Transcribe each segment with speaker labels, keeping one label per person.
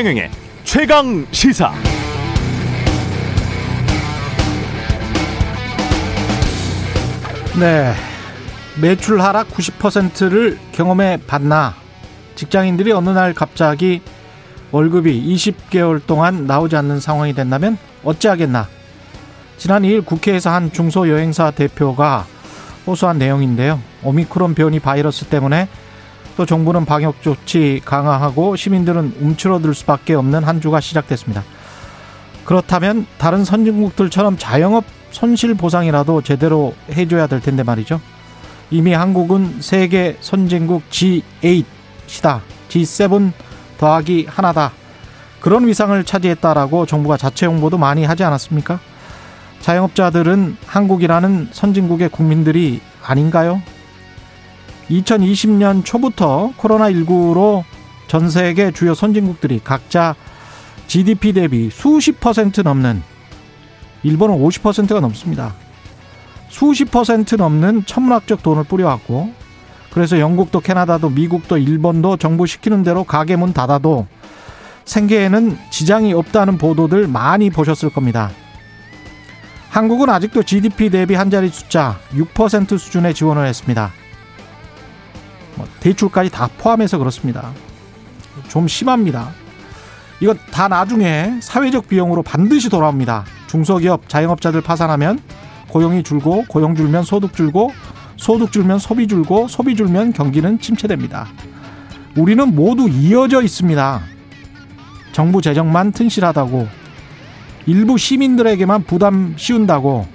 Speaker 1: 최경영의 최강 시사.
Speaker 2: 네. 매출 하락 90%를 경험해 봤나? 직장인들이 어느 날 갑자기 월급이 20개월 동안 나오지 않는 상황이 된다면 어찌하겠나? 지난 2일 국회에서 한 중소여행사 대표가 호소한 내용인데요. 오미크론 변이 바이러스 때문에 또 정부는 방역 조치 강화하고 시민들은 움츠러들 수밖에 없는 한 주가 시작됐습니다. 그렇다면 다른 선진국들처럼 자영업 손실 보상이라도 제대로 해줘야 될 텐데 말이죠. 이미 한국은 세계 선진국 G8이다. G7 더하기 하나다. 그런 위상을 차지했다라고 정부가 자체 홍보도 많이 하지 않았습니까? 자영업자들은 한국이라는 선진국의 국민들이 아닌가요? 2020년 초부터 코로나19로 전 세계 주요 선진국들이 각자 GDP 대비 수십 퍼센트 넘는 일본은 50%가 넘습니다. 수십 퍼센트 넘는 천문학적 돈을 뿌려왔고 그래서 영국도 캐나다도 미국도 일본도 정부 시키는 대로 가게 문 닫아도 생계에는 지장이 없다는 보도들 많이 보셨을 겁니다. 한국은 아직도 GDP 대비 한 자리 숫자 6% 수준의 지원을 했습니다. 뭐 대출까지 다 포함해서 그렇습니다. 좀 심합니다. 이건 다 나중에 사회적 비용으로 반드시 돌아옵니다. 중소기업, 자영업자들 파산하면 고용이 줄고 고용 줄면 소득 줄고 소득 줄면 소비 줄고 소비 줄면 경기는 침체됩니다. 우리는 모두 이어져 있습니다. 정부 재정만 튼실하다고 일부 시민들에게만 부담 씌운다고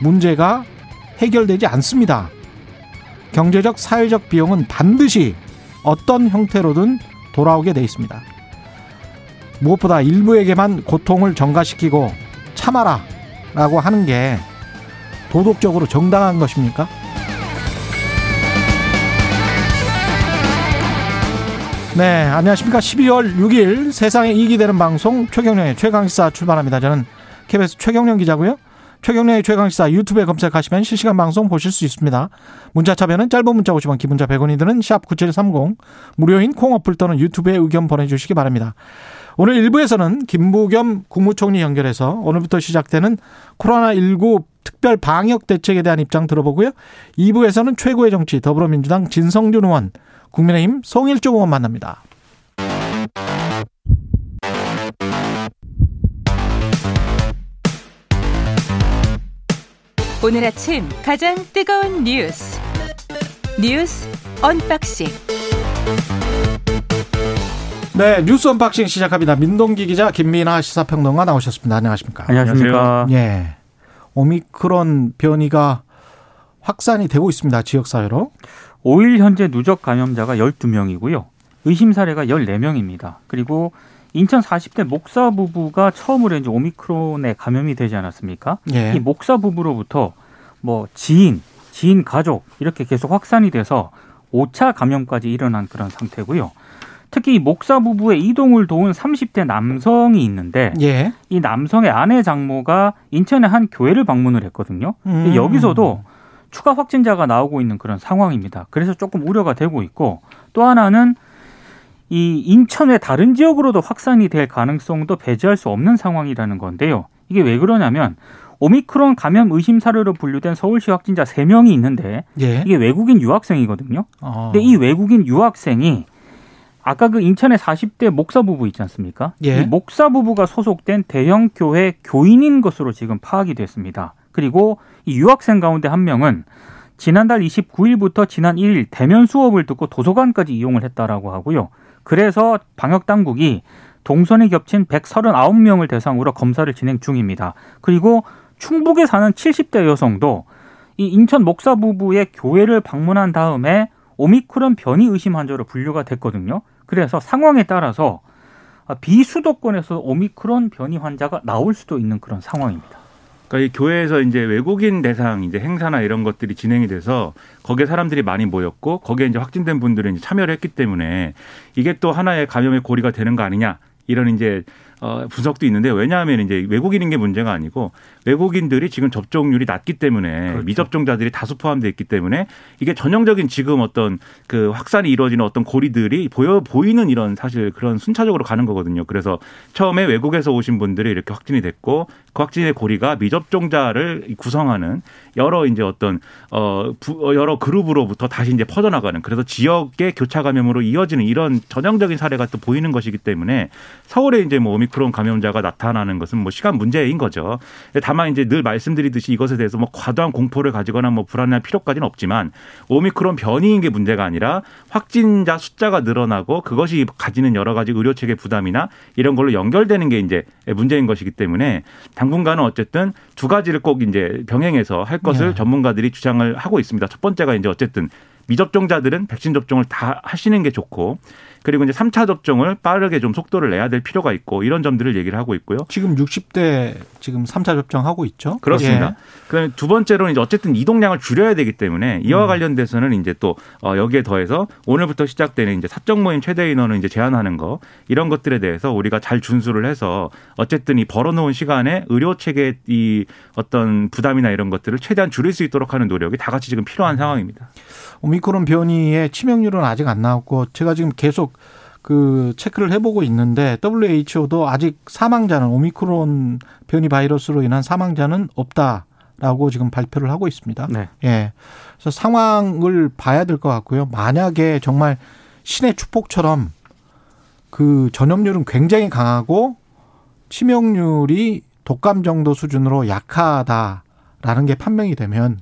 Speaker 2: 문제가 해결되지 않습니다. 경제적 사회적 비용은 반드시 어떤 형태로든 돌아오게 돼 있습니다. 무엇보다 일부에게만 고통을 전가시키고 참아라 라고 하는 게 도덕적으로 정당한 것입니까? 네, 안녕하십니까. 12월 6일 세상에 이익이 되는 방송 최경련의 최강시사 출발합니다. 저는 KBS 최경련 기자고요. 최경련의 최강시사 유튜브에 검색하시면 실시간 방송 보실 수 있습니다. 문자 차변은 짧은 문자 50원, 기본자 100원이 드는 샵9730 무료인 콩 어플 또는 유튜브에 의견 보내주시기 바랍니다. 오늘 1부에서는 김부겸 국무총리 연결해서 오늘부터 시작되는 코로나19 특별 방역 대책에 대한 입장 들어보고요. 2부에서는 최고의 정치 더불어민주당 진성준 의원, 국민의힘 송일종 의원 만납니다.
Speaker 3: 오늘 아침 가장 뜨거운 뉴스 뉴스 unboxing
Speaker 2: 네, 뉴스 unboxing 시작합니다. 민동기 기자, 김민하 시사평론가 나오셨습니다. 안녕하십니까?
Speaker 4: 안녕하십니까?
Speaker 2: 예. 오미크론 변이가 확산이 되고 있습니다. 지역 사회로.
Speaker 4: 5일 현재 누적 감염자가 12명이고요. 의심 사례가 14명입니다. 그리고 인천 40대 목사 부부가 처음으로 이제 오미크론에 감염이 되지 않았습니까?
Speaker 2: 예.
Speaker 4: 이 목사 부부로부터 뭐 지인, 지인 가족 이렇게 계속 확산이 돼서 5차 감염까지 일어난 그런 상태고요. 특히 이 목사 부부의 이동을 도운 30대 남성이 있는데
Speaker 2: 예.
Speaker 4: 이 남성의 아내 장모가 인천의 한 교회를 방문을 했거든요.
Speaker 2: 음.
Speaker 4: 여기서도 추가 확진자가 나오고 있는 그런 상황입니다. 그래서 조금 우려가 되고 있고 또 하나는 이 인천 외 다른 지역으로도 확산이 될 가능성도 배제할 수 없는 상황이라는 건데요. 이게 왜 그러냐면 오미크론 감염 의심 사례로 분류된 서울시 확진자 3명이 있는데
Speaker 2: 예.
Speaker 4: 이게 외국인 유학생이거든요.
Speaker 2: 어.
Speaker 4: 근데 이 외국인 유학생이 아까 그 인천의 40대 목사 부부 있지 않습니까?
Speaker 2: 예.
Speaker 4: 이 목사 부부가 소속된 대형 교회 교인인 것으로 지금 파악이 됐습니다. 그리고 이 유학생 가운데 한 명은 지난달 29일부터 지난 1일 대면 수업을 듣고 도서관까지 이용을 했다라고 하고요. 그래서 방역 당국이 동선이 겹친 139명을 대상으로 검사를 진행 중입니다. 그리고 충북에 사는 70대 여성도 이 인천 목사 부부의 교회를 방문한 다음에 오미크론 변이 의심 환자로 분류가 됐거든요. 그래서 상황에 따라서 비수도권에서 오미크론 변이 환자가 나올 수도 있는 그런 상황입니다.
Speaker 5: 그러니까 이 교회에서 이제 외국인 대상 이제 행사나 이런 것들이 진행이 돼서 거기에 사람들이 많이 모였고 거기에 이제 확진된 분들이 이제 참여를 했기 때문에 이게 또 하나의 감염의 고리가 되는 거 아니냐 이런 이제 어, 분석도 있는데 왜냐하면 이제 외국인인 게 문제가 아니고 외국인들이 지금 접종률이 낮기 때문에
Speaker 4: 그렇죠.
Speaker 5: 미접종자들이 다수 포함되어 있기 때문에 이게 전형적인 지금 어떤 그 확산이 이루어지는 어떤 고리들이 보여 보이는 이런 사실 그런 순차적으로 가는 거거든요. 그래서 처음에 외국에서 오신 분들이 이렇게 확진이 됐고 그 확진의 고리가 미접종자를 구성하는 여러 이제 어떤 어 부- 어, 여러 그룹으로부터 다시 이제 퍼져나가는 그래서 지역의 교차 감염으로 이어지는 이런 전형적인 사례가 또 보이는 것이기 때문에 서울에 이제 뭐 오미크론 감염자가 나타나는 것은 뭐 시간 문제인 거죠. 다만 이제 늘 말씀드리듯이 이것에 대해서 뭐 과도한 공포를 가지거나 뭐 불안할 필요까지는 없지만 오미크론 변이인 게 문제가 아니라 확진자 숫자가 늘어나고 그것이 가지는 여러 가지 의료 체계 부담이나 이런 걸로 연결되는 게 이제 문제인 것이기 때문에 당분간은 어쨌든 두 가지를 꼭 이제 병행해서 할 것을
Speaker 2: 네.
Speaker 5: 전문가들이 주장을 하고 있습니다. 첫 번째가 이제 어쨌든 미접종자들은 백신 접종을 다 하시는 게 좋고 그리고 이제 3차 접종을 빠르게 좀 속도를 내야 될 필요가 있고 이런 점들을 얘기를 하고 있고요.
Speaker 2: 지금 60대 지금 3차 접종하고 있죠.
Speaker 5: 그렇습니다.
Speaker 2: 예.
Speaker 5: 그다음에 두 번째로는 이제 어쨌든 이동량을 줄여야 되기 때문에 이와
Speaker 2: 음.
Speaker 5: 관련돼서는 이제 또 어, 여기에 더해서 오늘부터 시작되는 이제 사적 모임 최대 인원을 이제 제한하는 거 이런 것들에 대해서 우리가 잘 준수를 해서 어쨌든 이 벌어놓은 시간에 의료 체계 이 어떤 부담이나 이런 것들을 최대한 줄일 수 있도록 하는 노력이 다 같이 지금 필요한 상황입니다.
Speaker 2: 오미크론 변이의 치명률은 아직 안 나왔고 제가 지금 계속 그 체크를 해보고 있는데 WHO도 아직 사망자는 오미크론 변이 바이러스로 인한 사망자는 없다라고 지금 발표를 하고 있습니다.
Speaker 4: 네.
Speaker 2: 예. 그래서 상황을 봐야 될 것 같고요. 만약에 정말 신의 축복처럼 그 전염률은 굉장히 강하고 치명률이 독감 정도 수준으로 약하다라는 게 판명이 되면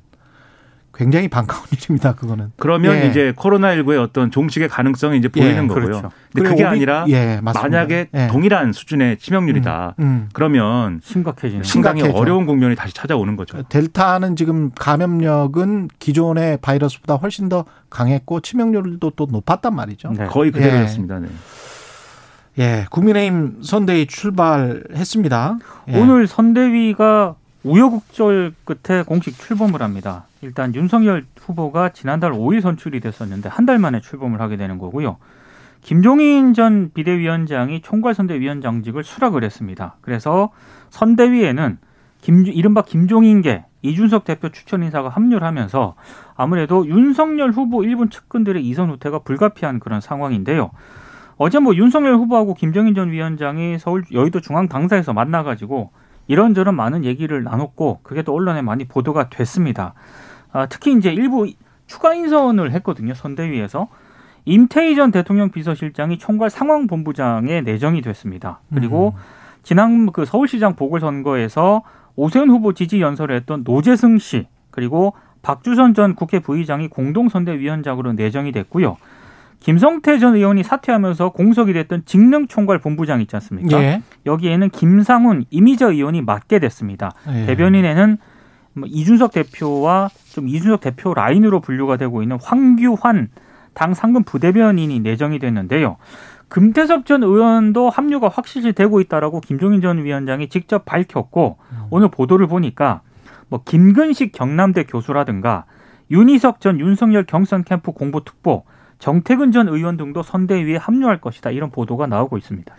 Speaker 2: 굉장히 반가운 일입니다. 그거는.
Speaker 5: 그러면
Speaker 2: 예.
Speaker 5: 이제 코로나19의 어떤 종식의 가능성이 이제 보이는
Speaker 2: 예,
Speaker 5: 거고요.
Speaker 4: 그렇죠.
Speaker 5: 근데 그게
Speaker 2: 오미-
Speaker 5: 아니라
Speaker 2: 예.
Speaker 5: 만약에
Speaker 2: 예.
Speaker 5: 동일한 수준의 치명률이다.
Speaker 2: 음, 음.
Speaker 5: 그러면
Speaker 4: 심각해지는.
Speaker 5: 상당히
Speaker 2: 심각해져.
Speaker 5: 어려운 국면이 다시 찾아오는 거죠.
Speaker 2: 델타는 지금 감염력은 기존의 바이러스보다 훨씬 더 강했고 치명률도 또 높았단 말이죠.
Speaker 4: 네.
Speaker 5: 거의 그대로였습니다. 네.
Speaker 2: 예, 국민의힘 선대위 출발했습니다. 예.
Speaker 4: 오늘 선대위가 우여곡절 끝에 공식 출범을 합니다. 일단 윤석열 후보가 지난달 5일 선출이 됐었는데 한 달 만에 출범을 하게 되는 거고요. 김종인 전 비대위원장이 총괄선대위원장직을 수락을 했습니다. 그래서 선대위에는 김, 이른바 김종인계 이준석 대표 추천 인사가 합류를 하면서 아무래도 윤석열 후보 일본 측근들의 이선 후퇴가 불가피한 그런 상황인데요. 어제 뭐 윤석열 후보하고 김정인 전 위원장이 서울 여의도 중앙 당사에서 만나가지고 이런저런 많은 얘기를 나눴고 그게 또 언론에 많이 보도가 됐습니다. 아, 특히 이제 일부 추가 인선을 했거든요 선대위에서 임태희 전 대통령 비서실장이 총괄 상황본부장에 내정이 됐습니다. 그리고 지난 그 서울시장 보궐선거에서 오세훈 후보 지지 연설을 했던 노재승 씨 그리고 박주선 전 국회 부의장이 공동선대위원장으로 내정이 됐고요. 김성태 전 의원이 사퇴하면서 공석이 됐던 직능 총괄 본부장 있지 않습니까?
Speaker 2: 예.
Speaker 4: 여기에는 김상훈, 이미자 의원이 맡게 됐습니다.
Speaker 2: 예.
Speaker 4: 대변인에는 뭐 이준석 대표와 좀 이준석 대표 라인으로 분류가 되고 있는 황규환 당 상근 부대변인이 내정이 됐는데요. 금태섭 전 의원도 합류가 확실시 되고 있다라고 김종인 전 위원장이 직접 밝혔고 오늘 보도를 보니까 뭐 김근식 경남대 교수라든가 윤희석 전 윤석열 경선 캠프 공보특보 정태근 전 의원 등도 선대위에 합류할 것이다 이런 보도가 나오고 있습니다.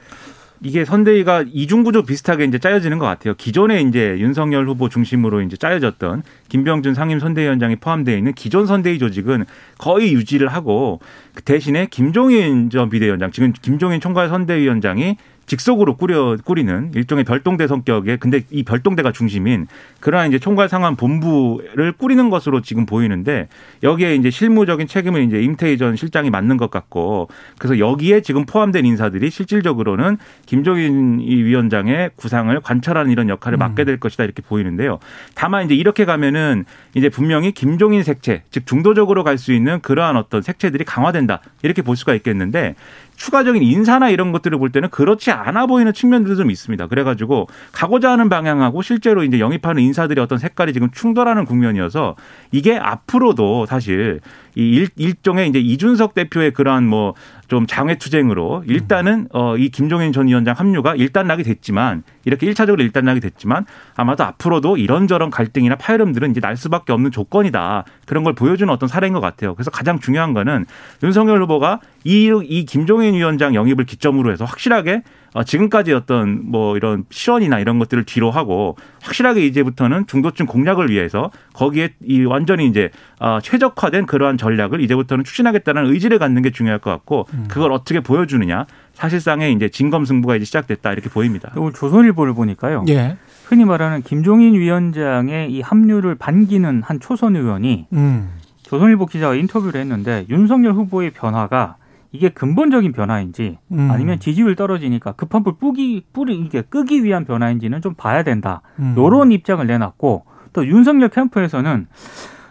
Speaker 5: 이게 선대위가 이중구조 비슷하게 이제 짜여지는 것 같아요. 기존에 이제 윤석열 후보 중심으로 이제 짜여졌던 김병준 상임 선대위원장이 포함되어 있는 기존 선대위 조직은 거의 유지를 하고 그 대신에 김종인 전 비대위원장, 지금 김종인 총괄 선대위원장이 직속으로 꾸려 꾸리는 일종의 별동대 성격의 근데 이 별동대가 중심인 그러한 이제 총괄 상황 본부를 꾸리는 것으로 지금 보이는데 여기에 이제 실무적인 책임을 이제 임태희 전 실장이 맡는 것 같고 그래서 여기에 지금 포함된 인사들이 실질적으로는 김종인 이 위원장의 구상을 관철하는 이런 역할을 맡게 될 것이다 이렇게 보이는데요. 다만 이제 이렇게 가면은 이제 분명히 김종인 색채 즉 중도적으로 갈 수 있는 그러한 어떤 색채들이 강화된다 이렇게 볼 수가 있겠는데 추가적인 인사나 이런 것들을 볼 때는 그렇지 않아 보이는 측면들도 좀 있습니다. 그래가지고 가고자 하는 방향하고 실제로 이제 영입하는 인사들의 어떤 색깔이 지금 충돌하는 국면이어서 이게 앞으로도 사실 이 일, 일종의 이제 이준석 대표의 그러한 뭐 좀 장외투쟁으로 일단은 어, 이 김종인 전 위원장 합류가 일단락이 됐지만 이렇게 일차적으로 일단락이 됐지만 아마도 앞으로도 이런저런 갈등이나 파열음들은 이제 날 수밖에 없는 조건이다. 그런 걸 보여주는 어떤 사례인 것 같아요. 그래서 가장 중요한 거는 윤석열 후보가 이, 이 김종인 위원장 영입을 기점으로 해서 확실하게 어, 지금까지 어떤 뭐 이런 시원이나 이런 것들을 뒤로 하고 확실하게 이제부터는 중도층 공략을 위해서 거기에 이 완전히 이제 어, 최적화된 그러한 전략을 이제부터는 추진하겠다는 의지를 갖는 게 중요할 것 같고
Speaker 2: 음.
Speaker 5: 그걸 어떻게 보여주느냐 사실상의 이제 진검승부가 이제 시작됐다 이렇게 보입니다.
Speaker 4: 오늘 조선일보를 보니까요.
Speaker 2: 예.
Speaker 4: 흔히 말하는 김종인 위원장의 이 합류를 반기는 한 초선 의원이
Speaker 2: 음.
Speaker 4: 조선일보 기자가 인터뷰를 했는데 윤석열 후보의 변화가 이게 근본적인 변화인지
Speaker 2: 음.
Speaker 4: 아니면 지지율 떨어지니까 급한 불 뿌기 뿌리 이게 끄기 위한 변화인지는 좀 봐야 된다.
Speaker 2: 음.
Speaker 4: 요런 입장을 내놨고 또 윤석열 캠프에서는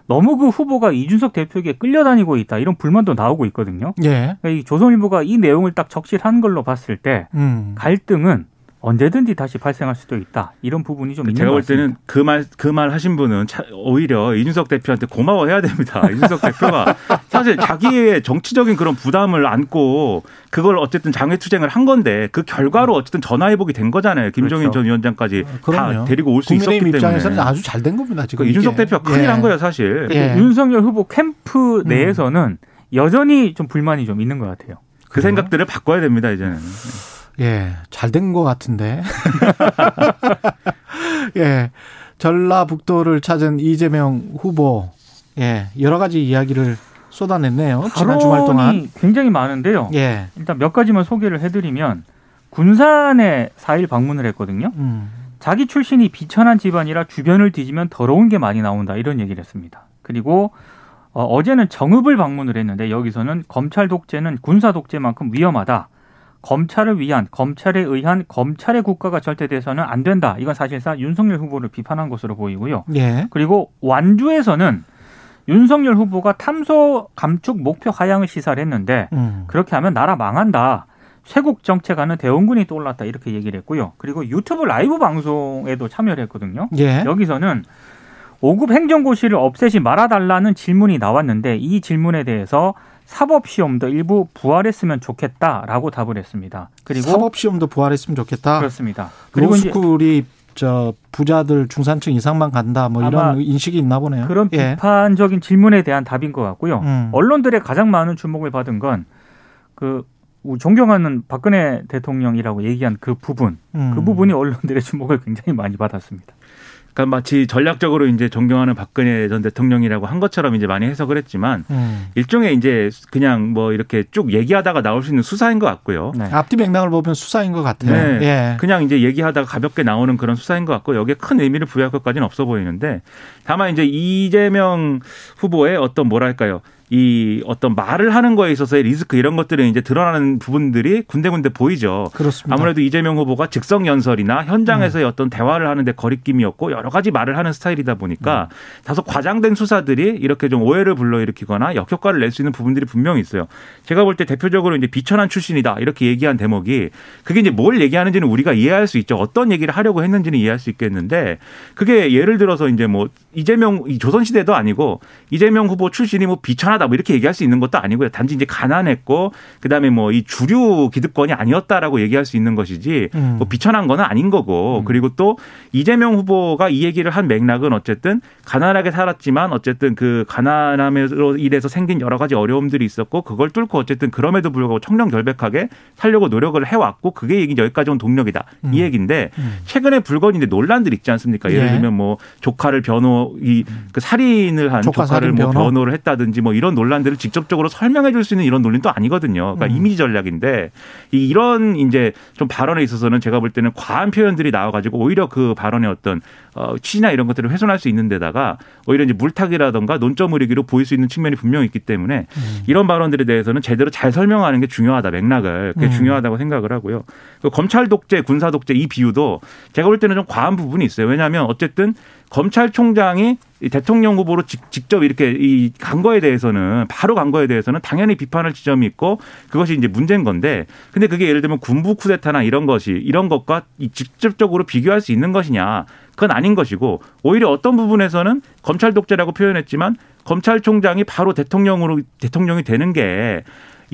Speaker 4: 너무 그 후보가 이준석 대표에게 끌려다니고 있다 이런 불만도 나오고 있거든요.
Speaker 2: 예.
Speaker 4: 그러니까 이 조선일보가 이 내용을 딱 적실한 걸로 봤을 때
Speaker 2: 음.
Speaker 4: 갈등은 언제든지 다시 발생할 수도 있다. 이런 부분이 좀 있는
Speaker 5: 제가 것볼
Speaker 4: 같습니다.
Speaker 5: 때는 그 말 그 말 하신 분은 차- 오히려 이준석 대표한테 고마워해야 됩니다. 이준석 대표가 사실 자기의 정치적인 그런 부담을 안고 그걸 어쨌든 장외투쟁을 한 건데 그 결과로 어쨌든 전화위복이 된 거잖아요. 김종인
Speaker 4: 그렇죠.
Speaker 5: 전 위원장까지
Speaker 2: 그럼요.
Speaker 5: 다 데리고 올 수 있었기
Speaker 2: 국민의힘
Speaker 5: 때문에.
Speaker 2: 입장에서는 아주 잘 된 겁니다. 지금
Speaker 5: 그 이준석. 대표가 큰일
Speaker 2: 예.
Speaker 5: 한 거예요, 사실.
Speaker 2: 예.
Speaker 4: 윤석열 후보 캠프 내에서는 여전히 좀 불만이 좀 있는 것 같아요.
Speaker 5: 그 생각들을 바꿔야 됩니다, 이제는.
Speaker 2: 예, 잘 된 것 같은데. 예, 전라북도를 찾은 이재명 후보, 예, 여러 가지 이야기를 쏟아냈네요. 지난 주말 동안.
Speaker 4: 굉장히 많은데요.
Speaker 2: 예,
Speaker 4: 일단 몇 가지만 소개를 해드리면 군산에 4일 방문을 했거든요.
Speaker 2: 음,
Speaker 4: 자기 출신이 비천한 집안이라 주변을 뒤지면 더러운 게 많이 나온다 이런 얘기를 했습니다. 그리고 어, 어제는 정읍을 방문을 했는데 여기서는 검찰 독재는 군사 독재만큼 위험하다. 검찰을 위한 검찰에 의한 검찰의 국가가 절대 돼서는 안 된다. 이건 사실상 윤석열 후보를 비판한 것으로 보이고요.
Speaker 2: 예,
Speaker 4: 그리고 완주에서는 윤석열 후보가 탐소 감축 목표 하향을 시사를 했는데
Speaker 2: 음,
Speaker 4: 그렇게 하면 나라 망한다. 쇄국 정책하는 대원군이 떠올랐다 이렇게 얘기를 했고요. 그리고 유튜브 라이브 방송에도 참여를 했거든요.
Speaker 2: 예,
Speaker 4: 여기서는 5급 행정고시를 없애지 말아달라는 질문이 나왔는데 이 질문에 대해서 사법시험도 일부 부활했으면 좋겠다라고 답을 했습니다. 그리고
Speaker 2: 사법시험도 부활했으면 좋겠다.
Speaker 4: 그렇습니다. 그리고
Speaker 2: 로스쿨이 저 부자들 중산층 이상만 간다, 뭐 이런 인식이 있나 보네요.
Speaker 4: 그런
Speaker 2: 예,
Speaker 4: 비판적인 질문에 대한 답인 것 같고요.
Speaker 2: 음.
Speaker 4: 언론들의 가장 많은 주목을 받은 건 그 존경하는 박근혜 대통령이라고 얘기한 그 부분,
Speaker 2: 음.
Speaker 4: 그 부분이 언론들의 주목을 굉장히 많이 받았습니다.
Speaker 5: 그러니까 마치 전략적으로 이제 존경하는 박근혜 전 대통령이라고 한 것처럼 이제 많이 해석을 했지만
Speaker 2: 음.
Speaker 5: 일종의 이제 그냥 뭐 이렇게 쭉 얘기하다가 나올 수 있는 수사인 것 같고요.
Speaker 4: 네.
Speaker 2: 앞뒤 맥락을 보면 수사인 것 같아요.
Speaker 5: 네.
Speaker 2: 예,
Speaker 5: 그냥 이제 얘기하다가 가볍게 나오는 그런 수사인 것 같고 여기에 큰 의미를 부여할 것까지는 없어 보이는데 다만 이제 이재명 후보의 어떤 뭐랄까요 이 어떤 말을 하는 거에 있어서의 리스크 이런 것들이 이제 드러나는 부분들이 군데군데 보이죠.
Speaker 2: 그렇습니다.
Speaker 5: 아무래도 이재명 후보가 즉석 연설이나 현장에서의 어떤 대화를 하는데 거리낌이었고 여러 가지 말을 하는 스타일이다 보니까 다소 과장된 수사들이 이렇게 좀 오해를 불러일으키거나 역효과를 낼 수 있는 부분들이 분명히 있어요. 제가 볼 때 대표적으로 이제 비천한 출신이다 이렇게 얘기한 대목이 그게 이제 뭘 얘기하는지는 우리가 이해할 수 있죠. 어떤 얘기를 하려고 했는지는 이해할 수 있겠는데 그게 예를 들어서 이제 뭐 이재명 이 조선시대도 아니고 이재명 후보 출신이 뭐 비천하다 뭐 이렇게 얘기할 수 있는 것도 아니고요. 단지 이제 가난했고 그다음에 뭐 이 주류 기득권이 아니었다라고 얘기할 수 있는 것이지
Speaker 2: 음.
Speaker 5: 뭐 비천한 거는 아닌 거고 그리고 또 이재명 후보가 이 얘기를 한 맥락은 어쨌든 가난하게 살았지만 어쨌든 그 가난함으로 인해서 생긴 여러 가지 어려움들이 있었고 그걸 뚫고 어쨌든 그럼에도 불구하고 청렴 결백하게 살려고 노력을 해왔고 그게 얘기 여기까지 온 동력이다 이 얘기인데 최근에 불거진 이제 논란들 있지 않습니까? 예를
Speaker 2: 예.
Speaker 5: 들면 뭐 조카를 변호 이 그 살인을 한
Speaker 2: 조카
Speaker 5: 조카를 뭐
Speaker 2: 변호?
Speaker 5: 변호를 했다든지 뭐 이런 논란들을 직접적으로 설명해 줄 수 있는 이런 논리도 아니거든요. 그러니까
Speaker 2: 음.
Speaker 5: 이미지 전략인데 이- 이런 이제 좀 발언에 있어서는 제가 볼 때는 과한 표현들이 나와가지고 오히려 그 발언의 어떤 어, 취지나 이런 것들을 훼손할 수 있는 데다가 오히려 이제 물타기라던가 논점 의리기로 보일 수 있는 측면이 분명히 있기 때문에
Speaker 2: 음.
Speaker 5: 이런 발언들에 대해서는 제대로 잘 설명하는 게 중요하다 맥락을 그게
Speaker 2: 음.
Speaker 5: 중요하다고 생각을 하고요. 그 검찰 독재, 군사 독재 이 비유도 제가 볼 때는 좀 과한 부분이 있어요. 왜냐하면 어쨌든 검찰총장이 이 대통령 후보로 직- 직접 이렇게 이 간 거에 대해서는 바로 간 거에 대해서는 당연히 비판할 지점이 있고 그것이 이제 문제인 건데 근데 그게 예를 들면 군부 쿠데타나 이런 것이 이런 것과 이 직접적으로 비교할 수 있는 것이냐 그건 아닌 것이고 오히려 어떤 부분에서는 검찰 독재라고 표현했지만 검찰총장이 바로 대통령으로 대통령이 되는 게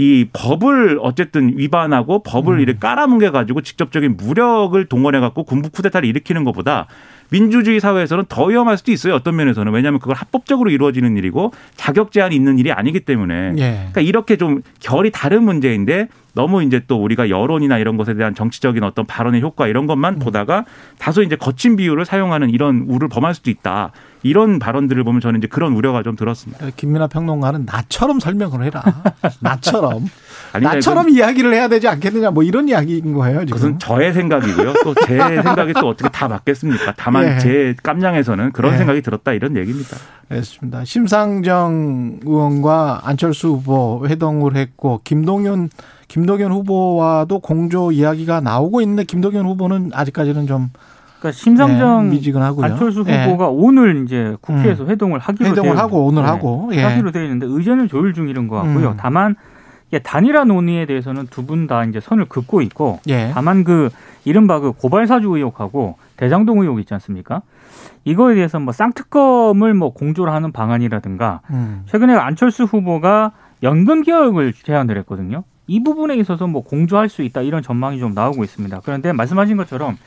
Speaker 5: 이 법을 어쨌든 위반하고 법을 이렇게 깔아뭉개 가지고 직접적인 무력을 동원해 갖고 군부 쿠데타를 일으키는 것보다 민주주의 사회에서는 더 위험할 수도 있어요. 어떤 면에서는 왜냐하면 그걸 합법적으로 이루어지는 일이고 자격 제한이 있는 일이 아니기 때문에
Speaker 2: 예.
Speaker 5: 그러니까 이렇게 좀 결이 다른 문제인데 너무 이제 또 우리가 여론이나 이런 것에 대한 정치적인 어떤 발언의 효과 이런 것만 보다가 다소 이제 거친 비유를 사용하는 이런 우를 범할 수도 있다. 이런 발언들을 보면 저는 이제 그런 우려가 좀 들었습니다.
Speaker 2: 김민아 평론가는 나처럼 설명을 해라. 나처럼.
Speaker 5: 아니,
Speaker 2: 나처럼 이야기를 해야 되지 않겠느냐 뭐 이런 이야기인 거예요. 지금.
Speaker 5: 그것은 저의 생각이고요. 또 제 생각이 또 어떻게 다 맞겠습니까? 다만
Speaker 2: 예.
Speaker 5: 제 깜냥에서는 그런
Speaker 2: 예.
Speaker 5: 생각이 들었다 이런 얘기입니다.
Speaker 2: 알겠습니다. 심상정 의원과 안철수 후보 회동을 했고 김동연 김동연 후보와도 공조 이야기가 나오고 있는데 김동연 후보는 아직까지는 좀
Speaker 4: 그러니까 심상정
Speaker 2: 예, 미지근하고요.
Speaker 4: 안철수
Speaker 2: 예.
Speaker 4: 후보가 오늘 이제 국회에서 회동을 하기로
Speaker 2: 회동을
Speaker 4: 되어
Speaker 2: 하고 오늘
Speaker 4: 네,
Speaker 2: 하고 예.
Speaker 4: 하기로 되어 있는데 의견을 조율 중이는 것 같고요.
Speaker 2: 음.
Speaker 4: 다만 단일화 논의에 대해서는 두 분 다 이제 선을 긋고 있고
Speaker 2: 예.
Speaker 4: 다만 그 이른바 그 고발 사주 의혹하고 대장동 의혹 있지 않습니까? 이거에 대해서 뭐 쌍특검을 뭐 공조를 하는 방안이라든가
Speaker 2: 음.
Speaker 4: 최근에 안철수 후보가 연금 개혁을 제안을 했거든요. 이 부분에 있어서 뭐 공조할 수 있다 이런 전망이 좀 나오고 있습니다. 그런데 말씀하신 것처럼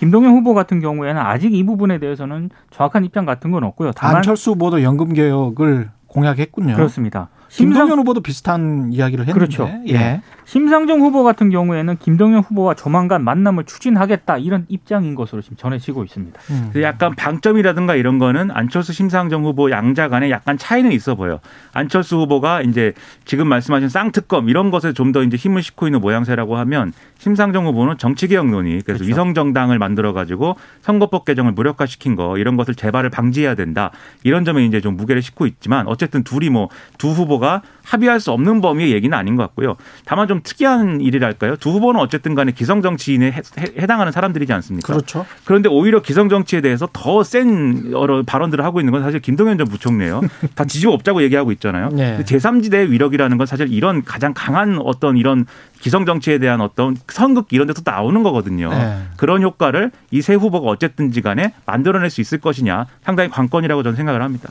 Speaker 4: 김동연 후보 같은 경우에는 아직 이 부분에 대해서는 정확한 입장 같은 건 없고요. 다만
Speaker 2: 안철수 후보도 연금 개혁을 공약했군요.
Speaker 4: 그렇습니다.
Speaker 2: 김동연 후보도 비슷한 이야기를 했는데.
Speaker 4: 그렇죠.
Speaker 2: 예.
Speaker 4: 심상정 후보 같은 경우에는 김동연 후보와 조만간 만남을 추진하겠다 이런 입장인 것으로 지금 전해지고 있습니다.
Speaker 2: 음.
Speaker 5: 약간 방점이라든가 이런 거는 안철수 심상정 후보 양자 간에 약간 차이는 있어 보여. 안철수 후보가 이제 지금 말씀하신 쌍특검 이런 것에 좀 더 이제 힘을 싣고 있는 모양새라고 하면 심상정 후보는 정치개혁 논의 그래서
Speaker 4: 그렇죠.
Speaker 5: 위성 정당을 만들어 가지고 선거법 개정을 무력화시킨 거 이런 것을 재발을 방지해야 된다. 이런 점에 이제 좀 무게를 싣고 있지만 어쨌든 둘이 뭐 두 후보가 합의할 수 없는 범위의 얘기는 아닌 것 같고요. 다만 좀 특이한 일이랄까요. 두 후보는 어쨌든 간에 기성 정치인에 해- 해당하는 사람들이지 않습니까?
Speaker 2: 그렇죠.
Speaker 5: 그런데 오히려 기성 정치에 대해서 더 센 여러 발언들을 하고 있는 건 사실 김동연 전 부총리예요. 다 뒤집어 엎자고 얘기하고 있잖아요.
Speaker 2: 네.
Speaker 5: 제3지대의 위력이라는 건 사실 이런 가장 강한 어떤 이런 기성 정치에 대한 어떤 선 긋기 이런 데서 나오는 거거든요.
Speaker 2: 네.
Speaker 5: 그런 효과를 이 세 후보가 어쨌든지 간에 만들어낼 수 있을 것이냐 상당히 관건이라고 저는 생각을 합니다.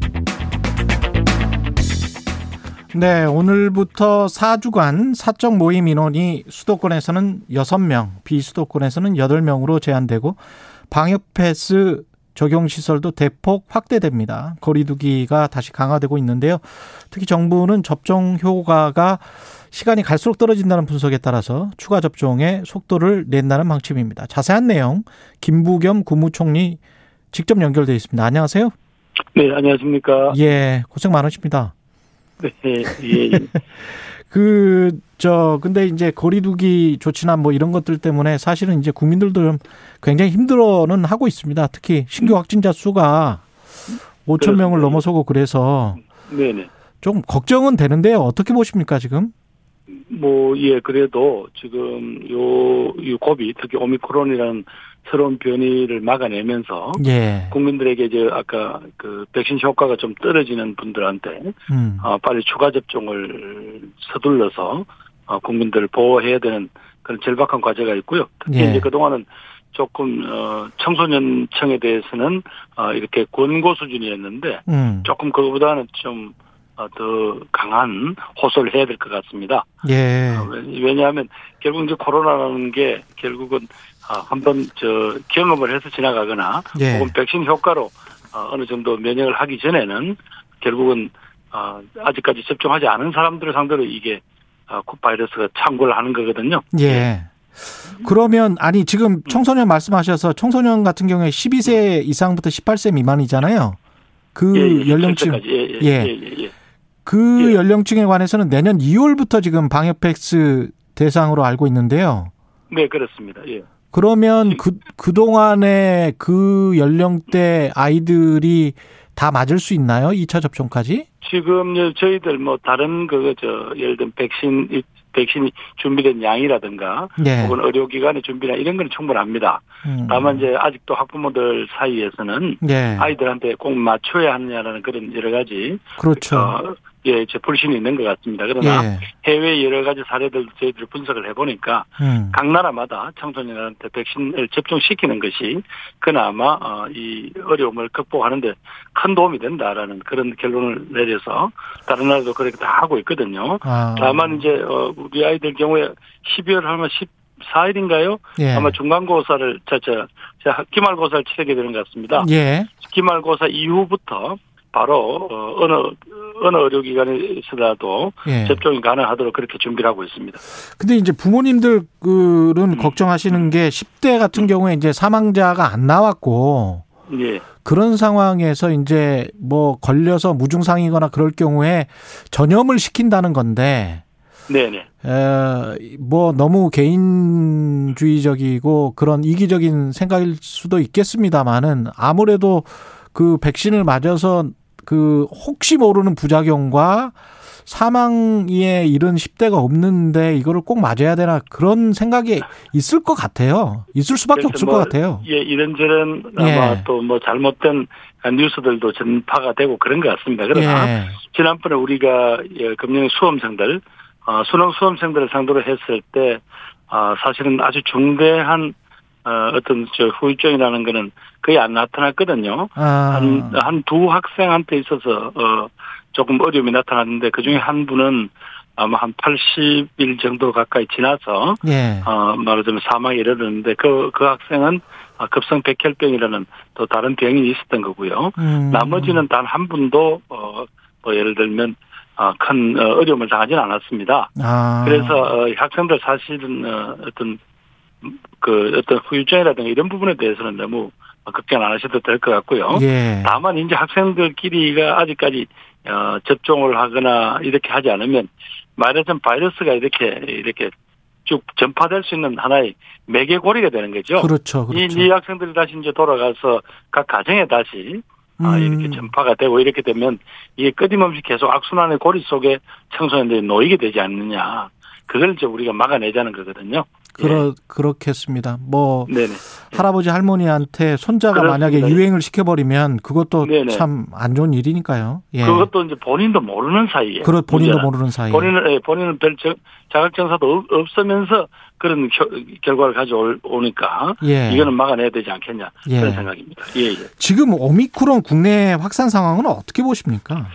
Speaker 2: 네, 오늘부터 4주간 사적 모임 인원이 수도권에서는 6명, 비수도권에서는 8명으로 제한되고 방역 패스 적용 시설도 대폭 확대됩니다. 거리두기가 다시 강화되고 있는데요. 특히 정부는 접종 효과가 시간이 갈수록 떨어진다는 분석에 따라서 추가 접종의 속도를 낸다는 방침입니다. 자세한 내용 김부겸 국무총리 직접 연결돼 있습니다. 안녕하세요.
Speaker 6: 네, 안녕하십니까.
Speaker 2: 예, 고생 많으십니다.
Speaker 6: 네, 예, 예.
Speaker 2: 그, 저, 근데 이제 거리두기 조치나 뭐 이런 것들 때문에 사실은 이제 국민들도 좀 굉장히 힘들어는 하고 있습니다. 특히 신규 확진자 수가 5천 명을. 넘어서고 그래서
Speaker 6: 네네.
Speaker 2: 좀 걱정은 되는데요. 어떻게 보십니까, 지금?
Speaker 6: 뭐, 예, 그래도 지금 요, 요 고비, 특히 오미크론이라는 새로운 변이를 막아내면서
Speaker 2: 예.
Speaker 6: 국민들에게 이제 아까 그 백신 효과가 좀 떨어지는 분들한테
Speaker 2: 음.
Speaker 6: 어, 빨리 추가 접종을 서둘러서 어, 국민들을 보호해야 되는 그런 절박한 과제가 있고요. 특히
Speaker 2: 예.
Speaker 6: 이제 그동안은 조금 어, 청소년청에 대해서는 어, 이렇게 권고 수준이었는데
Speaker 2: 음.
Speaker 6: 조금 그거보다는 좀 어, 더 강한 호소를 해야 될 것 같습니다.
Speaker 2: 예.
Speaker 6: 어, 왜- 왜냐하면 결국 이제 코로나라는 게 결국은 아, 한번 저 경험을 해서 지나가거나
Speaker 2: 예.
Speaker 6: 혹은 백신 효과로 어, 어느 정도 면역을 하기 전에는 결국은 어, 아직까지 접종하지 않은 사람들을 상대로 이게 어, 바이러스가 창궐을 하는 거거든요.
Speaker 2: 예. 그러면 아니 지금 청소년 말씀하셔서 청소년 같은 경우에 12세 이상부터 18세 미만이잖아요. 그
Speaker 6: 예, 예,
Speaker 2: 연령층
Speaker 6: 17세까지. 예, 예,
Speaker 2: 예.
Speaker 6: 예, 예, 예.
Speaker 2: 그
Speaker 6: 예.
Speaker 2: 연령층에 관해서는 내년 2월부터 지금 방역 패스 대상으로 알고 있는데요.
Speaker 6: 네, 그렇습니다. 예.
Speaker 2: 그러면 그, 그동안에 그 연령대 아이들이 다 맞을 수 있나요? 2차 접종까지?
Speaker 6: 지금 저희들 뭐 다른 그저 예를 들면 백신 백신이 준비된 양이라든가
Speaker 2: 예.
Speaker 6: 혹은 의료기관의 준비나 이런 건 충분합니다.
Speaker 2: 음.
Speaker 6: 다만 이제 아직도 학부모들 사이에서는
Speaker 2: 예.
Speaker 6: 아이들한테 꼭 맞춰야 하느냐라는 그런 여러 가지
Speaker 2: 그렇죠.
Speaker 6: 어, 예, 이제 불신이 있는 것 같습니다. 그러나
Speaker 2: 예.
Speaker 6: 해외 여러 가지 사례들 저희들이 분석을 해보니까
Speaker 2: 음.
Speaker 6: 각 나라마다 청소년한테 백신을 접종시키는 것이 그나마 어, 이 어려움을 극복하는데 큰 도움이 된다라는 그런 결론을 내려서 다른 나라도 그렇게 다 하고 있거든요.
Speaker 2: 아.
Speaker 6: 다만 이제 어, 우리 아이들 경우에 12월 하면 14일인가요?
Speaker 2: 예.
Speaker 6: 아마 중간고사를 저 저 저 기말고사를 치르게 되는 것 같습니다.
Speaker 2: 예.
Speaker 6: 기말고사 이후부터 바로 어, 어느 어느 의료기관에서라도
Speaker 2: 예.
Speaker 6: 접종이 가능하도록 그렇게 준비를 하고 있습니다.
Speaker 2: 근데 이제 부모님들은
Speaker 6: 음.
Speaker 2: 걱정하시는 게 10대 같은 경우에 이제 사망자가 안 나왔고
Speaker 6: 예.
Speaker 2: 그런 상황에서 이제 뭐 걸려서 무증상이거나 그럴 경우에 전염을 시킨다는 건데
Speaker 6: 네네.
Speaker 2: 에, 뭐 너무 개인주의적이고 그런 이기적인 생각일 수도 있겠습니다만은 아무래도 그 백신을 맞아서 그 혹시 모르는 부작용과 사망에 이른 10대가 없는데 이거를 꼭 맞아야 되나 그런 생각이 있을 것 같아요. 있을 수밖에
Speaker 6: 그래서
Speaker 2: 없을
Speaker 6: 뭐,
Speaker 2: 것 같아요.
Speaker 6: 예, 이런저런
Speaker 2: 예.
Speaker 6: 아마 또뭐 잘못된 뉴스들도 전파가 되고 그런 것 같습니다. 그러나
Speaker 2: 예.
Speaker 6: 지난번에 우리가 예, 금년 수험생들 어, 수능 수험생들을 상대로 했을 때 어, 사실은 아주 중대한 어, 어떤 저 후유증이라는 거는 거의 안 나타났거든요.
Speaker 2: 아,
Speaker 6: 한한 두 학생한테 있어서 어 조금 어려움이 나타났는데 그 중에 한 분은 아마 한 80일 정도 가까이 지나서
Speaker 2: 예.
Speaker 6: 어 말하자면 사망에 이르렀는데 그그 학생은 아, 급성 백혈병이라는 또 다른 병이 있었던 거고요.
Speaker 2: 음.
Speaker 6: 나머지는 단 한 분도 어 뭐 예를 들면 어, 큰 어, 어려움을 당하지는 않았습니다.
Speaker 2: 아.
Speaker 6: 그래서 어, 학생들 사실은 어, 어떤 그 어떤 후유증이라든가 이런 부분에 대해서는 너무 걱정 안 하셔도 될 것 같고요.
Speaker 2: 예.
Speaker 6: 다만 이제 학생들끼리가 아직까지 어, 접종을 하거나 이렇게 하지 않으면 말하자면 바이러스가 이렇게 이렇게 쭉 전파될 수 있는 하나의 매개고리가 되는 거죠.
Speaker 2: 그렇죠.
Speaker 6: 이,
Speaker 2: 그렇죠.
Speaker 6: 이 학생들이 다시 이제 돌아가서 각 가정에 다시 아,
Speaker 2: 음.
Speaker 6: 이렇게 전파가 되고 이렇게 되면 이게 끊임없이 계속 악순환의 고리 속에 청소년들이 놓이게 되지 않느냐. 그걸 이제 우리가 막아내자는 거거든요.
Speaker 2: 그러 그렇겠습니다. 뭐
Speaker 6: 예. 네네.
Speaker 2: 할아버지 할머니한테 손자가
Speaker 6: 그렇습니다.
Speaker 2: 만약에 유행을 시켜버리면 그것도. 참 안 좋은 일이니까요. 예.
Speaker 6: 그것도 이제 본인도 모르는 사이에.
Speaker 2: 그렇 본인도
Speaker 6: 문제는.
Speaker 2: 모르는 사이에.
Speaker 6: 본인은 예, 본인은 별 없- 없으면서 그런 겨- 결과를 가져오니까
Speaker 2: 예.
Speaker 6: 이거는 막아내야 되지 않겠냐
Speaker 2: 예.
Speaker 6: 그런 생각입니다. 예, 예.
Speaker 2: 지금 오미크론 국내 확산 상황은 어떻게 보십니까?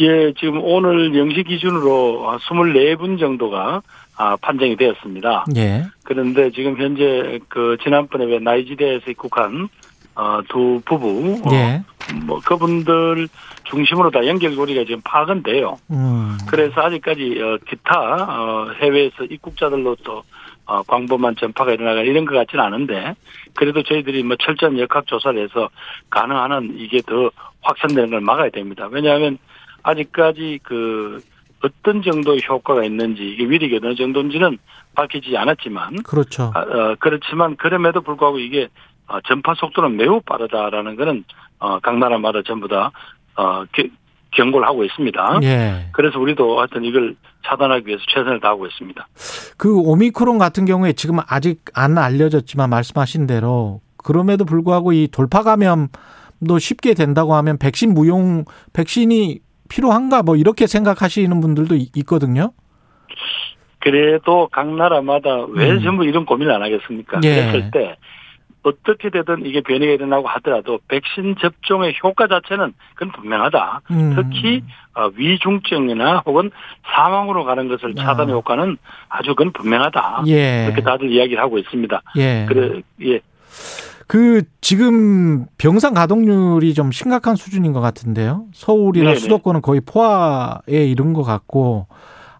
Speaker 6: 예, 지금 오늘 영시 기준으로 24분 정도가 아, 판정이 되었습니다.
Speaker 2: 예.
Speaker 6: 그런데 지금 현재 그 지난번에 왜 나이지리아에서 입국한 어, 두 부부 어,
Speaker 2: 예.
Speaker 6: 뭐 그분들 중심으로 다 연결고리가 지금 파악은 돼요.
Speaker 2: 음.
Speaker 6: 그래서 아직까지 어, 기타 어, 해외에서 입국자들로 또 어, 광범한 전파가 일어나가 이런 것 같지는 않은데 그래도 저희들이 뭐 철저한 역학 조사를 해서 가능한 한 이게 더 확산되는 걸 막아야 됩니다. 왜냐하면 아직까지 그 어떤 정도의 효과가 있는지 이게 위력이 어느 정도인지는 밝혀지지 않았지만
Speaker 2: 그렇죠.
Speaker 6: 아, 어, 그렇지만 그럼에도 불구하고 이게 어, 전파 속도는 매우 빠르다라는 거는 어, 각 나라마다 전부 다 어, 겨- 경고를 하고 있습니다.
Speaker 2: 예.
Speaker 6: 그래서 우리도 하여튼 이걸 차단하기 위해서 최선을 다하고 있습니다.
Speaker 2: 그 오미크론 같은 경우에 지금 아직 안 알려졌지만 말씀하신 대로 그럼에도 불구하고 이 돌파 감염도 쉽게 된다고 하면 백신 무용 백신이 필요한가 뭐 이렇게 생각하시는 분들도 이- 있거든요.
Speaker 6: 그래도 각 나라마다 왜
Speaker 2: 음.
Speaker 6: 전부 이런 고민을 안 하겠습니까?
Speaker 2: 예.
Speaker 6: 그랬을 때 어떻게 되든 이게 변이가 일어나고 하더라도 백신 접종의 효과 자체는 그건 분명하다.
Speaker 2: 음.
Speaker 6: 특히 어, 위중증이나 혹은 사망으로 가는 것을 차단
Speaker 2: 아.
Speaker 6: 효과는 아주 그건 분명하다.
Speaker 2: 예.
Speaker 6: 이렇게 다들 이야기를 하고 있습니다.
Speaker 2: 예.
Speaker 6: 그래 예.
Speaker 2: 그 지금 병상 가동률이 좀 심각한 수준인 것 같은데요. 서울이나
Speaker 6: 네네.
Speaker 2: 수도권은 거의 포화에 이른 것 같고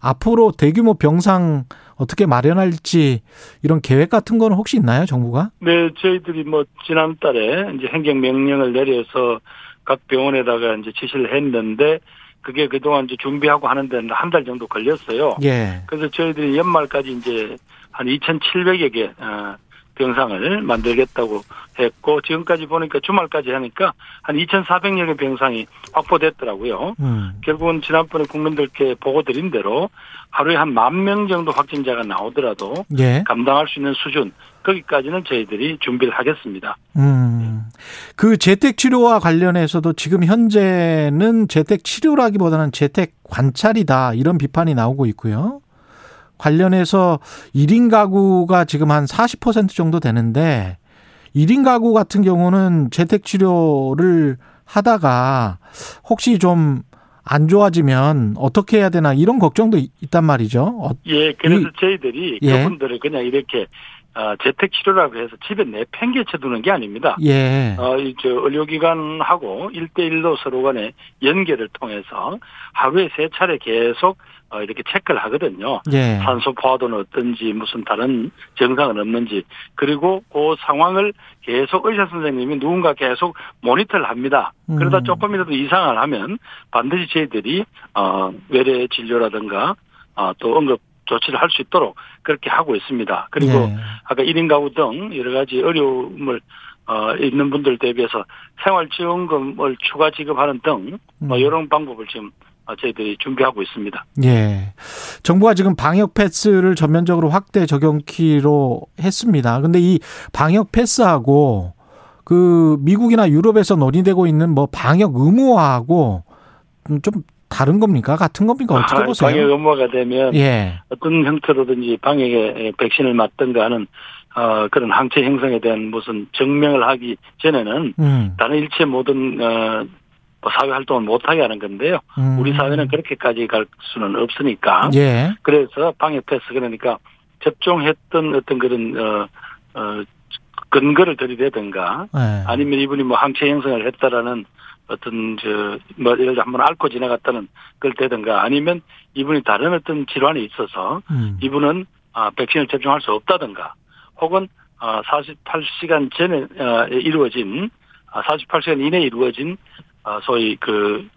Speaker 2: 앞으로 대규모 병상 어떻게 마련할지 이런 계획 같은 거는 혹시 있나요, 정부가?
Speaker 6: 네, 저희들이 뭐 지난달에 이제 행정 명령을 내려서 각 병원에다가 이제 지시를 했는데 그게 그동안 이제 준비하고 하는데 한 달 정도 걸렸어요.
Speaker 2: 예.
Speaker 6: 그래서 저희들이 연말까지 이제 한 2,700여 개 어, 병상을 만들겠다고 했고 지금까지 보니까 주말까지 하니까 한 2,400여 개 병상이 확보됐더라고요.
Speaker 2: 음.
Speaker 6: 결국은 지난번에 국민들께 보고 드린 대로 하루에 한 만 명 정도 확진자가 나오더라도
Speaker 2: 예.
Speaker 6: 감당할 수 있는 수준 거기까지는 저희들이 준비를 하겠습니다.
Speaker 2: 음. 그 재택 치료와 관련해서도 지금 현재는 재택 치료라기보다는 재택 관찰이다 이런 비판이 나오고 있고요. 관련해서 1인 가구가 지금 한 40% 정도 되는데 1인 가구 같은 경우는 재택 치료를 하다가 혹시 좀 안 좋아지면 어떻게 해야 되나 이런 걱정도 있- 있단 말이죠. 어,
Speaker 6: 예, 그래서
Speaker 2: 이-
Speaker 6: 저희들이
Speaker 2: 예.
Speaker 6: 그분들을 그냥 이렇게 어, 재택 치료라고 해서 집에 내팽개쳐 두는 게 아닙니다.
Speaker 2: 예.
Speaker 6: 어, 이저 의료기관하고 일대일로 서로 간의 연계를 통해서 하루에 세 차례 계속 어, 이렇게 체크를 하거든요.
Speaker 2: 예.
Speaker 6: 산소 포화도는 어떤지 무슨 다른 증상은 없는지 그리고 그 상황을 계속 의사 선생님이 누군가 계속 모니터를 합니다. 그러다
Speaker 2: 음.
Speaker 6: 조금이라도 이상을 하면 반드시 저희들이 어 외래 진료라든가 어, 또 응급 조치를 할 수 있도록 그렇게 하고 있습니다. 그리고
Speaker 2: 예.
Speaker 6: 아까 1인 가구 등 여러 가지 어려움을 어, 있는 분들 대비해서 생활지원금을 추가 지급하는 등뭐
Speaker 2: 음.
Speaker 6: 이런 방법을 지금 어, 저희들이 준비하고 있습니다.
Speaker 2: 예. 정부가 지금 방역 패스를 전면적으로 확대 적용키로 했습니다. 근데 이 방역 패스하고 그 미국이나 유럽에서 논의되고 있는 뭐 방역 의무화하고 좀 다른 겁니까? 같은 겁니까? 어떻게
Speaker 6: 아,
Speaker 2: 보세요?
Speaker 6: 방역 의무화가 되면
Speaker 2: 예.
Speaker 6: 어떤 형태로든지 방역에 백신을 맞든가 하는 어, 그런 항체 형성에 대한 무슨 증명을 하기 전에는
Speaker 2: 음.
Speaker 6: 다른 일체 모든 어, 뭐 사회 활동을 못하게 하는 건데요.
Speaker 2: 음.
Speaker 6: 우리 사회는 그렇게까지 갈 수는 없으니까.
Speaker 2: 예.
Speaker 6: 그래서 방역 패스 그러니까 접종했던 어떤 그런 어, 어, 근거를 들이대든가
Speaker 2: 예.
Speaker 6: 아니면 이분이 뭐 항체 형성을 했다라는 어떤 저뭐 예를 들어 한번 앓고 지나갔다는 걸 대든가 아니면 이분이 다른 어떤 질환이 있어서
Speaker 2: 음.
Speaker 6: 이분은 아, 백신을 접종할 수 없다든가 혹은 아, 48시간 전에 어, 이루어진 아, 48시간 이내에 이루어진 아, 소위 그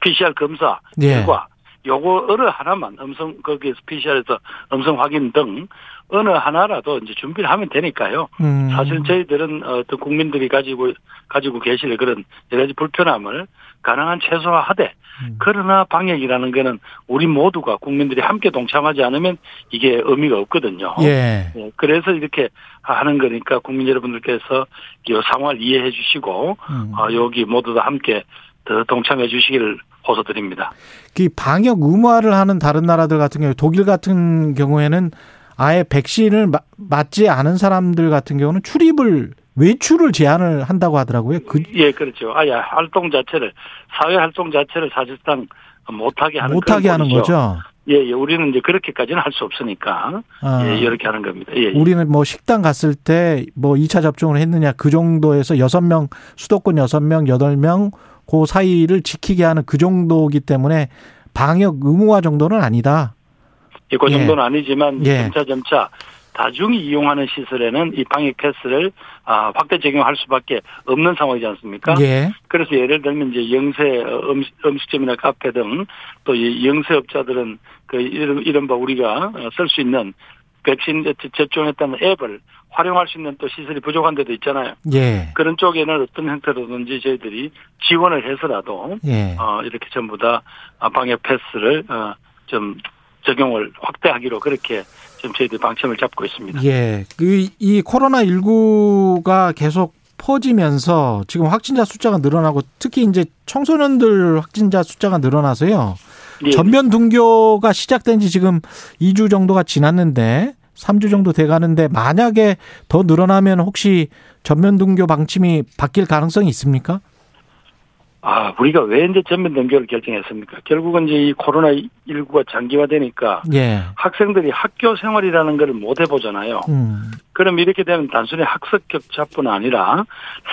Speaker 6: PCR 검사
Speaker 2: 예.
Speaker 6: 결과 요거 어느 하나만 음성 거기에서 PCR에서 음성 확인 등 어느 하나라도 이제 준비를 하면 되니까요.
Speaker 2: 음.
Speaker 6: 사실 저희들은 어떤 국민들이 가지고 가지고 계실 그런 여러 가지 불편함을 가능한 최소화하되
Speaker 2: 음.
Speaker 6: 그러나 방역이라는 거는 우리 모두가 국민들이 함께 동참하지 않으면 이게 의미가 없거든요.
Speaker 2: 예.
Speaker 6: 예, 그래서 이렇게 하는 거니까 국민 여러분들께서 이 상황을 이해해 주시고
Speaker 2: 음.
Speaker 6: 어, 여기 모두 다 함께 더 동참해 주시기를 호소드립니다.
Speaker 2: 그 방역 의무화를 하는 다른 나라들 같은 경우 독일 같은 경우에는 아예 백신을 마- 맞지 않은 사람들 같은 경우는 출입을 외출을 제한을 한다고 하더라고요. 그
Speaker 6: 예, 그렇죠. 아예 활동 자체를 사회 활동 자체를 사실상 못하게 하는
Speaker 2: 못하게 하는. 거죠.
Speaker 6: 예, 예, 우리는 이제 그렇게까지는 할 수 없으니까
Speaker 2: 아.
Speaker 6: 예, 이렇게 하는 겁니다. 예, 예.
Speaker 2: 우리는 뭐 식당 갔을 때 뭐 2차 접종을 했느냐 그 정도에서 6명 수도권 6명, 8명 그 사이를 지키게 하는 그 정도기 때문에 방역 의무화 정도는 아니다.
Speaker 6: 예, 그
Speaker 2: 예.
Speaker 6: 정도는 아니지만
Speaker 2: 예.
Speaker 6: 점차 점차 다중이 이용하는 시설에는 이 방역 패스를 아, 확대 적용할 수밖에 없는 상황이지 않습니까?
Speaker 2: 예.
Speaker 6: 그래서 예를 들면 이제 영세 어, 음식, 음식점이나 카페 등또이 영세업자들은 그 이런 이른바 우리가 쓸 수 있는 백신 접종했다는 앱을 활용할 수 있는 또 시설이 부족한 데도 있잖아요.
Speaker 2: 예.
Speaker 6: 그런 쪽에는 어떤 형태로든지 저희들이 지원을 해서라도
Speaker 2: 예.
Speaker 6: 어, 이렇게 전부 다 방역 패스를 어, 좀 적용을 확대하기로 그렇게 지금 저희들이 방침을 잡고 있습니다.
Speaker 2: 예. 그, 이 코로나19가 계속 퍼지면서 지금 확진자 숫자가 늘어나고 특히 이제 청소년들 확진자 숫자가 늘어나서요.
Speaker 6: 예.
Speaker 2: 전면 등교가 시작된 지 지금 2주 정도가 지났는데 3주 정도 돼 가는데 만약에 더 늘어나면 혹시 전면 등교 방침이 바뀔 가능성이 있습니까?
Speaker 6: 아, 우리가 왜 이제 전면 등교를 결정했습니까? 결국은 이제 이 코로나 19가 장기화되니까
Speaker 2: 예.
Speaker 6: 학생들이 학교 생활이라는 걸 못 해보잖아요.
Speaker 2: 음.
Speaker 6: 그럼 이렇게 되면 단순히 학습 격차뿐 아니라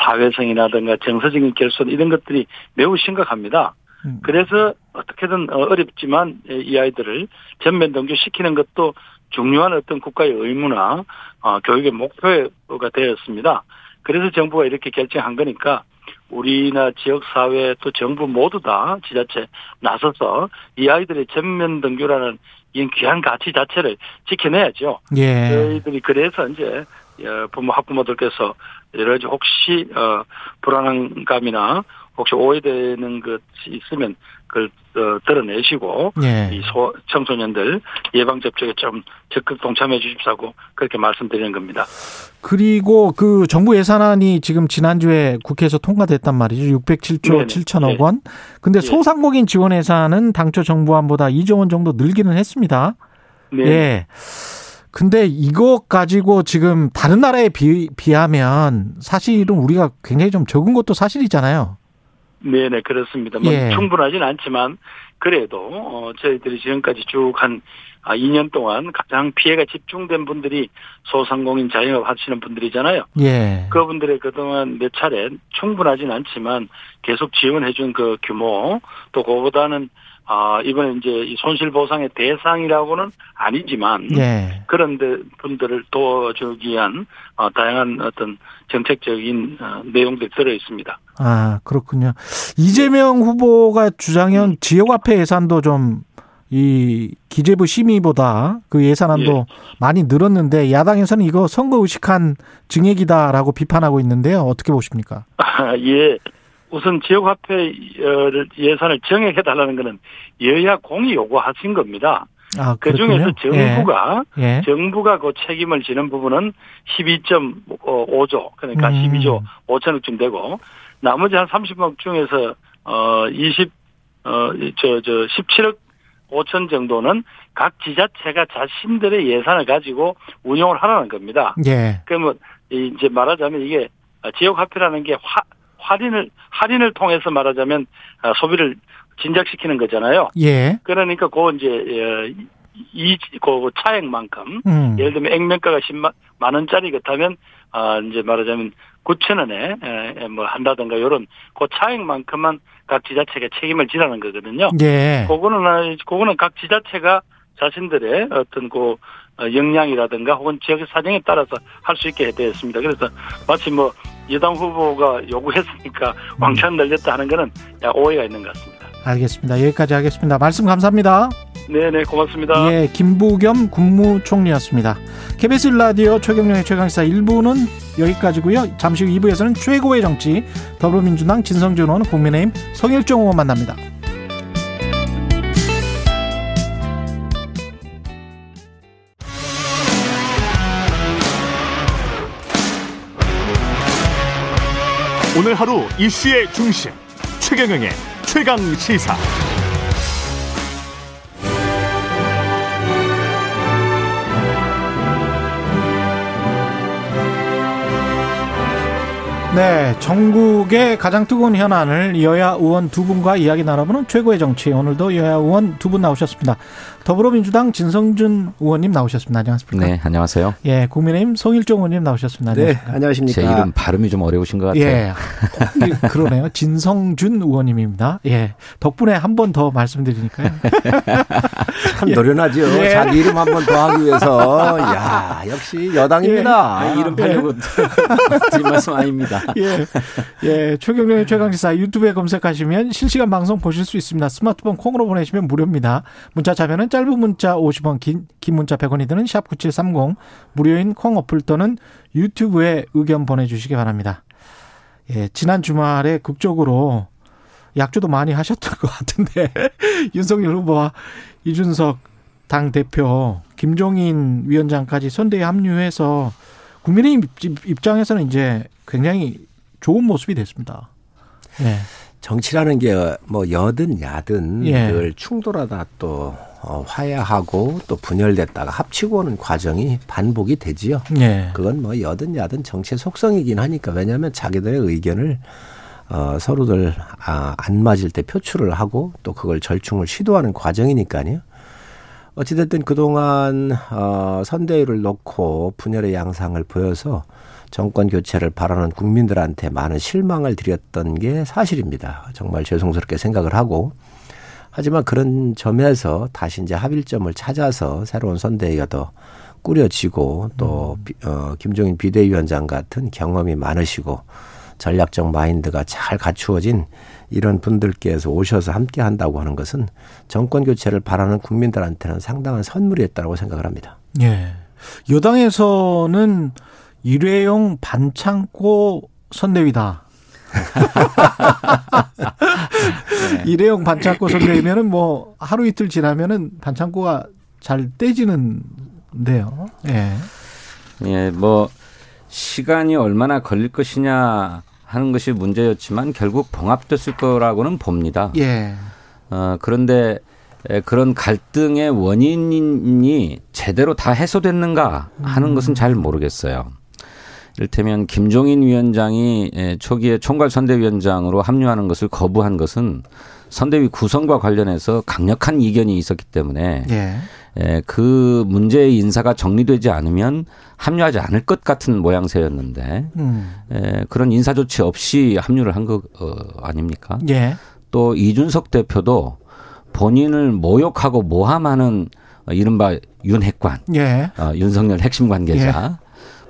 Speaker 6: 사회성이라든가 정서적인 결손 이런 것들이 매우 심각합니다.
Speaker 2: 음.
Speaker 6: 그래서 어떻게든 어, 어렵지만 이 아이들을 전면 등교시키는 것도 중요한 어떤 국가의 의무나 어, 교육의 목표가 되었습니다. 그래서 정부가 이렇게 결정한 거니까 우리나 지역사회 또 정부 모두 다 지자체 나서서 이 아이들의 전면 등교라는 이 귀한 가치 자체를 지켜내야죠.
Speaker 2: 예.
Speaker 6: 저희들이 그래서 이제 어, 부모 학부모들께서 여러 가지 혹시 어, 불안감이나 혹시 오해되는 것이 있으면 그걸 어, 드러내시고
Speaker 2: 예.
Speaker 6: 이 소, 청소년들 예방 접종에 좀 적극 동참해 주십사고 그렇게 말씀드리는 겁니다.
Speaker 2: 그리고 그 정부 예산안이 지금 지난주에 국회에서 통과됐단 말이죠. 607조
Speaker 6: 네네.
Speaker 2: 7천억 원. 근데
Speaker 6: 예.
Speaker 2: 소상공인 지원 예산은 당초 정부안보다 2조 원 정도 늘기는 했습니다.
Speaker 6: 네.
Speaker 2: 예. 근데 이거 가지고 지금 다른 나라에 비, 비하면 사실은 우리가 굉장히 좀 적은 것도 사실이잖아요.
Speaker 6: 네네 그렇습니다. 뭐
Speaker 2: 예.
Speaker 6: 충분하진 않지만 그래도 어, 저희들이 지금까지 쭉한 아, 2년 동안 가장 피해가 집중된 분들이 소상공인 자영업 하시는 분들이잖아요.
Speaker 2: 예.
Speaker 6: 그분들의 그동안 몇 차례 충분하진 않지만 계속 지원해준 그 규모 또 그보다는 아 이번에 이제 이 손실보상의 대상이라고는 아니지만
Speaker 2: 예.
Speaker 6: 그런 데 분들을 도와주기 위한 어, 다양한 어떤 정책적인 어, 내용들이 들어 있습니다.
Speaker 2: 아, 그렇군요. 이재명 후보가 주장한 지역화폐 예산도 좀 이 기재부 심의보다 그 예산안도 많이 늘었는데 야당에서는 이거 선거 의식한 증액이다라고 비판하고 있는데요. 어떻게 보십니까?
Speaker 6: 예. 우선 지역화폐 예산을 정액해 달라는 것은 여야 공이 요구하신 겁니다.
Speaker 2: 아,
Speaker 6: 그 중에서.
Speaker 2: 예.
Speaker 6: 정부가
Speaker 2: 예.
Speaker 6: 정부가 그 책임을 지는 부분은 12.5조 그러니까
Speaker 2: 음.
Speaker 6: 12조 5천억쯤 되고 나머지 한 30억 중에서 어 20 어저 저 17억 5천 정도는 각 지자체가 자신들의 예산을 가지고 운용을 하라는 겁니다.
Speaker 2: 예.
Speaker 6: 그러면 이제 말하자면 이게 지역 화폐라는 게 화, 할인을 할인을 통해서 말하자면 아, 소비를 진작시키는 거잖아요.
Speaker 2: 예.
Speaker 6: 그러니까 그 이제 어, 이그 차액만큼
Speaker 2: 음.
Speaker 6: 예를 들면 액면가가 10만 만 원짜리 그렇다면 아 이제 말하자면 9천 원에 에, 뭐 한다든가 이런 그 차액만큼만 각 지자체가 책임을 지라는 거거든요.
Speaker 2: 예.
Speaker 6: 그거는 아, 그거는 각 지자체가 자신들의 어떤 그 어, 역량이라든가 혹은 지역 사정에 따라서 할 수 있게 되어 있습니다. 그래서 마치 뭐 여당 후보가 요구했으니까 왕창 늘렸다 하는 거는 야, 오해가 있는 것 같습니다.
Speaker 2: 알겠습니다. 여기까지 하겠습니다. 말씀 감사합니다.
Speaker 6: 네네 고맙습니다.
Speaker 2: 예, 김부겸 국무총리였습니다. KBS 라디오 최경영의 최강시사 1부는 여기까지고요. 잠시 후 2부에서는 최고의 정치 더불어민주당 진성준 의원 국민의힘 성일종 의원 만납니다.
Speaker 1: 오늘 하루 이슈의 중심 최경영의 최강 시사.
Speaker 2: 네, 전국의 가장 뜨거운 현안을 여야 의원 두 분과 이야기 나눠보는 최고의 정치. 오늘도 여야 의원 두 분 나오셨습니다. 더불어민주당 진성준 의원님 나오셨습니다. 안녕하십니까?
Speaker 7: 네, 안녕하세요.
Speaker 2: 예, 국민의힘 송일종 의원님 나오셨습니다.
Speaker 8: 네,
Speaker 2: 안녕하십니까?
Speaker 8: 안녕하십니까.
Speaker 7: 제 이름 발음이 좀 어려우신 것 같아요.
Speaker 2: 예, 어, 그러네요. 진성준 의원님입니다. 예, 덕분에 한 번 더 말씀드리니까요.
Speaker 8: 참 노련하죠.
Speaker 2: 예.
Speaker 8: 자기 이름 한 번 더 하기 위해서. 야, 역시 여당입니다.
Speaker 7: 아, 이름 팔려고 드린 말씀 아닙니다.
Speaker 2: 예, 예, 최경련의 최강시사 유튜브에 검색하시면 실시간 방송 보실 수 있습니다. 스마트폰 콩으로 보내시면 무료입니다. 문자 자면은 짧은 문자 50원, 긴, 긴 문자 100원이 드는 샵9730 무료인 콩 어플 또는 유튜브에 의견 보내주시기 바랍니다. 예, 지난 주말에 극적으로 약주도 많이 하셨던 것 같은데 윤석열 후보와 이준석 당 대표, 김종인 위원장까지 선대에 합류해서 국민의힘 입- 입장에서는 이제 굉장히 좋은 모습이 됐습니다. 예.
Speaker 8: 정치라는 게 뭐 여든 야든
Speaker 2: 예.
Speaker 8: 늘 충돌하다 또 어, 화해하고 또 분열됐다가 합치고 오는 과정이 반복이 되지요.
Speaker 2: 예.
Speaker 8: 그건 뭐 여든 야든 정치의 속성이긴 하니까 왜냐하면 자기들의 의견을 어, 서로들 아, 안 맞을 때 표출을 하고 또 그걸 절충을 시도하는 과정이니까요. 어찌됐든 그동안 어, 선대위를 놓고 분열의 양상을 보여서 정권 교체를 바라는 국민들한테 많은 실망을 드렸던 게 사실입니다. 정말 죄송스럽게 생각을 하고 하지만 그런 점에서 다시 이제 합일점을 찾아서 새로운 선대위가 더 꾸려지고 또 비- 어, 김종인 비대위원장 같은 경험이 많으시고 전략적 마인드가 잘 갖추어진 이런 분들께서 오셔서 함께 한다고 하는 것은 정권 교체를 바라는 국민들한테는 상당한 선물이었다고 생각을 합니다.
Speaker 2: 예. 여당에서는 일회용 반창고 선대위다. 네. 일회용 반창고 선대위면은 뭐 하루 이틀 지나면은 반창고가 잘 떼지는데요. 예.
Speaker 7: 예, 뭐 시간이 얼마나 걸릴 것이냐 하는 것이 문제였지만 결국 봉합됐을 거라고는 봅니다.
Speaker 2: 예.
Speaker 7: 어, 그런데 그런 갈등의 원인이 제대로 다 해소됐는가 하는 것은 잘 모르겠어요. 이를테면 김종인 위원장이 초기에 총괄 선대위원장으로 합류하는 것을 거부한 것은 선대위 구성과 관련해서 강력한 이견이 있었기 때문에
Speaker 2: 예.
Speaker 7: 그 문제의 인사가 정리되지 않으면 합류하지 않을 것 같은 모양새였는데
Speaker 2: 음.
Speaker 7: 그런 인사 조치 없이 합류를 한거 어, 아닙니까?
Speaker 2: 예.
Speaker 7: 또 이준석 대표도 본인을 모욕하고 모함하는 이른바 윤핵관,
Speaker 2: 예.
Speaker 7: 어, 윤석열 핵심 관계자.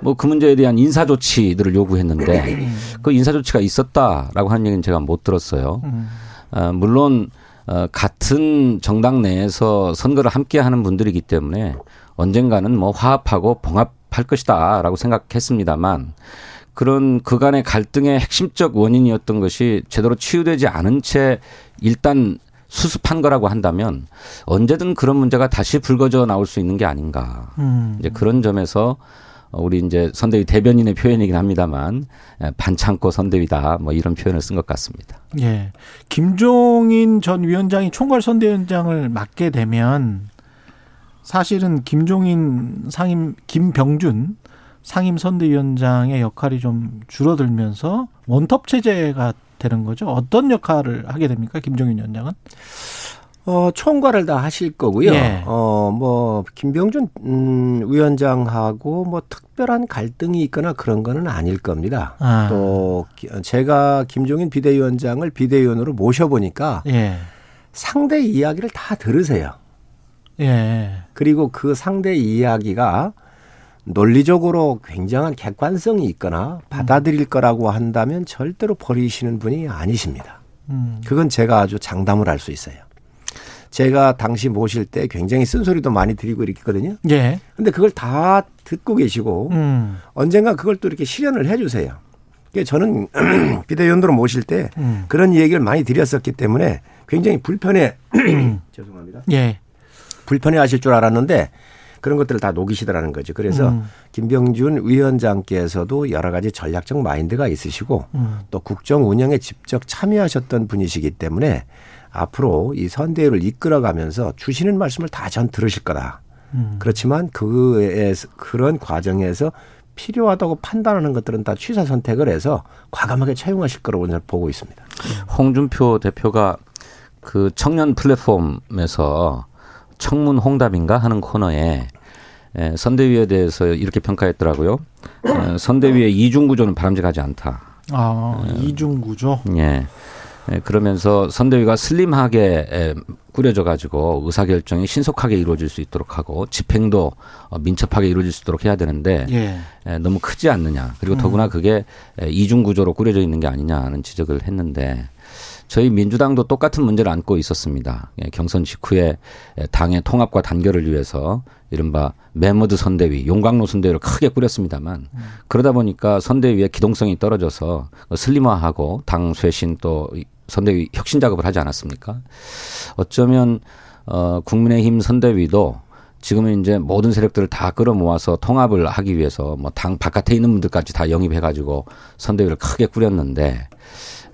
Speaker 7: 예. 뭐그 문제에 대한 인사 조치들을 요구했는데 그 인사 조치가 있었다라고 하는 얘기는 제가 못 들었어요.
Speaker 2: 음.
Speaker 7: 어, 물론 어, 같은 정당 내에서 선거를 함께 하는 분들이기 때문에 언젠가는 뭐 화합하고 봉합할 것이다라고 생각했습니다만 그런 그간의 갈등의 핵심적 원인이었던 것이 제대로 치유되지 않은 채 일단 수습한 거라고 한다면 언제든 그런 문제가 다시 불거져 나올 수 있는 게 아닌가.
Speaker 2: 음.
Speaker 7: 이제 그런 점에서 우리 이제 선대위 대변인의 표현이긴 합니다만 반창고 선대위다 뭐 이런 표현을 쓴 것 같습니다.
Speaker 2: 예. 김종인 전 위원장이 총괄 선대위원장을 맡게 되면 사실은 김종인 상임 김병준 상임 선대위원장의 역할이 좀 줄어들면서 원톱 체제가 되는 거죠. 어떤 역할을 하게 됩니까, 김종인 위원장은?
Speaker 8: 어, 총괄을 다 하실 거고요.
Speaker 2: 예.
Speaker 8: 어, 뭐, 김병준, 음, 위원장하고 뭐 특별한 갈등이 있거나 그런 거는 아닐 겁니다.
Speaker 2: 아.
Speaker 8: 또, 제가 김종인 비대위원장을 비대위원으로 모셔보니까
Speaker 2: 예.
Speaker 8: 상대 이야기를 다 들으세요.
Speaker 2: 예.
Speaker 8: 그리고 그 상대 이야기가 논리적으로 굉장한 객관성이 있거나 받아들일 거라고 한다면 절대로 버리시는 분이 아니십니다.
Speaker 2: 음.
Speaker 8: 그건 제가 아주 장담을 할 수 있어요. 제가 당시 모실 때 굉장히 쓴소리도 많이 드리고 이랬거든요.
Speaker 2: 예.
Speaker 8: 근데 그걸 다 듣고 계시고
Speaker 2: 음.
Speaker 8: 언젠가 그걸 또 이렇게 실현을 해 주세요. 저는 비대위원으로 모실 때
Speaker 2: 음.
Speaker 8: 그런 얘기를 많이 드렸었기 때문에 굉장히 불편해 죄송합니다.
Speaker 2: 예.
Speaker 8: 불편해 하실 줄 알았는데 그런 것들을 다 녹이시더라는 거죠. 그래서
Speaker 2: 음.
Speaker 8: 김병준 위원장께서도 여러 가지 전략적 마인드가 있으시고
Speaker 2: 음.
Speaker 8: 또 국정 운영에 직접 참여하셨던 분이시기 때문에 앞으로 이 선대위를 이끌어가면서 주시는 말씀을 다 전 들으실 거다.
Speaker 2: 음.
Speaker 8: 그렇지만 그에 그런 과정에서 필요하다고 판단하는 것들은 다 취사 선택을 해서 과감하게 채용하실 거라고 저는 보고 있습니다.
Speaker 7: 홍준표 대표가 그 청년 플랫폼에서 청문 홍답인가 하는 코너에 에, 선대위에 대해서 이렇게 평가했더라고요. 에, 선대위의 이중 구조는 바람직하지 않다.
Speaker 2: 아, 이중 구조.
Speaker 7: 예. 에, 그러면서 선대위가 슬림하게 에, 꾸려져 가지고 의사 결정이 신속하게 이루어질 수 있도록 하고 집행도 어, 민첩하게 이루어질 수 있도록 해야 되는데
Speaker 2: 예.
Speaker 7: 에, 너무 크지 않느냐. 그리고
Speaker 2: 음.
Speaker 7: 더구나 그게 에, 이중 구조로 꾸려져 있는 게 아니냐는 지적을 했는데 저희 민주당도 똑같은 문제를 안고 있었습니다. 예, 경선 직후에 당의 통합과 단결을 위해서 이른바 메머드 선대위, 용광로 선대위를 크게 꾸렸습니다만 그러다 보니까 선대위의 기동성이 떨어져서 슬림화하고 당 쇄신 또 선대위 혁신 작업을 하지 않았습니까? 어쩌면 어 국민의힘 선대위도 지금은 이제 모든 세력들을 다 끌어모아서 통합을 하기 위해서 뭐 당 바깥에 있는 분들까지 다 영입해 가지고 선대위를 크게 꾸렸는데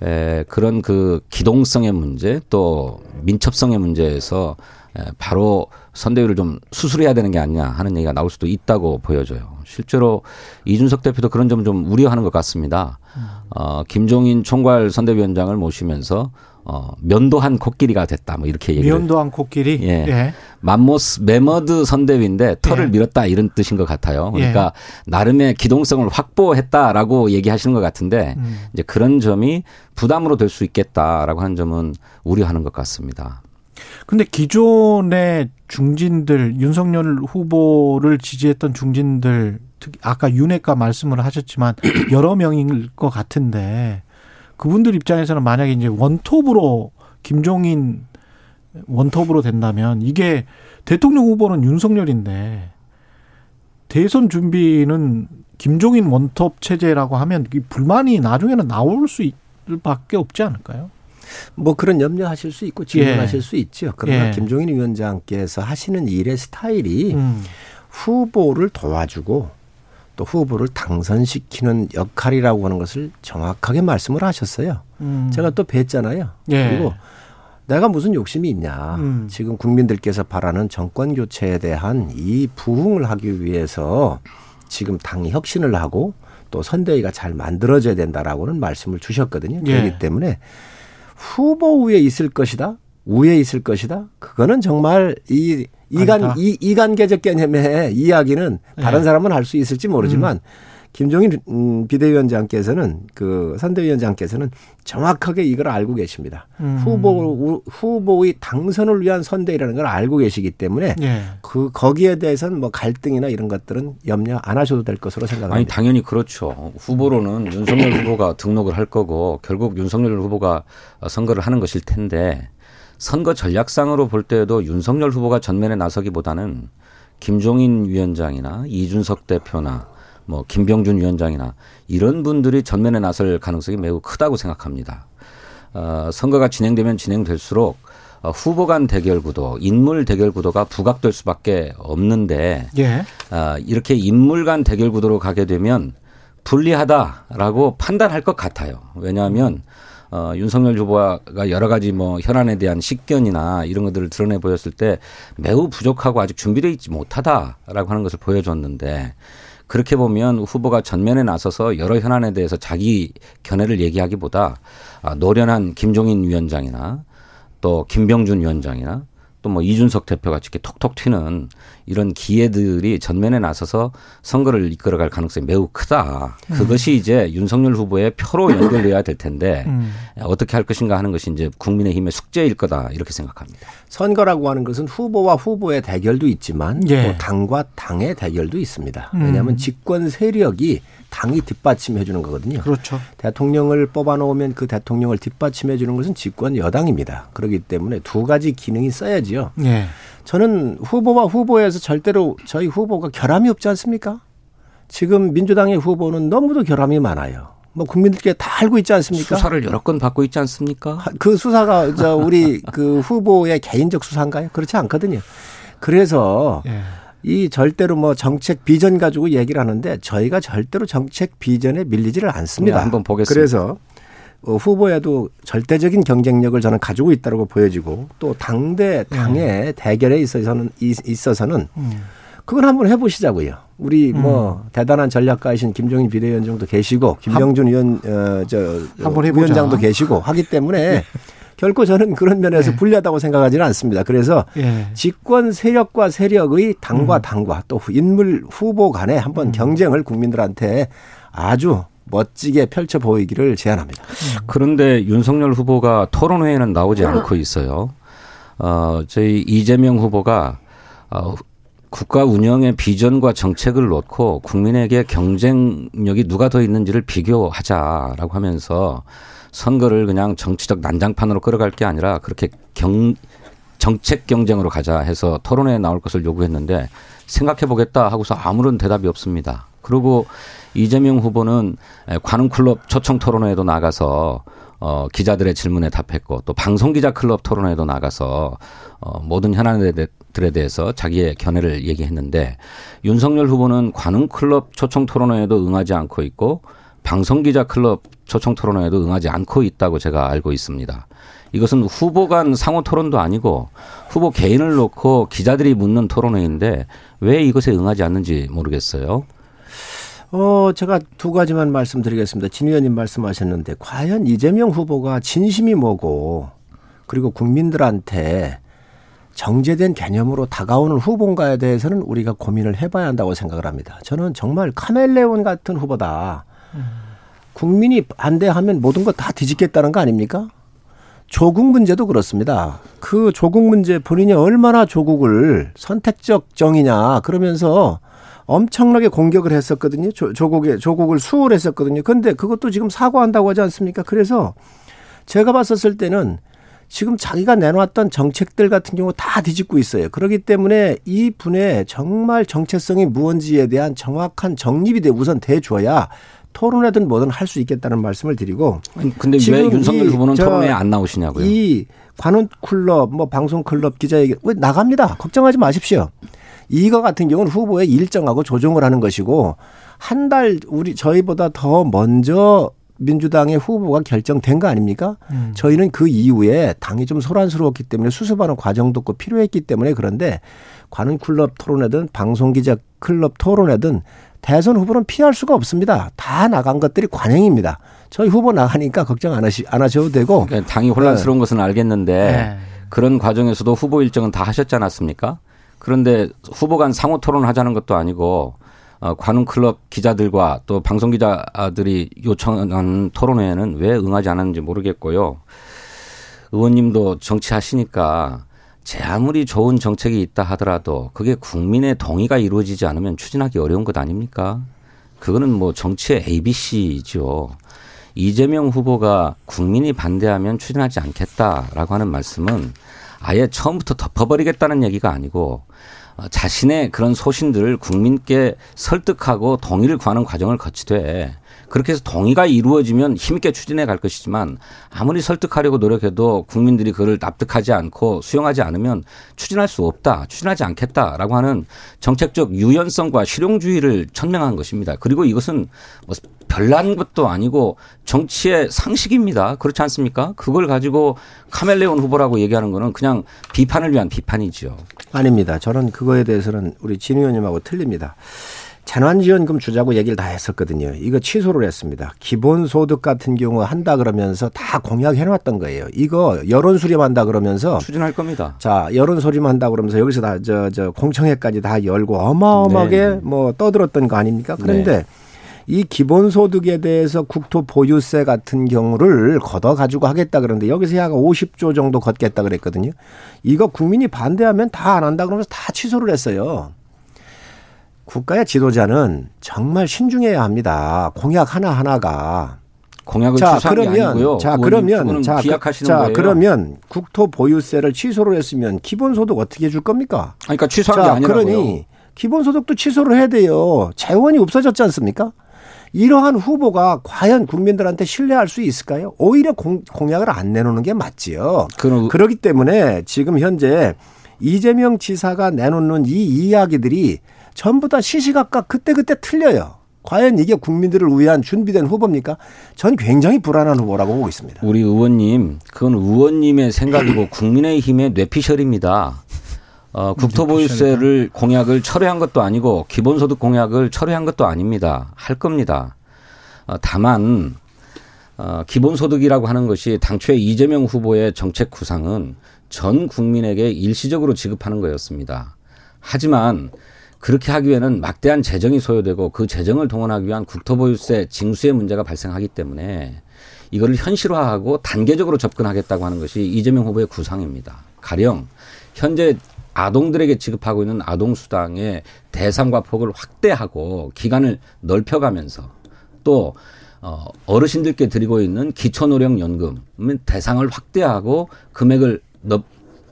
Speaker 7: 에, 그런 그 기동성의 문제 또 민첩성의 문제에서 에, 바로 선대위를 좀 수술해야 되는 게 아니냐 하는 얘기가 나올 수도 있다고 보여져요. 실제로 이준석 대표도 그런 점 좀 우려하는 것 같습니다. 어, 김종인 총괄 선대위원장을 모시면서 어, 면도한 코끼리가 됐다. 뭐 이렇게 얘기를.
Speaker 2: 면도한 코끼리.
Speaker 7: 예.
Speaker 2: 예.
Speaker 7: 맘모스 매머드 선대위인데 털을
Speaker 2: 예.
Speaker 7: 밀었다 이런 뜻인 것 같아요.
Speaker 2: 예.
Speaker 7: 그러니까 나름의 기동성을 확보했다라고 얘기하시는 것 같은데
Speaker 2: 음.
Speaker 7: 이제 그런 점이 부담으로 될 수 있겠다라고 하는 점은 우려하는 것 같습니다.
Speaker 2: 근데 기존의 중진들 윤석열 후보를 지지했던 중진들 특히 아까 윤핵관 말씀을 하셨지만 여러 명일 것 같은데 그분들 입장에서는 만약에 이제 원톱으로 김종인 원톱으로 된다면 이게 대통령 후보는 윤석열인데 대선 준비는 김종인 원톱 체제라고 하면 이 불만이 나중에는 나올 수 밖에 없지 않을까요?
Speaker 8: 뭐 그런 염려하실 수 있고 질문하실
Speaker 2: 예.
Speaker 8: 수 있죠. 그러나
Speaker 2: 예.
Speaker 8: 김종인 위원장께서 하시는 일의 스타일이
Speaker 2: 음.
Speaker 8: 후보를 도와주고 또 후보를 당선시키는 역할이라고 하는 것을 정확하게 말씀을 하셨어요.
Speaker 2: 음.
Speaker 8: 제가 또 뵀잖아요.
Speaker 2: 예.
Speaker 8: 그리고 내가 무슨 욕심이 있냐.
Speaker 2: 음.
Speaker 8: 지금 국민들께서 바라는 정권 교체에 대한 이 부흥을 하기 위해서 지금 당이 혁신을 하고 또 선대위가 잘 만들어져야 된다라고는 말씀을 주셨거든요.
Speaker 2: 예.
Speaker 8: 그렇기 때문에 후보 위에 있을 것이다. 우에 있을 것이다. 그거는 정말 이 이간
Speaker 2: 아니다.
Speaker 8: 이 이간계적 개념의 이야기는 다른
Speaker 2: 예.
Speaker 8: 사람은 할수 있을지 모르지만 김종인 음, 비대위원장께서는 그 선대위원장께서는 정확하게 이걸 알고 계십니다.
Speaker 2: 음.
Speaker 8: 후보 후보의 당선을 위한 선대위라는 걸 알고 계시기 때문에
Speaker 2: 예.
Speaker 8: 그 거기에 대해서는 뭐 갈등이나 이런 것들은 염려 안 하셔도 될 것으로
Speaker 7: 아니
Speaker 8: 생각합니다.
Speaker 7: 당연히 그렇죠. 후보로는 윤석열 후보가 등록을 할 거고 결국 윤석열 후보가 선거를 하는 것일 텐데 선거 전략상으로 볼 때에도 윤석열 후보가 전면에 나서기보다는 김종인 위원장이나 이준석 대표나 뭐 김병준 위원장이나 이런 분들이 전면에 나설 가능성이 매우 크다고 생각합니다. 어, 선거가 진행되면 진행될수록 어, 후보 간 대결 구도, 인물 대결 구도가 부각될 수밖에 없는데
Speaker 2: 예.
Speaker 7: 아, 이렇게 인물 간 대결 구도로 가게 되면 불리하다라고 판단할 것 같아요. 왜냐하면 어, 윤석열 후보가 여러 가지 뭐 현안에 대한 식견이나 이런 것들을 드러내 보였을 때 매우 부족하고 아직 준비되어 있지 못하다라고 하는 것을 보여줬는데 그렇게 보면 후보가 전면에 나서서 여러 현안에 대해서 자기 견해를 얘기하기보다 아, 노련한 김종인 위원장이나 또 김병준 위원장이나 또 뭐 이준석 대표가 이렇게 톡톡 튀는 이런 기회들이 전면에 나서서 선거를 이끌어갈 가능성이 매우 크다. 그것이 이제 윤석열 후보의 표로 연결돼야 될 텐데
Speaker 2: 음.
Speaker 7: 어떻게 할 것인가 하는 것이 이제 국민의힘의 숙제일 거다 이렇게 생각합니다.
Speaker 8: 선거라고 하는 것은 후보와 후보의 대결도 있지만
Speaker 2: 예.
Speaker 8: 또 당과 당의 대결도 있습니다.
Speaker 2: 음.
Speaker 8: 왜냐하면 집권 세력이 당이 뒷받침해 주는 거거든요.
Speaker 2: 그렇죠.
Speaker 8: 대통령을 뽑아 놓으면 그 대통령을 뒷받침해 주는 것은 집권 여당입니다. 그렇기 때문에 두 가지 기능이 써야지요.
Speaker 2: 예.
Speaker 8: 저는 후보와 후보에서 절대로 저희 후보가 결함이 없지 않습니까? 지금 민주당의 후보는 너무도 결함이 많아요. 뭐 국민들께 다 알고 있지 않습니까?
Speaker 7: 수사를 여러 건 받고 있지 않습니까?
Speaker 8: 그 수사가 저 우리 그 후보의 개인적 수사인가요? 그렇지 않거든요. 그래서
Speaker 2: 예.
Speaker 8: 이 절대로 뭐 정책 비전 가지고 얘기를 하는데 저희가 절대로 정책 비전에 밀리지를 않습니다.
Speaker 7: 네, 한번 보겠습니다.
Speaker 8: 그래서 어, 후보에도 절대적인 경쟁력을 저는 가지고 있다고 보여지고 또 당대 당의 대결에 있어서는 이- 있어서는
Speaker 2: 음.
Speaker 8: 그걸 한번 해보시자고요. 우리 뭐 대단한 전략가이신 김종인 비대위원장도 계시고 김병준 위원 어저. 위원장도 계시고 하기 때문에 결코 저는 그런 면에서
Speaker 2: 네.
Speaker 8: 불리하다고 생각하지는 않습니다. 그래서
Speaker 2: 예.
Speaker 8: 집권 세력과 세력의 당과
Speaker 2: 음.
Speaker 8: 당과 또 인물 후보 간에 한번 경쟁을 국민들한테 아주 멋지게 펼쳐 보이기를 제안합니다.
Speaker 7: 그런데 윤석열 후보가 토론회에는 나오지 않고 있어요. 어, 저희 이재명 후보가 어, 국가 운영의 비전과 정책을 놓고 국민에게 경쟁력이 누가 더 있는지를 비교하자라고 하면서 선거를 그냥 정치적 난장판으로 끌어갈 게 아니라 그렇게 경 정책 경쟁으로 가자 해서 토론회에 나올 것을 요구했는데 생각해 보겠다 하고서 아무런 대답이 없습니다. 그리고 이재명 후보는 관훈 클럽 초청 토론회에도 나가서 어, 기자들의 질문에 답했고 또 방송 기자 클럽 토론회에도 나가서 어, 모든 현안들에 대해서 자기의 견해를 얘기했는데 윤석열 후보는 관훈 클럽 초청 토론회에도 응하지 않고 있고 방송 기자 클럽 초청 토론회에도 응하지 않고 있다고 제가 알고 있습니다. 이것은 후보 간 상호 토론도 아니고 후보 개인을 놓고 기자들이 묻는 토론회인데 왜 이것에 응하지 않는지 모르겠어요.
Speaker 8: 어, 제가 두 가지만 말씀드리겠습니다. 진 의원님 말씀하셨는데 과연 이재명 후보가 진심이 뭐고 그리고 국민들한테 정제된 개념으로 다가오는 후보인가에 대해서는 우리가 고민을 해봐야 한다고 생각을 합니다. 저는 정말 카멜레온 같은 후보다. 국민이 반대하면 모든 것다 뒤집겠다는 거 아닙니까? 조국 문제도 그렇습니다. 그 조국 문제 본인이 얼마나 조국을 선택적 정이냐 그러면서 엄청나게 공격을 했었거든요. 조, 조국에 조국을 수월했었거든요. 근데 그것도 지금 사과한다고 하지 않습니까? 그래서 제가 봤었을 때는 지금 자기가 내놓았던 정책들 같은 경우 다 뒤집고 있어요. 그렇기 때문에 이 분의 정말 정체성이 무언지에 대한 정확한 정립이 돼 우선 돼줘야 토론회든 뭐든 할 수 있겠다는 말씀을 드리고.
Speaker 7: 근데 왜 윤석열 후보는 토론회에 안 나오시냐고요?
Speaker 8: 이 관훈 클럽, 뭐 방송 클럽 기자에게 왜 나갑니다. 걱정하지 마십시오. 이거 같은 경우는 후보의 일정하고 조정을 하는 것이고 한 달 우리 저희보다 더 먼저 민주당의 후보가 결정된 거 아닙니까? 음. 저희는 그 이후에 당이 좀 소란스러웠기 때문에 수습하는 과정도 꼭 필요했기 때문에 그런데 관훈 클럽 토론회든 방송 기자 클럽 토론회든 대선 후보는 피할 수가 없습니다. 다 나간 것들이 관행입니다. 저희 후보 나가니까 걱정 안, 하시, 안 하셔도 되고.
Speaker 7: 그러니까 당이 혼란스러운 네. 것은 알겠는데 네. 그런 과정에서도 후보 일정은 다 하셨지 않았습니까? 그런데 후보 간 상호 토론을 하자는 것도 아니고 어, 관훈 클럽 기자들과 또 방송 기자들이 요청한 토론회에는 왜 응하지 않았는지 모르겠고요. 의원님도 정치하시니까 제 아무리 좋은 정책이 있다 하더라도 그게 국민의 동의가 이루어지지 않으면 추진하기 어려운 것 아닙니까? 그거는 뭐 정치의 ABC죠. 이재명 후보가 국민이 반대하면 추진하지 않겠다라고 하는 말씀은 아예 처음부터 덮어버리겠다는 얘기가 아니고 어, 자신의 그런 소신들을 국민께 설득하고 동의를 구하는 과정을 거치되 그렇게 해서 동의가 이루어지면 힘있게 추진해 갈 것이지만 아무리 설득하려고 노력해도 국민들이 그걸 납득하지 않고 수용하지 않으면 추진할 수 없다, 추진하지 않겠다라고 하는 정책적 유연성과 실용주의를 천명한 것입니다. 그리고 이것은 뭐 별난 것도 아니고 정치의 상식입니다. 그렇지 않습니까? 그걸 가지고 카멜레온 후보라고 얘기하는 거는 그냥 비판을 위한 비판이죠.
Speaker 8: 아닙니다. 저는 그거에 대해서는 우리 진 의원님하고 틀립니다. 재난지원금 주자고 얘기를 다 했었거든요. 이거 취소를 했습니다. 기본소득 같은 경우 한다 그러면서 다 공약해놨던 거예요. 이거 여론 수렴한다 그러면서
Speaker 7: 추진할 겁니다.
Speaker 8: 자 여론 수렴한다 그러면서 여기서 다 저 저 공청회까지 다 열고 어마어마하게 네. 뭐 떠들었던 거 아닙니까? 그런데 네. 이 기본소득에 대해서 국토 보유세 같은 경우를 걷어 가지고 하겠다 그러는데 여기서 약 50조 정도 걷겠다 그랬거든요. 이거 국민이 반대하면 다 안 한다 그러면서 다 취소를 했어요. 국가의 지도자는 정말 신중해야 합니다. 공약 하나 하나가
Speaker 7: 공약을 자 그러면
Speaker 8: 자 그러면 자, 그, 자 거예요. 그러면 국토 보유세를 취소를 했으면 기본소득 어떻게 줄 겁니까?
Speaker 7: 그러니까 취소한 자, 게 아니라고요. 그러니
Speaker 8: 기본소득도 취소를 해야 돼요. 재원이 없어졌지 않습니까? 이러한 후보가 과연 국민들한테 신뢰할 수 있을까요? 오히려 공, 공약을 안 내놓는 게 맞지요. 그럼. 그렇기 때문에 지금 현재 이재명 지사가 내놓는 이 이야기들이 전부 다 시시각각 그때그때 틀려요. 과연 이게 국민들을 위한 준비된 후보입니까? 전 굉장히 불안한 후보라고 보고 있습니다.
Speaker 7: 우리 의원님, 그건 의원님의 생각이고 국민의힘의 뇌피셜입니다. 어, 국토보유세를 공약을 철회한 것도 아니고 기본소득 공약을 철회한 것도 아닙니다. 할 겁니다. 어, 다만 어, 기본소득이라고 하는 것이 당초에 이재명 후보의 정책 구상은 전 국민에게 일시적으로 지급하는 거였습니다. 하지만 그렇게 하기 위해는 막대한 재정이 소요되고 그 재정을 동원하기 위한 국토보유세 징수의 문제가 발생하기 때문에 이거를 현실화하고 단계적으로 접근하겠다고 하는 것이 이재명 후보의 구상입니다. 가령 현재 아동들에게 지급하고 있는 아동수당의 대상과 폭을 확대하고 기간을 넓혀가면서 또 어, 어르신들께 드리고 있는 기초노령연금 대상을 확대하고 금액을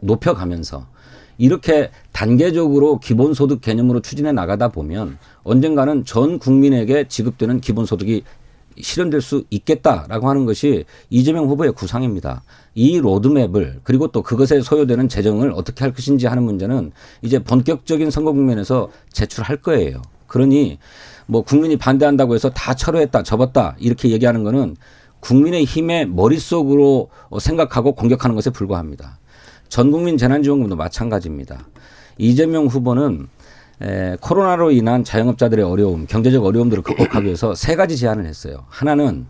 Speaker 7: 높여가면서 이렇게 단계적으로 기본소득 개념으로 추진해 나가다 보면 언젠가는 전 국민에게 지급되는 기본소득이 실현될 수 있겠다라고 하는 것이 이재명 후보의 구상입니다. 이 로드맵을 그리고 또 그것에 소요되는 재정을 어떻게 할 것인지 하는 문제는 이제 본격적인 선거 국면에서 제출할 거예요. 그러니 뭐 국민이 반대한다고 해서 다 철회했다, 접었다 이렇게 얘기하는 거는 국민의 힘의 머릿속으로 생각하고 공격하는 것에 불과합니다. 전 국민 재난지원금도 마찬가지입니다. 이재명 후보는 에, 코로나로 인한 자영업자들의 어려움, 경제적 어려움들을 극복하기 위해서 세 가지 제안을 했어요. 하나는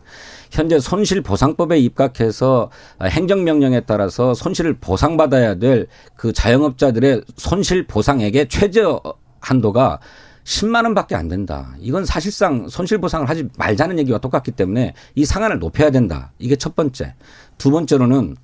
Speaker 7: 현재 손실보상법에 입각해서 행정명령에 따라서 손실을 보상받아야 될 그 자영업자들의 손실보상액의 최저 한도가 10만 원밖에 안 된다. 이건 사실상 손실 보상을 하지 말자는 얘기와 똑같기 때문에 이 상한을 높여야 된다. 이게 첫 번째. 두 번째로는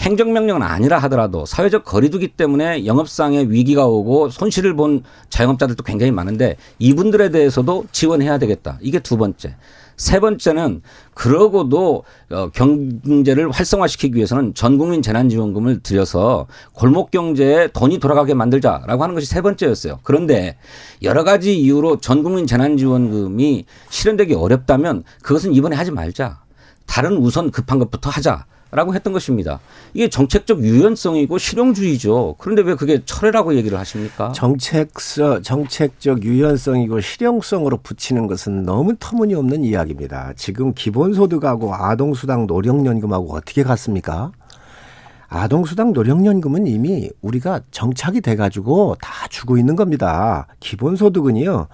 Speaker 7: 행정명령은 아니라 하더라도 사회적 거리두기 때문에 영업상의 위기가 오고 손실을 본 자영업자들도 굉장히 많은데 이분들에 대해서도 지원해야 되겠다. 이게 두 번째. 세 번째는 그러고도 어, 경제를 활성화시키기 위해서는 전 국민 재난지원금을 들여서 골목 경제에 돈이 돌아가게 만들자라고 하는 것이 세 번째였어요. 그런데 여러 가지 이유로 전 국민 재난지원금이 실현되기 어렵다면 그것은 이번에 하지 말자. 다른 우선 급한 것부터 하자. 라고 했던 것입니다. 이게 정책적 유연성이고 실용주의죠. 그런데 왜 그게 철회라고 얘기를 하십니까?
Speaker 8: 정책서 정책적 유연성이고 실용성으로 붙이는 것은 너무 터무니없는 이야기입니다. 지금 기본소득하고 아동수당 노령연금하고 어떻게 같습니까? 아동수당 노령연금은 이미 우리가 정착이 돼가지고 다 주고 있는 겁니다. 기본소득은요.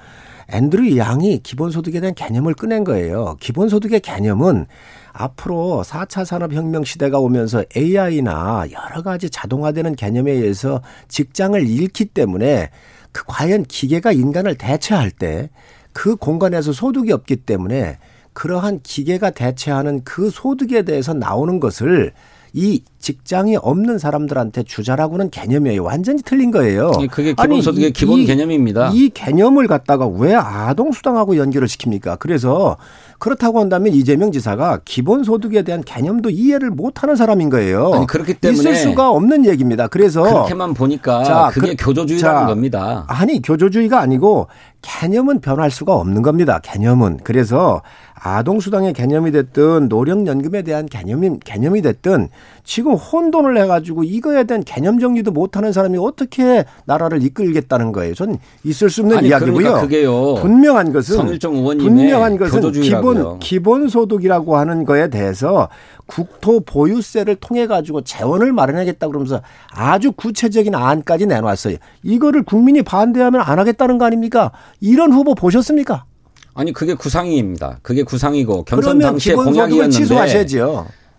Speaker 8: 앤드류 양이 기본소득에 대한 개념을 꺼낸 거예요. 기본소득의 개념은 앞으로 4차 산업혁명 시대가 오면서 AI나 여러 가지 자동화되는 개념에 의해서 직장을 잃기 때문에 그 과연 기계가 인간을 대체할 때 그 공간에서 소득이 없기 때문에 그러한 기계가 대체하는 그 소득에 대해서 나오는 것을 이 직장이 없는 사람들한테 주자라고는 개념이에요. 완전히 틀린 거예요.
Speaker 7: 그게 기본소득의 아니, 기본 이, 개념입니다.
Speaker 8: 이 개념을 갖다가 왜 아동수당하고 연결을 시킵니까? 그래서 그렇다고 한다면 이재명 지사가 기본소득에 대한 개념도 이해를 못하는 사람인 거예요.
Speaker 7: 아니, 그렇기 때문에
Speaker 8: 있을 수가 없는 얘기입니다. 그래서
Speaker 7: 그렇게만 보니까 자, 그게 그, 교조주의라는 자, 겁니다.
Speaker 8: 아니 교조주의가 아니고 개념은 변할 수가 없는 겁니다. 개념은 그래서 아동수당의 개념이 됐든 노령연금에 대한 개념이 개념이 됐든 지금 혼돈을 해가지고 이거에 대한 개념 정리도 못하는 사람이 어떻게 나라를 이끌겠다는 거예요. 전 있을 수 없는
Speaker 7: 아니,
Speaker 8: 이야기고요.
Speaker 7: 그러니까.
Speaker 8: 분명한 것은
Speaker 7: 분명한
Speaker 8: 것은 기본 기본 소득이라고 하는 거에 대해서 국토 보유세를 통해 가지고 재원을 마련하겠다 그러면서 아주 구체적인 안까지 내놨어요. 이거를 국민이 반대하면 안 하겠다는 거 아닙니까? 이런 후보 보셨습니까?
Speaker 7: 아니 그게 구상이입니다. 그게 구상이고 경선 당시에 공약이었는데.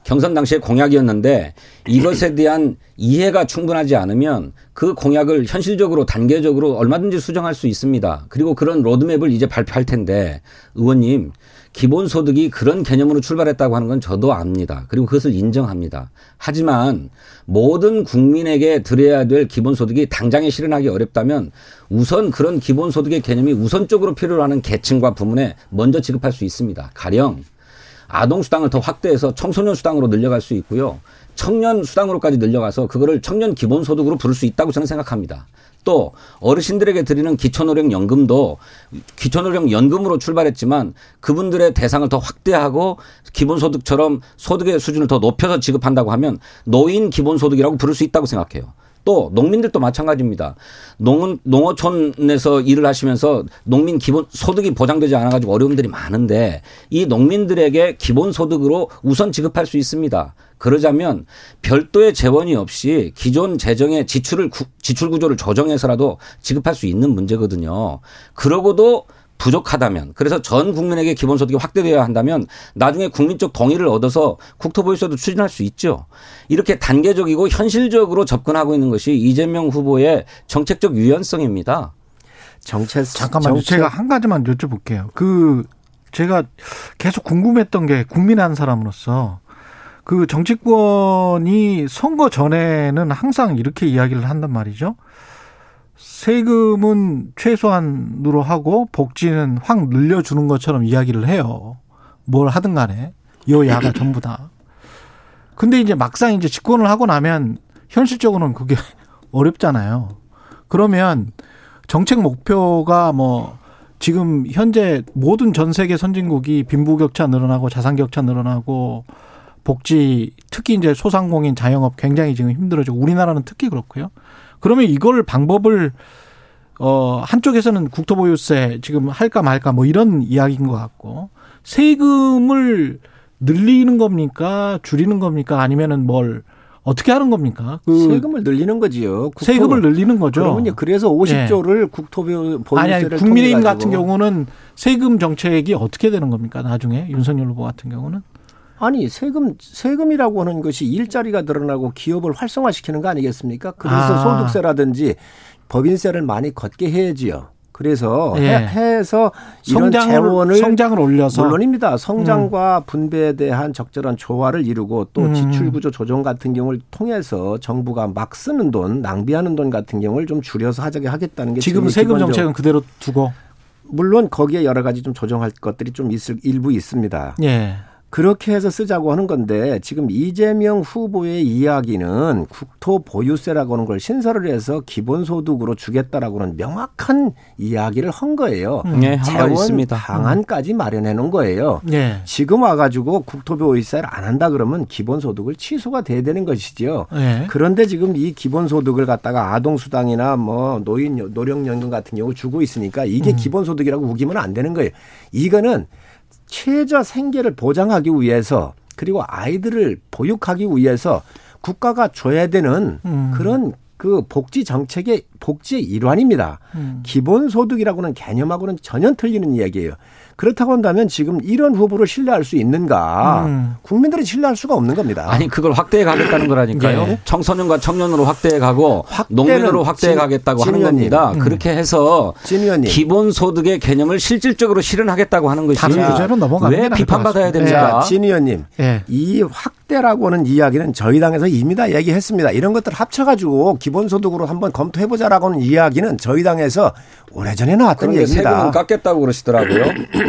Speaker 7: 경선 당시에 공약이었는데 이것에 대한 이해가 충분하지 않으면 그 공약을 현실적으로 단계적으로 얼마든지 수정할 수 있습니다. 그리고 그런 로드맵을 이제 발표할 텐데 의원님 기본소득이 그런 개념으로 출발했다고 하는 건 저도 압니다. 그리고 그것을 인정합니다. 하지만 모든 국민에게 드려야 될 기본소득이 당장에 실현하기 어렵다면 우선 그런 기본소득의 개념이 우선적으로 필요로 하는 계층과 부문에 먼저 지급할 수 있습니다. 가령 아동 수당을 더 확대해서 청소년 수당으로 늘려갈 수 있고요. 청년 수당으로까지 늘려가서 그거를 청년 기본소득으로 부를 수 있다고 저는 생각합니다. 또 어르신들에게 드리는 기초노령연금도 기초노령연금으로 출발했지만 그분들의 대상을 더 확대하고 기본소득처럼 소득의 수준을 더 높여서 지급한다고 하면 노인 기본소득이라고 부를 수 있다고 생각해요. 또 농민들도 마찬가지입니다. 농 농어촌에서 일을 하시면서 농민 기본 소득이 보장되지 않아 가지고 어려움들이 많은데 이 농민들에게 기본 소득으로 우선 지급할 수 있습니다. 그러자면 별도의 재원이 없이 기존 재정의 지출을 지출 구조를 조정해서라도 지급할 수 있는 문제거든요. 그러고도 부족하다면 그래서 전 국민에게 기본소득이 확대되어야 한다면 나중에 국민적 동의를 얻어서 국토보유세도 추진할 수 있죠. 이렇게 단계적이고 현실적으로 접근하고 있는 것이 이재명 후보의 정책적 유연성입니다.
Speaker 2: 정책 잠깐만요. 정책. 제가 한 가지만 여쭤볼게요. 그 제가 계속 궁금했던 게 국민 한 사람으로서 그 정치권이 선거 전에는 항상 이렇게 이야기를 한단 말이죠. 세금은 최소한으로 하고 복지는 확 늘려주는 것처럼 이야기를 해요. 뭘 하든 간에 여야가 전부 다. 근데 이제 막상 이제 집권을 하고 나면 현실적으로는 그게 어렵잖아요. 그러면 정책 목표가 뭐 지금 현재 모든 전 세계 선진국이 빈부격차 늘어나고 자산격차 늘어나고 복지 특히 이제 소상공인 자영업 굉장히 지금 힘들어지고 우리나라는 특히 그렇고요. 그러면 이걸 방법을 어 한쪽에서는 국토보유세 지금 할까 말까 뭐 이런 이야기인 것 같고 세금을 늘리는 겁니까 줄이는 겁니까 아니면은 뭘 어떻게 하는 겁니까?
Speaker 8: 그 세금을 늘리는 거지요.
Speaker 2: 국토, 세금을 늘리는 거죠.
Speaker 8: 그러면요. 그래서 50조를 네. 국토보유세를 아니, 아니
Speaker 2: 국민의힘 같은 경우는 세금 정책이 어떻게 되는 겁니까? 나중에 윤석열 후보 같은 경우는
Speaker 8: 아니 세금 세금이라고 하는 것이 일자리가 늘어나고 기업을 활성화시키는 거 아니겠습니까? 그래서 아. 소득세라든지 법인세를 많이 걷게 해야지요. 그래서
Speaker 2: 예.
Speaker 8: 해, 해에서 이런
Speaker 2: 성장을
Speaker 8: 재원을
Speaker 2: 성장을 올려서
Speaker 8: 물론입니다. 성장과 분배에 대한 적절한 조화를 이루고 또
Speaker 2: 음.
Speaker 8: 지출 구조 조정 같은 경우를 통해서 정부가 막 쓰는 돈, 낭비하는 돈 같은 경우를 좀 줄여서 하자게 하겠다는 게
Speaker 2: 지금
Speaker 8: 지금
Speaker 2: 세금
Speaker 8: 기본적-
Speaker 2: 정책은 그대로 두고
Speaker 8: 물론 거기에 여러 가지 좀 조정할 것들이 좀 있을 일부 있습니다.
Speaker 2: 예.
Speaker 8: 그렇게 해서 쓰자고 하는 건데 지금 이재명 후보의 이야기는 국토 보유세라고 하는 걸 신설을 해서 기본소득으로 주겠다라고는 명확한 이야기를 한 거예요.
Speaker 7: 네, 한가
Speaker 8: 재원
Speaker 7: 있습니다.
Speaker 8: 방안까지 마련해 놓은 거예요.
Speaker 2: 예.
Speaker 8: 지금 와가지고 국토 보유세를 안 한다 그러면 기본소득을 취소가 돼야 되는 것이지요.
Speaker 2: 예.
Speaker 8: 그런데 지금 이 기본소득을 갖다가 아동수당이나 뭐 노인 노령연금 같은 경우 주고 있으니까 이게 기본소득이라고 우기면 안 되는 거예요. 이거는 최저 생계를 보장하기 위해서 그리고 아이들을 보육하기 위해서 국가가 줘야 되는
Speaker 2: 음.
Speaker 8: 그런 그 복지 정책의 복지의 일환입니다.
Speaker 2: 음.
Speaker 8: 기본소득이라고는 개념하고는 전혀 틀리는 이야기예요. 그렇다고 한다면 지금 이런 후보를 신뢰할 수 있는가?
Speaker 2: 음.
Speaker 8: 국민들이 신뢰할 수가 없는 겁니다.
Speaker 7: 아니 그걸 확대해 가겠다는 거라니까요.
Speaker 2: 예.
Speaker 7: 청소년과 청년으로 확대해 가고 농민으로 확대해
Speaker 8: 진-
Speaker 7: 가겠다고
Speaker 8: 진
Speaker 7: 하는
Speaker 8: 의원님.
Speaker 7: 겁니다.
Speaker 2: 음.
Speaker 7: 그렇게 해서
Speaker 8: 진 의원님.
Speaker 7: 기본 소득의 개념을 실질적으로 실현하겠다고 하는 것이 왜 비판받아야. 됩니까?
Speaker 8: 자, 진 의원님.
Speaker 2: 예.
Speaker 8: 이 확대라고 하는 이야기는 저희 당에서 이미 다 얘기했습니다. 이런 것들 합쳐가지고 기본소득으로 한번 검토해보자라고 하는 이야기는 저희 당에서 오래전에 나왔던
Speaker 7: 그런데 세금은
Speaker 8: 얘기입니다.
Speaker 7: 깎겠다고 그러시더라고요.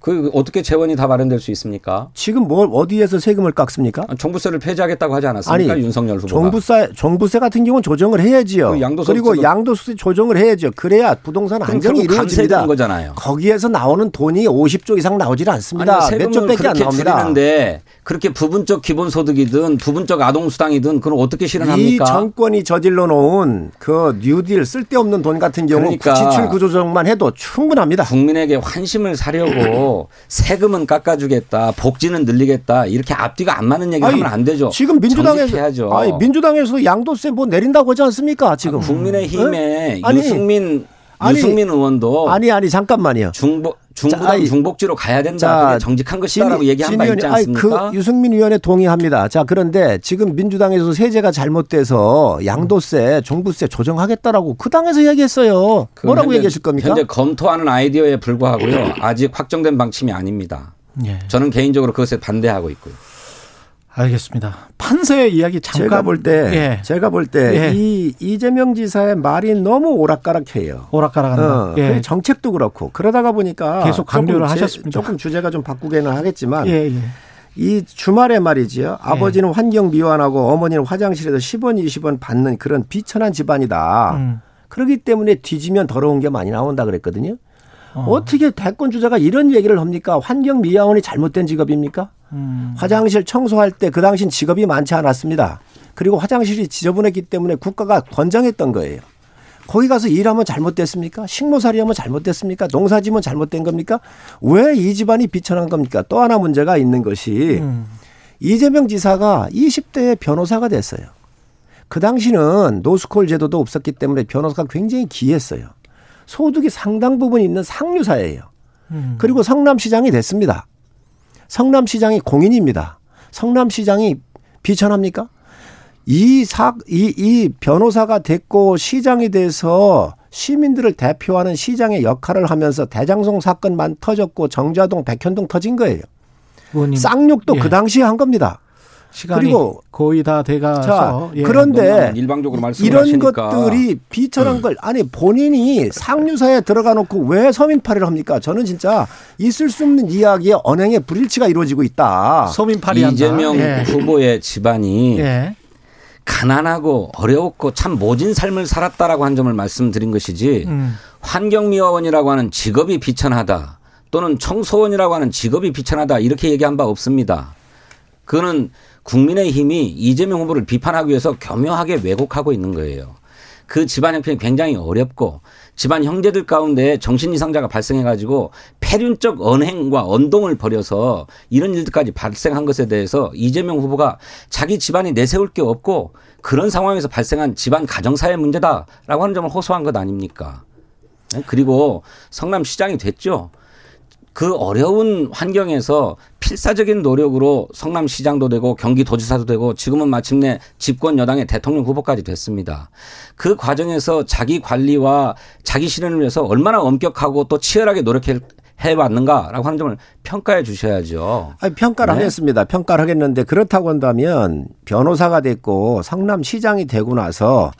Speaker 7: 그 어떻게 재원이 다 마련될 수 있습니까?
Speaker 8: 지금 뭘 어디에서 세금을 깎습니까?
Speaker 7: 종부세를 폐지하겠다고 하지 않았습니까?
Speaker 8: 아니,
Speaker 7: 윤석열 후보가.
Speaker 8: 종부세 종부세 같은 경우는 조정을 해야지요.
Speaker 7: 그 양도소득세도-
Speaker 8: 그리고 양도세 조정을 해야죠. 그래야 부동산 안정이 이루어집니다.
Speaker 7: 거잖아요.
Speaker 8: 거기에서 나오는 돈이 50조 이상 나오질 않습니다.
Speaker 7: 아니,
Speaker 8: 몇
Speaker 7: 세금을
Speaker 8: 조밖에 안 나옵니다.
Speaker 7: 줄이는데 그렇게 부분적 기본소득이든 부분적 아동수당이든 그걸 어떻게
Speaker 8: 이
Speaker 7: 실현합니까?
Speaker 8: 정권이 저질러 놓은 그 뉴딜 쓸데없는 돈 같은 경우
Speaker 7: 그러니까
Speaker 8: 지출 구조조정만 해도 충분합니다.
Speaker 7: 국민에게 환심을 사려고 세금은 깎아주겠다, 복지는 늘리겠다 이렇게 앞뒤가 안 맞는 얘기 하면 안 되죠.
Speaker 8: 지금 민주당에서. 아니, 민주당에서 양도세 뭐 내린다고 하지 않습니까? 지금
Speaker 7: 국민의힘의
Speaker 8: 어? 아니,
Speaker 7: 유승민
Speaker 8: 아니,
Speaker 7: 유승민 의원도
Speaker 8: 아니 아니 잠깐만요.
Speaker 7: 중복 중부당
Speaker 8: 자, 아니,
Speaker 7: 중복지로 가야 된다.
Speaker 8: 자,
Speaker 7: 정직한 것이다라고
Speaker 8: 진-
Speaker 7: 얘기한
Speaker 8: 바진
Speaker 7: 있지
Speaker 8: 의원이- 아니,
Speaker 7: 않습니까?
Speaker 8: 그 유승민 의원에 동의합니다. 자 그런데 지금 민주당에서 세제가 잘못돼서 양도세, 종부세 조정하겠다라고 그 당에서 얘기했어요.
Speaker 7: 그
Speaker 8: 뭐라고
Speaker 7: 현재-
Speaker 8: 얘기하실 겁니까?
Speaker 7: 현재 검토하는 아이디어에 불과하고요. 아직 확정된 방침이 아닙니다.
Speaker 2: 예.
Speaker 7: 저는 개인적으로 그것에 반대하고 있고요.
Speaker 2: 알겠습니다. 판세 이야기 잠깐
Speaker 8: 제가 볼 때,
Speaker 2: 예.
Speaker 8: 제가 볼때
Speaker 2: 예.
Speaker 8: 이 이재명 지사의 말이 너무 오락가락해요.
Speaker 2: 오락가락한다.
Speaker 8: 어,
Speaker 2: 예.
Speaker 8: 그 정책도 그렇고 그러다가 보니까
Speaker 2: 계속 강조를
Speaker 8: 조금 제-
Speaker 2: 하셨습니다.
Speaker 8: 조금 주제가 좀 바꾸게는 하겠지만
Speaker 2: 예, 예.
Speaker 8: 이 주말에 말이지요. 아버지는 환경 미화하고 어머니는 화장실에서 10원, 20원 받는 그런 비천한 집안이다.
Speaker 2: 음.
Speaker 8: 그렇기 때문에 뒤지면 더러운 게 많이 나온다 그랬거든요.
Speaker 2: 어.
Speaker 8: 어. 떻게 대권 주자가 이런 얘기를 합니까? 환경 미화원이 잘못된 직업입니까?
Speaker 2: 음.
Speaker 8: 화장실 청소할 때 그 당신 직업이 많지 않았습니다. 그리고 화장실이 지저분했기 때문에 국가가 권장했던 거예요. 거기 가서 일하면 잘못됐습니까? 식모살이 하면 잘못됐습니까? 농사지면 잘못된 겁니까? 왜 이 집안이 비천한 겁니까? 또 하나 문제가 있는 것이
Speaker 2: 음.
Speaker 8: 이재명 지사가 20대에 변호사가 됐어요. 그 당시는 노스콜 제도도 없었기 때문에 변호사가 굉장히 귀했어요. 소득이 상당 부분 있는 상류사예요.
Speaker 2: 음.
Speaker 8: 그리고 성남시장이 됐습니다. 성남시장이 공인입니다. 성남시장이 비천합니까? 이 사, 이, 이 변호사가 됐고 시장이 돼서 시민들을 대표하는 시장의 역할을 하면서 대장송 사건만 터졌고 정자동, 백현동 터진 거예요.
Speaker 2: 의원님
Speaker 8: 쌍욕도
Speaker 2: 예.
Speaker 8: 그 당시에 한 겁니다.
Speaker 2: 시간이
Speaker 8: 그리고-
Speaker 2: 거의 다 돼가서
Speaker 8: 자,
Speaker 2: 예.
Speaker 8: 그런데
Speaker 7: 너무 일방적으로 말씀을
Speaker 8: 이런
Speaker 7: 하시니까.
Speaker 8: 것들이 비천한 걸 아니 본인이 상류사에 들어가 놓고 왜 서민파리를 합니까? 저는 진짜 있을 수 없는 이야기에 언행에 불일치가 이루어지고 있다.
Speaker 2: 서민파리 한다.
Speaker 7: 이재명
Speaker 2: 예.
Speaker 7: 후보의 집안이
Speaker 2: 예.
Speaker 7: 가난하고 어려웠고 참 모진 삶을 살았다라고 한 점을 말씀드린 것이지
Speaker 2: 음.
Speaker 7: 환경미화원이라고 하는 직업이 비천하다 또는 청소원이라고 하는 직업이 비천하다 이렇게 얘기한 바 없습니다. 그거는 국민의힘이 이재명 후보를 비판하기 위해서 교묘하게 왜곡하고 있는 거예요. 그 집안 형편이 굉장히 어렵고 집안 형제들 가운데 정신 이상자가 발생해 가지고 폐륜적 언행과 언동을 벌여서 이런 일들까지 발생한 것에 대해서 이재명 후보가 자기 집안이 내세울 게 없고 그런 상황에서 발생한 집안 가정사회 문제다라고 하는 점을 호소한 것 아닙니까? 네? 그리고 성남시장이 됐죠. 그 어려운 환경에서 필사적인 노력으로 성남시장도 되고 경기도지사도 되고 지금은 마침내 집권 여당의 대통령 후보까지 됐습니다. 그 과정에서 자기 관리와 자기 실현을 위해서 얼마나 엄격하고 또 치열하게 노력해 왔는가라고 하는 점을 평가해 주셔야죠.
Speaker 8: 아니, 평가를
Speaker 7: 네.
Speaker 8: 하겠습니다. 평가를 하겠는데 그렇다고 한다면 변호사가 됐고 성남시장이 되고 나서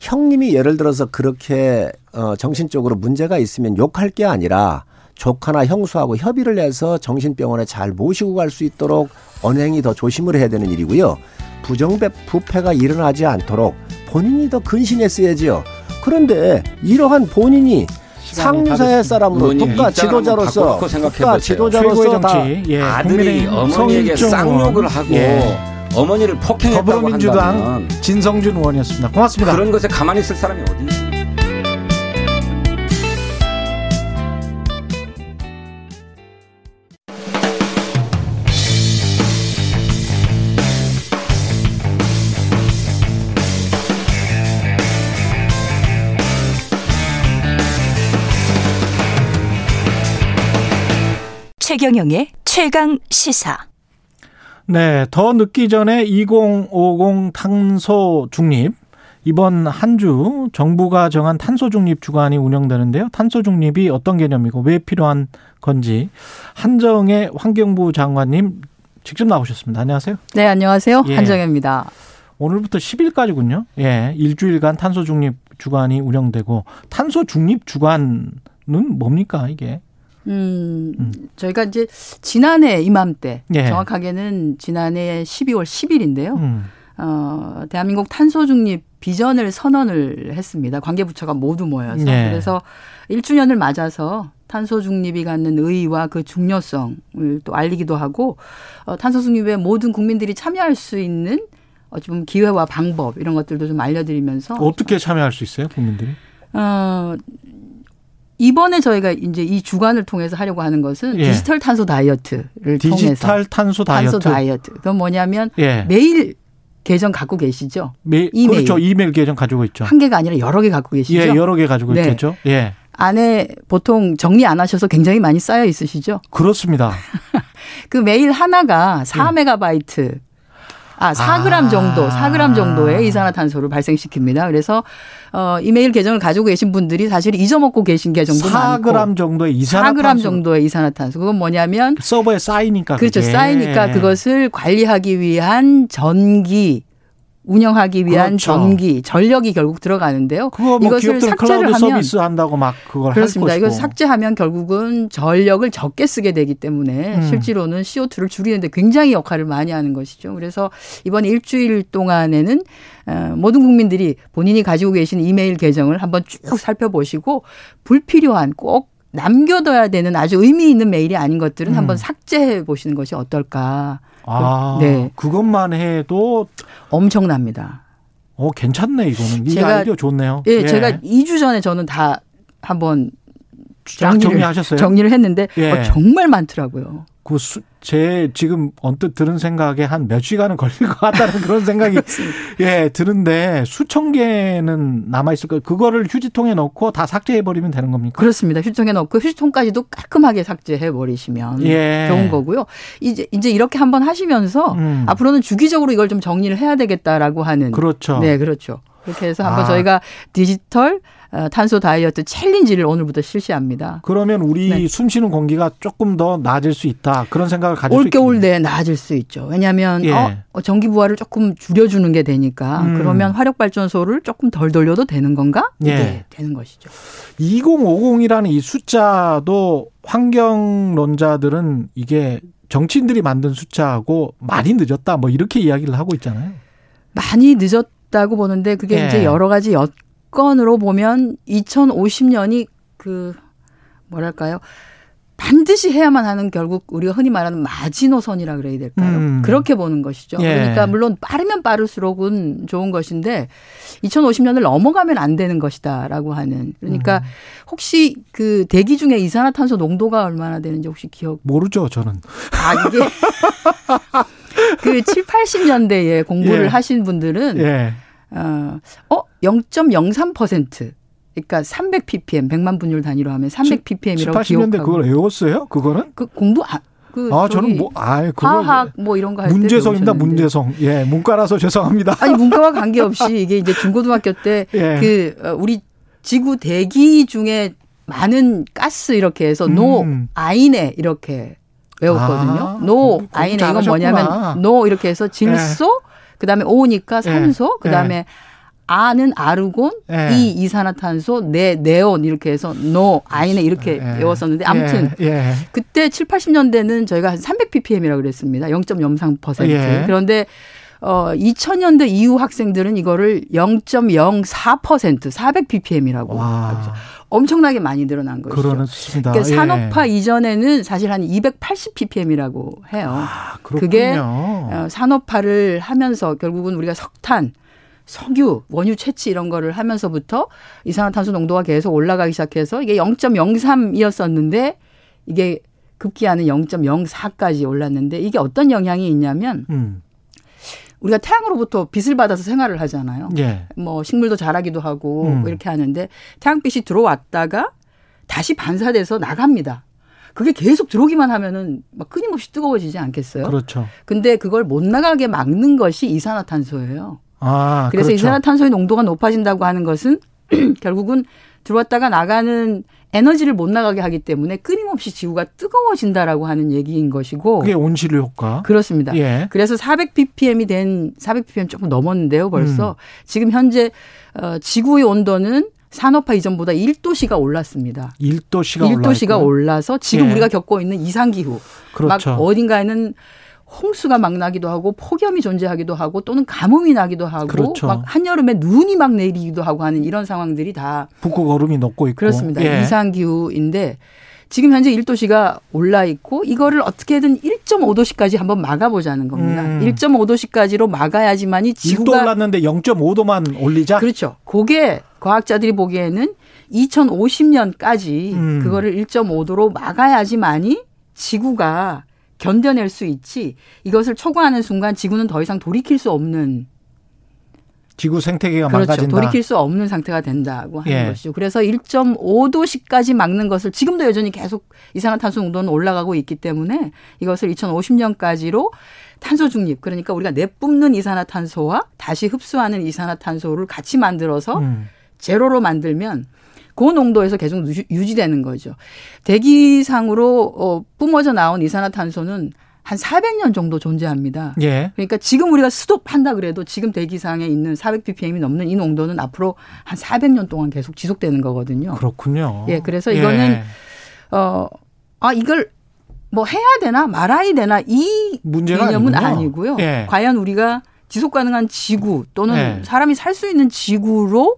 Speaker 8: 형님이 예를 들어서 그렇게 어, 정신적으로 문제가 있으면 욕할 게 아니라 조카나 형수하고 협의를 해서 정신병원에 잘 모시고 갈 수 있도록 언행이 더 조심을 해야 되는 일이고요. 부정배 부패가 일어나지 않도록 본인이 더 근신했어야지요. 그런데 이러한 본인이 상류사회
Speaker 2: 됐습니다.
Speaker 8: 사람으로 국가 지도자로서 국가 지도자로서 다.
Speaker 2: 예.
Speaker 7: 아들이 어머니에게 쌍욕을. 하고
Speaker 2: 예.
Speaker 7: 어머니를 폭행했다고
Speaker 2: 더불어민주당
Speaker 7: 한다면
Speaker 2: 진성준 의원이었습니다. 고맙습니다.
Speaker 7: 그런 것에 가만히 있을 사람이 어디 있습니까?
Speaker 3: 최경영의 최강 시사.
Speaker 2: 네, 더 늦기 전에 2050 탄소 중립. 이번 한 주 정부가 정한 탄소 중립 주간이 운영되는데요. 탄소 중립이 어떤 개념이고 왜 필요한 건지 한정의 환경부 장관님 직접 나오셨습니다. 안녕하세요.
Speaker 9: 네, 안녕하세요.
Speaker 2: 예.
Speaker 9: 한정혜입니다.
Speaker 2: 오늘부터 10일까지군요. 예, 일주일간 탄소 중립 주간이 운영되고 탄소 중립 주간은 뭡니까 이게?
Speaker 9: 음, 저희가 이제 지난해 이맘때,
Speaker 2: 예.
Speaker 9: 정확하게는 지난해 12월 10일인데요.
Speaker 2: 음,
Speaker 9: 어, 대한민국 탄소 중립 비전을 선언을 했습니다. 관계부처가 모두 모여서.
Speaker 2: 예.
Speaker 9: 그래서 1주년을 맞아서 탄소 중립이 갖는 의의와 그 중요성을 또 알리기도 하고 어, 탄소 중립에 모든 국민들이 참여할 수 있는 어찌 보면 기회와 방법 이런 것들도 좀 알려드리면서
Speaker 2: 어떻게 참여할 수 있어요, 국민들이?
Speaker 9: 어, 이번에 저희가 이제 이 주간을 통해서 하려고 하는 것은
Speaker 2: 예.
Speaker 9: 디지털 탄소 다이어트를 통해서
Speaker 2: 디지털 탄소 다이어트.
Speaker 9: 탄소 다이어트. 그건 뭐냐면
Speaker 2: 예.
Speaker 9: 매일 계정 갖고 계시죠?
Speaker 2: 매,
Speaker 9: 이메일.
Speaker 2: 그렇죠. 이메일 계정 가지고 있죠.
Speaker 9: 한 개가 아니라 여러 개 갖고 계시죠?
Speaker 2: 예, 여러 개 가지고
Speaker 9: 네.
Speaker 2: 있겠죠. 예.
Speaker 9: 안에 보통 정리 안 하셔서 굉장히 많이 쌓여 있으시죠?
Speaker 2: 그렇습니다.
Speaker 9: 그 메일 하나가 4메가바이트 아, 4g
Speaker 2: 아.
Speaker 9: 정도, 4g 정도의 이산화탄소를 발생시킵니다. 그래서 어, 이메일 계정을 가지고 계신 분들이 사실 잊어먹고 계신 계정도 많고
Speaker 2: 4g 정도의 이산화탄소
Speaker 9: 4g 정도의 이산화탄소. 그건 뭐냐면
Speaker 2: 서버에 쌓이니까
Speaker 9: 그렇죠.
Speaker 2: 그게.
Speaker 9: 쌓이니까 그것을 관리하기 위한 전기 운영하기 위한
Speaker 2: 그렇죠.
Speaker 9: 전기, 전력이 결국 들어가는데요.
Speaker 2: 뭐
Speaker 9: 이것을 삭제를 하면
Speaker 2: 서비스 한다고 막 그걸
Speaker 9: 그렇습니다.
Speaker 2: 할
Speaker 9: 이거. 삭제하면 결국은 전력을 적게 쓰게 되기 때문에
Speaker 2: 음.
Speaker 9: 실제로는 CO2를 줄이는데 굉장히 역할을 많이 하는 것이죠. 그래서 이번 일주일 동안에는 어, 모든 국민들이 본인이 가지고 계신 이메일 계정을 한번 쭉 살펴보시고 불필요한 꼭 남겨둬야 되는 아주 의미 있는 메일이 아닌 것들은
Speaker 2: 음.
Speaker 9: 한번 삭제해 보시는 것이 어떨까.
Speaker 2: 아,
Speaker 9: 네.
Speaker 2: 그것만 해도
Speaker 9: 엄청납니다.
Speaker 2: 어 괜찮네 이거는. 이
Speaker 9: 제가-
Speaker 2: 아이디어 좋네요.
Speaker 9: 예, 제가 2주 전에 저는 다 한번
Speaker 2: 쫙
Speaker 9: 정리를,
Speaker 2: 정리하셨어요?
Speaker 9: 정리를 했는데
Speaker 2: 예.
Speaker 9: 어, 정말 많더라고요.
Speaker 2: 그 수, 제 지금 언뜻 들은 생각에 한 몇 시간은 걸릴 것 같다는 그런 생각이 예 드는데 수천 개는 남아 있을 거예요. 그거를 휴지통에 넣고 다 삭제해 버리면 되는 겁니까?
Speaker 9: 그렇습니다. 휴지통에 넣고 휴지통까지도 깔끔하게 삭제해 버리시면
Speaker 2: 예.
Speaker 9: 좋은 거고요. 이제 이제 이렇게 한번 하시면서
Speaker 2: 음.
Speaker 9: 앞으로는 주기적으로 이걸 좀 정리를 해야 되겠다라고 하는
Speaker 2: 그렇죠.
Speaker 9: 네, 그렇죠. 그렇게 해서 한번
Speaker 2: 아.
Speaker 9: 저희가 디지털 어, 탄소 다이어트 챌린지를 오늘부터 실시합니다.
Speaker 2: 그러면 우리
Speaker 9: 네.
Speaker 2: 숨쉬는 공기가 조금 더 나아질 수 있다. 그런 생각을 가질 수
Speaker 9: 올겨울
Speaker 2: 있겠네요.
Speaker 9: 내에 나아질 수 있죠. 왜냐하면
Speaker 2: 예.
Speaker 9: 어, 어, 전기 부하를 조금 줄여주는 게 되니까
Speaker 2: 음.
Speaker 9: 그러면 화력 발전소를 조금 덜 돌려도 되는 건가?
Speaker 2: 예.
Speaker 9: 네, 되는 것이죠.
Speaker 2: 2050이라는 이 숫자도 환경론자들은 이게 정치인들이 만든 숫자하고 많이 늦었다 뭐 이렇게 이야기를 하고 있잖아요.
Speaker 9: 많이 늦었다고 보는데 그게
Speaker 2: 예.
Speaker 9: 이제 여러 가지 여건으로 보면 2050년이 그 뭐랄까요? 반드시 해야만 하는 결국 우리가 흔히 말하는 마지노선이라 그래야 될까요?
Speaker 2: 음.
Speaker 9: 그렇게 보는 것이죠.
Speaker 2: 예.
Speaker 9: 그러니까 물론 빠르면 빠를수록은 좋은 것인데 2050년을 넘어가면 안 되는 것이다라고 하는 그러니까
Speaker 2: 음.
Speaker 9: 혹시 그 대기 중에 이산화탄소 농도가 얼마나 되는지 혹시 기억
Speaker 2: 모르죠, 저는.
Speaker 9: 아 이게 그 7, 80년대에 공부를
Speaker 2: 예.
Speaker 9: 하신 분들은
Speaker 2: 예.
Speaker 9: 어, 어 0.03% 그러니까 300 ppm 100만 분율 단위로 하면 300 ppm이라고
Speaker 2: 80년대
Speaker 9: 기억하고
Speaker 2: 그걸 외웠어요? 그거는?
Speaker 9: 그 공부 아, 그
Speaker 2: 아, 저는 뭐, 아, 그걸
Speaker 9: 화학 뭐 이런 거 할 때
Speaker 2: 문제성입니다. 문제성. 예, 문과라서 죄송합니다.
Speaker 9: 아니 문과와 관계없이 이게 이제 중고등학교 때 그
Speaker 2: 예.
Speaker 9: 우리 지구 대기 중에 많은 가스 이렇게 해서 노
Speaker 2: 음.
Speaker 9: 아이네 이렇게 외웠거든요.
Speaker 2: 아,
Speaker 9: 노 아이네 이건. 뭐냐면 노 이렇게 해서 질소 그다음에 오니까 산소 그다음에 아는 아르곤,
Speaker 2: 예.
Speaker 9: 이 이산화탄소, 네 네온 이렇게 해서 노 아이네 이렇게
Speaker 2: 예.
Speaker 9: 외웠었는데 아무튼
Speaker 2: 예, 예.
Speaker 9: 그때 7, 80년대는 저희가 한 300 ppm이라고 그랬습니다. 0.03%.
Speaker 2: 예.
Speaker 9: 그런데 어 2000년대 이후 학생들은 이거를 0.04% 400 ppm이라고
Speaker 2: 와,
Speaker 9: 엄청나게 많이 늘어난 것이죠.
Speaker 2: 그렇습니다.
Speaker 9: 그러니까
Speaker 2: 예.
Speaker 9: 산업화 이전에는 사실 한 280 ppm이라고 해요.
Speaker 2: 아.
Speaker 9: 그게 어, 산업화를 하면서 결국은 우리가 석탄, 석유, 원유 채취 이런 거를 하면서부터 이산화탄소 농도가 계속 올라가기 시작해서 이게 0.03이었었는데 이게 급기야는 0.04까지 올랐는데 이게 어떤 영향이 있냐면
Speaker 2: 음,
Speaker 9: 우리가 태양으로부터 빛을 받아서 생활을 하잖아요.
Speaker 2: 예.
Speaker 9: 뭐 식물도 자라기도 하고
Speaker 2: 음.
Speaker 9: 뭐 이렇게 하는데 태양빛이 들어왔다가 다시 반사돼서 나갑니다. 그게 계속 들어오기만 하면은 막 끊임없이 뜨거워지지 않겠어요?
Speaker 2: 그렇죠.
Speaker 9: 근데 그걸 못 나가게 막는 것이 이산화탄소예요.
Speaker 2: 아,
Speaker 9: 그래서
Speaker 2: 그렇죠.
Speaker 9: 이산화탄소의 농도가 높아진다고 하는 것은 결국은 들어왔다가 나가는 에너지를 못 나가게 하기 때문에 끊임없이 지구가 뜨거워진다라고 하는 얘기인 것이고
Speaker 2: 그게 온실 효과.
Speaker 9: 그렇습니다.
Speaker 2: 예.
Speaker 9: 그래서 400 ppm이 된 400 ppm 조금 넘었는데요, 벌써.
Speaker 2: 음.
Speaker 9: 지금 현재 어 지구의 온도는 산업화 이전보다 1도씨가 올랐습니다.
Speaker 2: 1도씨가
Speaker 9: 1도씨가
Speaker 2: 올라
Speaker 9: 올라서 지금
Speaker 2: 예.
Speaker 9: 우리가 겪고 있는 이상 기후.
Speaker 2: 그렇죠.
Speaker 9: 막 어딘가에는 홍수가 막 나기도 하고 폭염이 존재하기도 하고 또는 가뭄이 나기도 하고
Speaker 2: 그렇죠.
Speaker 9: 막 한여름에 눈이 막 내리기도 하고 하는 이런 상황들이 다
Speaker 2: 북극 얼음이 녹고 있고.
Speaker 9: 그렇습니다.
Speaker 2: 예.
Speaker 9: 이상 기후인데 지금 현재 1도씨가 올라 있고 이거를 어떻게든 1.5도씨까지 한번 막아보자는 겁니다.
Speaker 2: 음.
Speaker 9: 1.5도씨까지로 막아야지만이
Speaker 2: 1도
Speaker 9: 지구가
Speaker 2: 올랐는데 0.5도만 올리자.
Speaker 9: 그렇죠. 그게 과학자들이 보기에는 2050년까지
Speaker 2: 음.
Speaker 9: 그거를 1.5도로 막아야지만이 지구가 견뎌낼 수 있지. 이것을 초과하는 순간 지구는 더 이상 돌이킬 수 없는
Speaker 2: 지구 생태계가
Speaker 9: 그렇죠.
Speaker 2: 망가진다.
Speaker 9: 돌이킬 수 없는 상태가 된다고 하는
Speaker 2: 예.
Speaker 9: 것이죠. 그래서 1.5도씨까지 막는 것을 지금도 여전히 계속 이산화탄소 농도는 올라가고 있기 때문에 이것을 2050년까지로 탄소 중립 그러니까 우리가 내뿜는 이산화탄소와 다시 흡수하는 이산화탄소를 같이 만들어서
Speaker 2: 음.
Speaker 9: 제로로 만들면 그 농도에서 계속 유지- 유지되는 거죠. 대기상으로 어, 뿜어져 나온 이산화탄소는 한 400년 정도 존재합니다.
Speaker 2: 예.
Speaker 9: 그러니까 지금 우리가 스톱한다 그래도 지금 대기상에 있는 400 ppm이 넘는 이 농도는 앞으로 한 400년 동안 계속 지속되는 거거든요.
Speaker 2: 그렇군요.
Speaker 9: 예, 그래서 이거는
Speaker 2: 예.
Speaker 9: 어, 아, 이걸 뭐 해야 되나 말아야 되나 이 개념은. 아니고요.
Speaker 2: 예.
Speaker 9: 과연 우리가 지속 가능한 지구 또는
Speaker 2: 예.
Speaker 9: 사람이 살 수 있는 지구로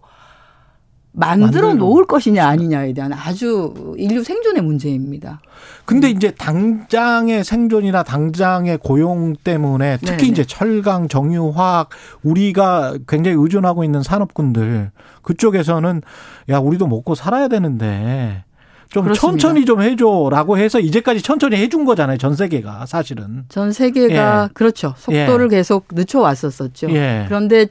Speaker 2: 만들어
Speaker 9: 놓을 것이냐 아니냐에 대한 아주 인류 생존의 문제입니다.
Speaker 2: 근데 이제 당장의 생존이나 당장의 고용 때문에 특히
Speaker 9: 네네.
Speaker 2: 이제 철강, 정유, 화학 우리가 굉장히 의존하고 있는 산업군들 그쪽에서는 야 우리도 먹고 살아야 되는데 좀
Speaker 9: 그렇습니다.
Speaker 2: 천천히 좀 해줘라고 해서 이제까지 천천히 해준 거잖아요 전 세계가 사실은
Speaker 9: 전 세계가 그렇죠. 속도를 계속 늦춰 왔었었죠.
Speaker 2: 예.
Speaker 9: 그런데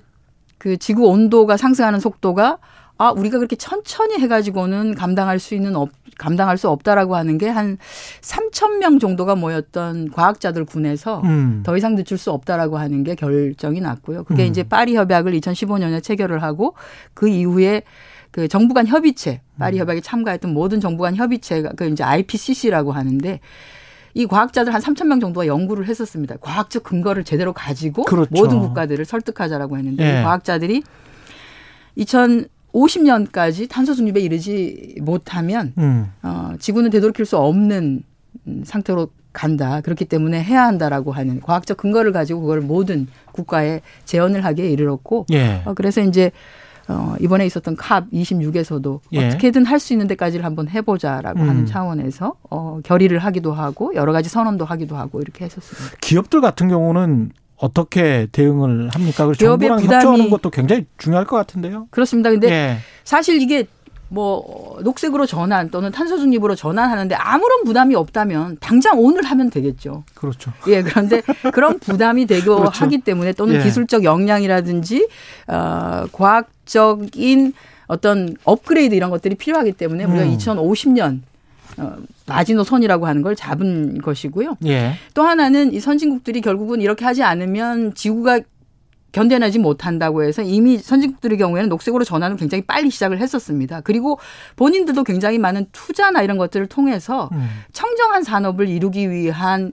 Speaker 9: 그 지구 온도가 상승하는 속도가 아 우리가 그렇게 천천히 해가지고는 감당할 수 있는 없, 감당할 수 없다라고 하는 게 한 3천 명 정도가 모였던 과학자들 군에서
Speaker 2: 음.
Speaker 9: 더 이상 늦출 수 없다라고 하는 게 결정이 났고요. 그게
Speaker 2: 음.
Speaker 9: 이제 파리 협약을 2015년에 체결을 하고 그 이후에 그 정부 간 협의체, 파리
Speaker 2: 음.
Speaker 9: 협약에 참가했던 모든 정부 간 협의체가 그 이제 IPCC라고 하는데 이 과학자들 한 3천 명 정도가 연구를 했었습니다. 과학적 근거를 제대로 가지고
Speaker 2: 그렇죠.
Speaker 9: 모든 국가들을 설득하자라고 했는데
Speaker 2: 예.
Speaker 9: 이 과학자들이 2050년까지 탄소 중립에 이르지 못하면
Speaker 2: 음.
Speaker 9: 어, 지구는 되돌이킬 수 없는 음, 상태로 간다. 그렇기 때문에 해야 한다라고 하는 과학적 근거를 가지고 그걸 모든 국가에 제언을 하기에 이르렀고
Speaker 2: 예.
Speaker 9: 어, 그래서 이제 어, 이번에 있었던 캅 26에서도
Speaker 2: 예.
Speaker 9: 어떻게든 할 수 있는 데까지를 한번 해보자라고
Speaker 2: 음.
Speaker 9: 하는 차원에서 어, 결의를 하기도 하고 여러 가지 선언도 하기도 하고 이렇게 했었습니다.
Speaker 2: 기업들 같은 경우는 어떻게 대응을 합니까? 그리고 정부랑
Speaker 9: 부담이-
Speaker 2: 협조하는 것도 굉장히 중요할 것 같은데요.
Speaker 9: 그렇습니다. 근데
Speaker 2: 예.
Speaker 9: 사실 이게 뭐 녹색으로 전환 또는 탄소 중립으로 전환하는데 아무런 부담이 없다면 당장 오늘 하면 되겠죠.
Speaker 2: 그렇죠.
Speaker 9: 예, 그런데 그런 부담이 되고
Speaker 2: 그렇죠.
Speaker 9: 하기 때문에 또는
Speaker 2: 예.
Speaker 9: 기술적 역량이라든지 어 과학적인 어떤 업그레이드 이런 것들이 필요하기 때문에 우리가
Speaker 2: 음.
Speaker 9: 2050년 어, 마지노선이라고 하는 걸 잡은 것이고요.
Speaker 2: 예.
Speaker 9: 또 하나는 이 선진국들이 결국은 이렇게 하지 않으면 지구가 견뎌내지 못한다고 해서 이미 선진국들의 경우에는 녹색으로 전환을 굉장히 빨리 시작을 했었습니다. 그리고 본인들도 굉장히 많은 투자나 이런 것들을 통해서
Speaker 2: 음.
Speaker 9: 청정한 산업을 이루기 위한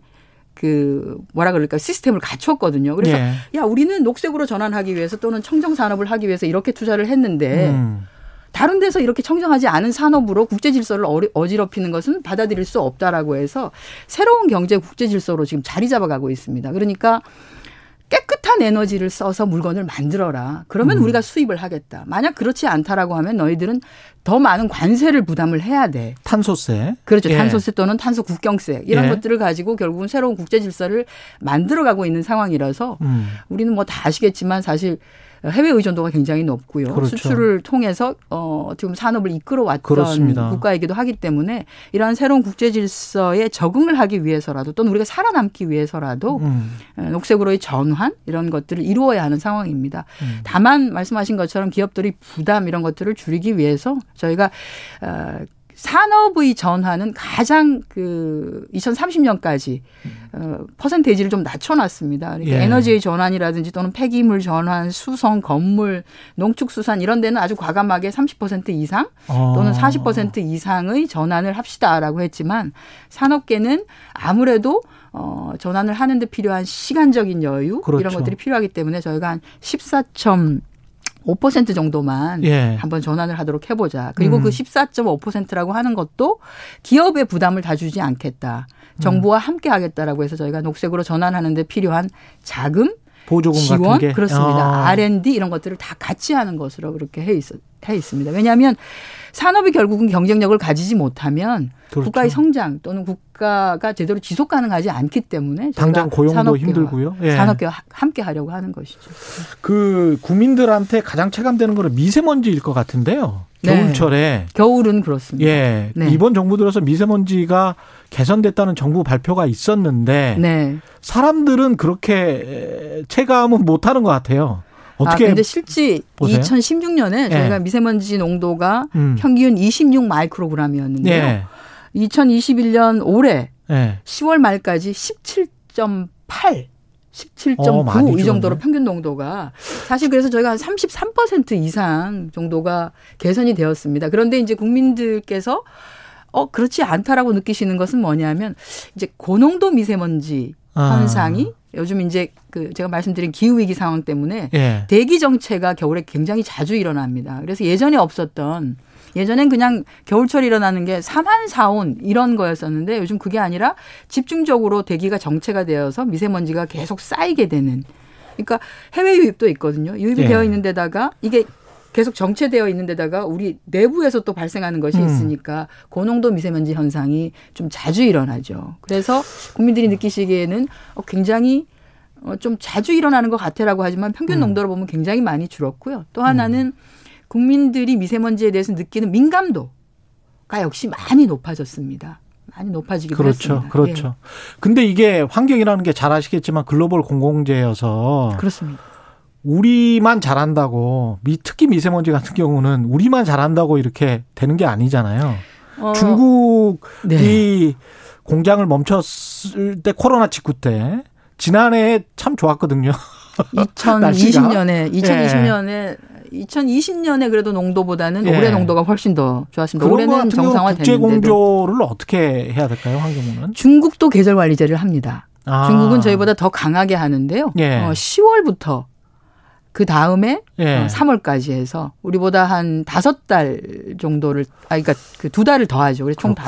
Speaker 9: 그 뭐라 그럴까 시스템을 갖췄거든요. 그래서
Speaker 2: 예.
Speaker 9: 야 우리는 녹색으로 전환하기 위해서 또는 청정 산업을 하기 위해서 이렇게 투자를 했는데
Speaker 2: 음.
Speaker 9: 다른 데서 이렇게 청정하지 않은 산업으로 국제 질서를 어지럽히는 것은 받아들일 수 없다라고 해서 새로운 경제 국제 질서로 지금 자리 잡아가고 있습니다. 그러니까 깨끗한 에너지를 써서 물건을 만들어라. 그러면
Speaker 2: 음.
Speaker 9: 우리가 수입을 하겠다. 만약 그렇지 않다라고 하면 너희들은 더 많은 관세를 부담을 해야 돼.
Speaker 2: 탄소세.
Speaker 9: 그렇죠.
Speaker 2: 예.
Speaker 9: 탄소세 또는 탄소 국경세 이런
Speaker 2: 예.
Speaker 9: 것들을 가지고 결국은 새로운 국제 질서를 만들어가고 있는 상황이라서
Speaker 2: 음.
Speaker 9: 우리는 뭐 다 아시겠지만 사실 해외 의존도가 굉장히 높고요.
Speaker 2: 그렇죠.
Speaker 9: 수출을 통해서 어 보면 산업을 이끌어 왔던
Speaker 2: 그렇습니다.
Speaker 9: 국가이기도 하기 때문에 이러한 새로운 국제 질서에 적응을 하기 위해서라도 또는 우리가 살아남기 위해서라도
Speaker 2: 음.
Speaker 9: 어, 녹색으로의 전환 이런 것들을 이루어야 하는 상황입니다.
Speaker 2: 음.
Speaker 9: 다만 말씀하신 것처럼 기업들이 부담 이런 것들을 줄이기 위해서 저희가 어, 산업의 전환은 가장 그 2030년까지 어, 퍼센테이지를 좀 낮춰놨습니다. 그러니까
Speaker 2: 예.
Speaker 9: 에너지의 전환이라든지 또는 폐기물 전환, 수성, 건물, 농축수산 이런 데는 아주 과감하게 30% 이상
Speaker 2: 어.
Speaker 9: 또는 40% 이상의 전환을 합시다라고 했지만 산업계는 아무래도 어, 전환을 하는데 필요한 시간적인 여유
Speaker 2: 그렇죠.
Speaker 9: 이런 것들이 필요하기 때문에 저희가 한 14.5% 정도만
Speaker 2: 예.
Speaker 9: 한번 전환을 하도록 해보자. 그리고
Speaker 2: 음.
Speaker 9: 그 14.5%라고 하는 것도 기업의 부담을 다 주지 않겠다. 정부와 함께 하겠다라고 해서 저희가 녹색으로 전환하는데 필요한 자금,
Speaker 2: 보조금
Speaker 9: 지원 그렇습니다.
Speaker 2: 아.
Speaker 9: R&D 이런 것들을 다 같이 하는 것으로 그렇게 해, 있, 해 있습니다. 왜냐하면 산업이 결국은 경쟁력을 가지지 못하면
Speaker 2: 그렇죠.
Speaker 9: 국가의 성장 또는 국가가 제대로 지속 가능하지 않기 때문에
Speaker 2: 당장 고용도
Speaker 9: 산업계와-
Speaker 2: 힘들고요. 예.
Speaker 9: 산업계와 하- 함께 하려고 하는 것이죠.
Speaker 2: 그 국민들한테 가장 체감되는 거는 미세먼지일 것 같은데요.
Speaker 9: 네.
Speaker 2: 겨울철에
Speaker 9: 겨울은 그렇습니다.
Speaker 2: 예
Speaker 9: 네.
Speaker 2: 이번 정부 들어서 미세먼지가 개선됐다는 정부 발표가 있었는데
Speaker 9: 네.
Speaker 2: 사람들은 그렇게 체감은 못 하는 것 같아요. 어떻게
Speaker 9: 아, 근데 실제
Speaker 2: 보세요?
Speaker 9: 2016년에
Speaker 2: 예.
Speaker 9: 저희가 미세먼지 농도가
Speaker 2: 음.
Speaker 9: 평균 26 마이크로그램이었는데요.
Speaker 2: 예.
Speaker 9: 2021년 올해
Speaker 2: 예.
Speaker 9: 10월 말까지 17.8
Speaker 2: 어, 많이
Speaker 9: 17.9이 정도로. 평균 농도가 사실 그래서 저희가 한 33% 이상 정도가 개선이 되었습니다. 그런데 이제 국민들께서 어 그렇지 않다라고 느끼시는 것은 뭐냐면 이제 고농도 미세먼지
Speaker 2: 아.
Speaker 9: 현상이 요즘 이제 그 제가 말씀드린 기후 위기 상황 때문에
Speaker 2: 예.
Speaker 9: 대기 정체가 겨울에 굉장히 자주 일어납니다. 그래서 예전에 없었던 예전엔 그냥 겨울철 일어나는 게 사만 사온 이런 거였었는데 요즘 그게 아니라 집중적으로 대기가 정체가 되어서 미세먼지가 계속 쌓이게 되는. 그러니까 해외 유입도 있거든요. 유입이
Speaker 2: 예.
Speaker 9: 되어 있는 데다가 이게 계속 정체되어 있는 데다가 우리 내부에서 또 발생하는 것이
Speaker 2: 음.
Speaker 9: 있으니까 고농도 미세먼지 현상이 좀 자주 일어나죠. 그래서 국민들이 느끼시기에는 어, 굉장히 어, 좀 자주 일어나는 것 같아라고 하지만 평균
Speaker 2: 음.
Speaker 9: 농도로 보면 굉장히 많이 줄었고요. 또 하나는 국민들이 미세먼지에 대해서 느끼는 민감도가 역시 많이 높아졌습니다. 많이 높아지기도
Speaker 2: 그렇죠.
Speaker 9: 했습니다.
Speaker 2: 그렇죠. 근데 이게 환경이라는 게 잘 아시겠지만 글로벌 공공재여서
Speaker 9: 예, 그렇습니다.
Speaker 2: 우리만 잘한다고 미 특히 미세먼지 같은 경우는 우리만 잘한다고 이렇게 되는 게 아니잖아요.
Speaker 9: 어,
Speaker 2: 중국이
Speaker 9: 네.
Speaker 2: 공장을 멈췄을 때 코로나 직후 때 지난해에 참 좋았거든요. 날씨가?
Speaker 9: 2020년에 2020년에 2020년에 그래도 농도보다는
Speaker 2: 예.
Speaker 9: 올해 농도가 훨씬 더 좋았습니다. 올해는 정상화
Speaker 2: 국제 공조를 어떻게 해야 될까요, 환경부는?
Speaker 9: 중국도 계절 관리제를 합니다.
Speaker 2: 아.
Speaker 9: 중국은 저희보다 더 강하게 하는데요.
Speaker 2: 예.
Speaker 9: 어, 10월부터 그 다음에
Speaker 2: 예.
Speaker 9: 어, 3월까지 해서 우리보다 한 다섯 달 정도를 아 그러니까 그 두 달을 더 하죠. 그래서 총 다.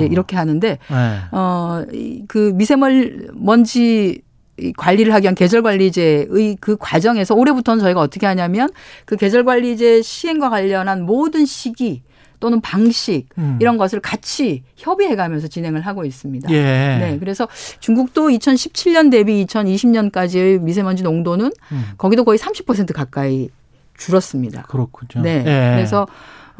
Speaker 9: 예, 이렇게 하는데
Speaker 2: 예.
Speaker 9: 어, 이- 그 미세먼지 이 관리를 하기 위한 계절 관리제의 그 과정에서 올해부터는 저희가 어떻게 하냐면 그 계절 관리제 시행과 관련한 모든 시기 또는 방식
Speaker 2: 음.
Speaker 9: 이런 것을 같이 협의해 가면서 진행을 하고 있습니다.
Speaker 2: 예.
Speaker 9: 네. 그래서 중국도 2017년 대비 2020년까지의 미세먼지 농도는
Speaker 2: 음.
Speaker 9: 거기도 거의 30% 가까이 줄었습니다.
Speaker 2: 그렇군요.
Speaker 9: 네.
Speaker 2: 예.
Speaker 9: 그래서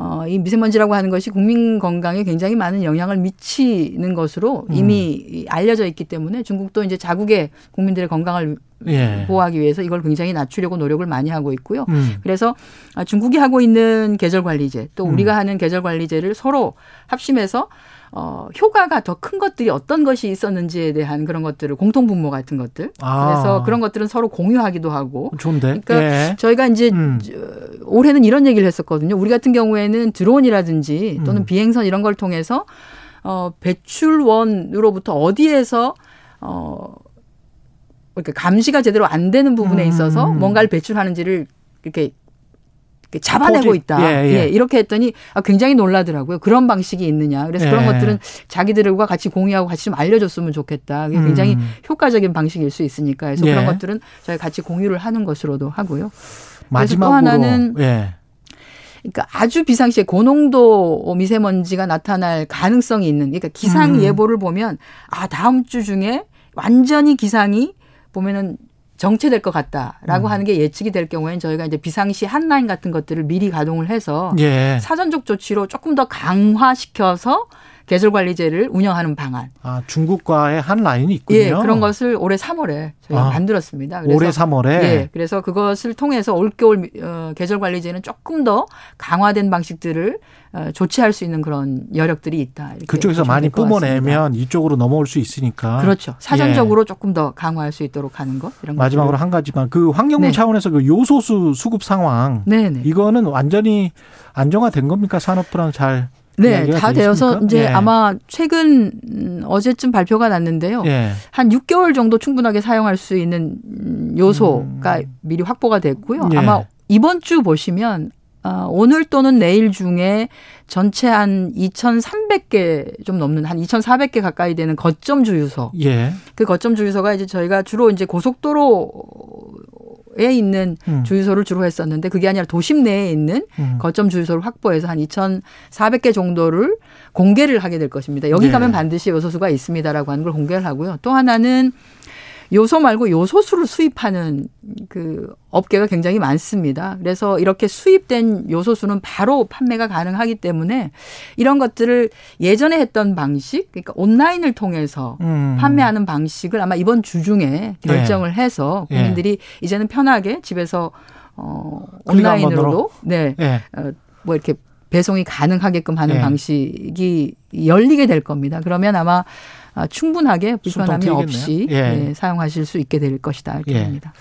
Speaker 9: 어, 이 미세먼지라고 하는 것이 국민 건강에 굉장히 많은 영향을 미치는 것으로 이미 알려져 있기 때문에 중국도 이제 자국의 국민들의 건강을
Speaker 2: 예.
Speaker 9: 보호하기 위해서 이걸 굉장히 낮추려고 노력을 많이 하고 있고요.
Speaker 2: 음.
Speaker 9: 그래서 아, 중국이 하고 있는 계절 관리제 또
Speaker 2: 음.
Speaker 9: 우리가 하는 계절 관리제를 서로 합심해서 어, 효과가 더 큰 것들이 어떤 것이 있었는지에 대한 그런 것들을 공통 분모 같은 것들.
Speaker 2: 아.
Speaker 9: 그래서 그런 것들은 서로 공유하기도 하고.
Speaker 2: 좋은데.
Speaker 9: 그러니까
Speaker 2: 예.
Speaker 9: 저희가 이제
Speaker 2: 음.
Speaker 9: 저, 올해는 이런 얘기를 했었거든요. 우리 같은 경우에는 드론이라든지 또는
Speaker 2: 음.
Speaker 9: 비행선 이런 걸 통해서 어, 배출원으로부터 어디에서 어, 그러니까 감시가 제대로 안 되는 부분에
Speaker 2: 음.
Speaker 9: 있어서 뭔가를 배출하는지를 이렇게 잡아내고
Speaker 2: 포집.
Speaker 9: 있다.
Speaker 2: 예, 예.
Speaker 9: 이렇게 했더니 아, 굉장히 놀라더라고요. 그런 방식이 있느냐. 그래서 그런
Speaker 2: 예.
Speaker 9: 것들은 자기들과 같이 공유하고 같이 좀 알려줬으면 좋겠다. 그게 굉장히
Speaker 2: 음.
Speaker 9: 효과적인 방식일 수 있으니까. 그래서
Speaker 2: 예.
Speaker 9: 그런 것들은 저희 같이 공유를 하는 것으로도 하고요.
Speaker 2: 마지막으로
Speaker 9: 하나는
Speaker 2: 예.
Speaker 9: 그러니까 아주 비상시에 고농도 미세먼지가 나타날 가능성이 있는 그러니까 기상
Speaker 2: 음.
Speaker 9: 예보를 보면 아 다음 주 중에 완전히 기상이 보면은 정체될 것 같다라고
Speaker 2: 음.
Speaker 9: 하는 게 예측이 될 경우에는 저희가 이제 비상시 한라인 같은 것들을 미리 가동을 해서
Speaker 2: 예.
Speaker 9: 사전적 조치로 조금 더 강화시켜서 계절 관리제를 운영하는 방안.
Speaker 2: 아, 중국과의 한 라인이 있군요.
Speaker 9: 예, 그런 것을 올해 3월에 저희가
Speaker 2: 아,
Speaker 9: 만들었습니다.
Speaker 2: 올해 3월에
Speaker 9: 예, 그래서 그것을 통해서 올겨울 어, 계절 관리제는 조금 더 강화된 방식들을 어, 조치할 수 있는 그런 여력들이 있다.
Speaker 2: 그쪽에서 많이. 뿜어내면 이쪽으로 넘어올 수 있으니까.
Speaker 9: 그렇죠. 사전적으로 조금 더 강화할 수 있도록 하는 것 이런
Speaker 2: 예. 마지막으로
Speaker 9: 것들을.
Speaker 2: 한 가지만 그 환경부
Speaker 9: 네.
Speaker 2: 차원에서 그 요소수 수급 상황
Speaker 9: 네네.
Speaker 2: 이거는 완전히 안정화된 겁니까 산업부랑 잘
Speaker 9: 네,
Speaker 2: 다돼
Speaker 9: 되어서
Speaker 2: 있습니까?
Speaker 9: 이제
Speaker 2: 예.
Speaker 9: 아마 최근 음, 어제쯤 발표가 났는데요.
Speaker 2: 예.
Speaker 9: 한 6개월 정도 충분하게 사용할 수 있는 음, 요소가 미리 확보가 됐고요.
Speaker 2: 예.
Speaker 9: 아마 이번 주 보시면 어, 오늘 또는 내일 중에 전체 한 2,300개 좀 넘는 한 2,400개 가까이 되는 거점 주유소.
Speaker 2: 예.
Speaker 9: 그 거점 주유소가 이제 저희가 주로 이제 고속도로 에 있는
Speaker 2: 음.
Speaker 9: 주유소를 주로 했었는데 그게 아니라 도심 내에 있는
Speaker 2: 음.
Speaker 9: 거점 주유소를 확보해서 한 2,400개 정도를 공개를 하게 될 것입니다. 여기
Speaker 2: 네.
Speaker 9: 가면 반드시 요소수가 있습니다라고 하는 걸 공개를 하고요. 또 하나는 요소 말고 요소수를 수입하는 그 업계가 굉장히 많습니다. 그래서 이렇게 수입된 요소수는 바로 판매가 가능하기 때문에 이런 것들을 예전에 했던 방식, 그러니까 온라인을 통해서
Speaker 2: 음.
Speaker 9: 판매하는 방식을 아마 이번 주 중에 결정을 해서
Speaker 2: 예.
Speaker 9: 국민들이 이제는 편하게 집에서 어 온라인으로도? 네.
Speaker 2: 예.
Speaker 9: 어, 뭐 이렇게 배송이 가능하게끔 하는
Speaker 2: 예.
Speaker 9: 방식이 열리게 될 겁니다. 그러면 아마 아, 충분하게 불편함이 없이.
Speaker 2: 예.
Speaker 9: 예, 사용하실 수 있게 될 것이다 이렇게
Speaker 2: 예.
Speaker 9: 봅니다.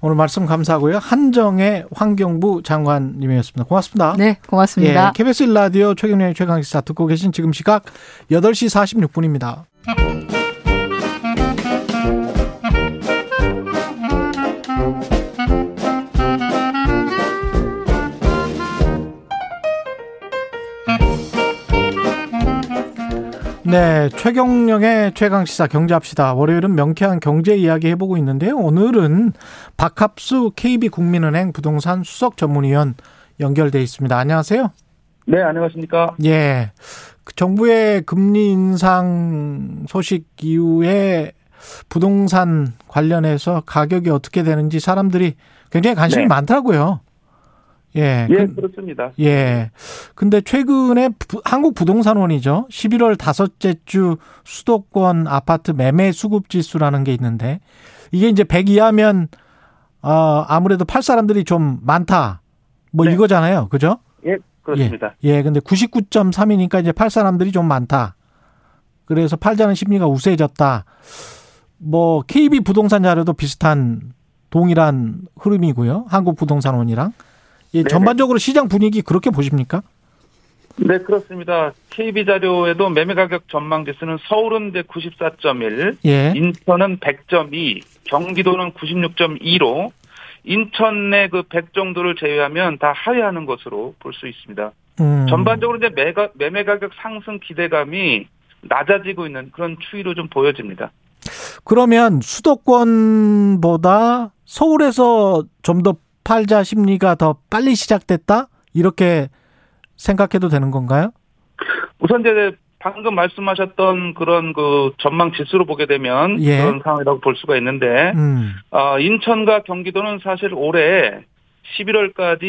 Speaker 2: 오늘 말씀 감사하고요. 한정의 환경부 장관님이었습니다. 고맙습니다.
Speaker 9: 네, 고맙습니다.
Speaker 2: 예, KBS 1라디오 최경련의 최강시사 듣고 계신 지금 시각 8시 46분입니다. 네, 최경령의 최강 시사 경제합시다. 월요일은 명쾌한 경제 이야기 해보고 있는데요. 오늘은 박합수 KB국민은행 부동산 수석 전문위원 연결돼 있습니다. 안녕하세요.
Speaker 10: 네, 안녕하십니까.
Speaker 2: 예. 그 정부의 금리 인상 소식 이후에 부동산 관련해서 가격이 어떻게 되는지 사람들이 굉장히 관심이
Speaker 10: 네.
Speaker 2: 많더라고요. 예.
Speaker 10: 예,
Speaker 2: 그-
Speaker 10: 그렇습니다.
Speaker 2: 예. 근데 최근에 부- 한국 부동산원이죠. 11월 다섯째 주 수도권 아파트 매매 수급 지수라는 게 있는데 이게 이제 100 이하면 어 아무래도 팔 사람들이 좀 많다. 뭐
Speaker 10: 네.
Speaker 2: 이거잖아요. 그죠?
Speaker 10: 예, 그렇습니다.
Speaker 2: 예. 예. 근데 99.3이니까 이제 팔 사람들이 좀 많다. 그래서 팔자는 심리가 우세해졌다. 뭐 KB 부동산 자료도 비슷한 동일한 흐름이고요. 한국 부동산원이랑 예. 전반적으로 시장 분위기 그렇게 보십니까?
Speaker 10: 네, 그렇습니다. KB 자료에도 매매 가격 전망 지수는 서울은 이제 94.1,
Speaker 2: 예.
Speaker 10: 인천은 100.2, 경기도는 96.2로 인천 내 그 100 정도를 제외하면 다 하회하는 것으로 볼 수 있습니다.
Speaker 2: 음.
Speaker 10: 전반적으로 이제 매가, 매매 가격 상승 기대감이 낮아지고 있는 그런 추이로 좀 보여집니다.
Speaker 2: 그러면 수도권보다 서울에서 좀 더 팔자 심리가 더 빨리 시작됐다? 이렇게 생각해도 되는 건가요?
Speaker 10: 우선 이제 방금 말씀하셨던 그런 그 전망 지수로 보게 되면
Speaker 2: 예.
Speaker 10: 그런 상황이라고 볼 수가 있는데
Speaker 2: 음.
Speaker 10: 어, 인천과 경기도는 사실 올해 11월까지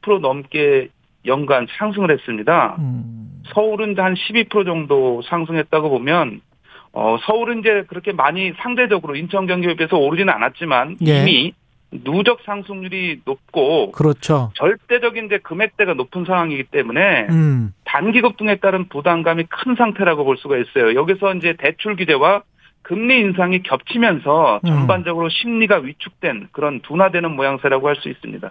Speaker 10: 20% 넘게 연간 상승을 했습니다.
Speaker 2: 음.
Speaker 10: 서울은 한 12% 정도 상승했다고 보면 어, 서울은 이제 그렇게 많이 상대적으로 인천 경기에 비해서 오르지는 않았지만
Speaker 2: 예.
Speaker 10: 이미 누적 상승률이 높고
Speaker 2: 그렇죠.
Speaker 10: 절대적인 이제 금액대가 높은 상황이기 때문에
Speaker 2: 음.
Speaker 10: 단기 급등에 따른 부담감이 큰 상태라고 볼 수가 있어요. 여기서 이제 대출 규제와 금리 인상이 겹치면서
Speaker 2: 음.
Speaker 10: 전반적으로 심리가 위축된 그런 둔화되는 모양새라고 할 수 있습니다.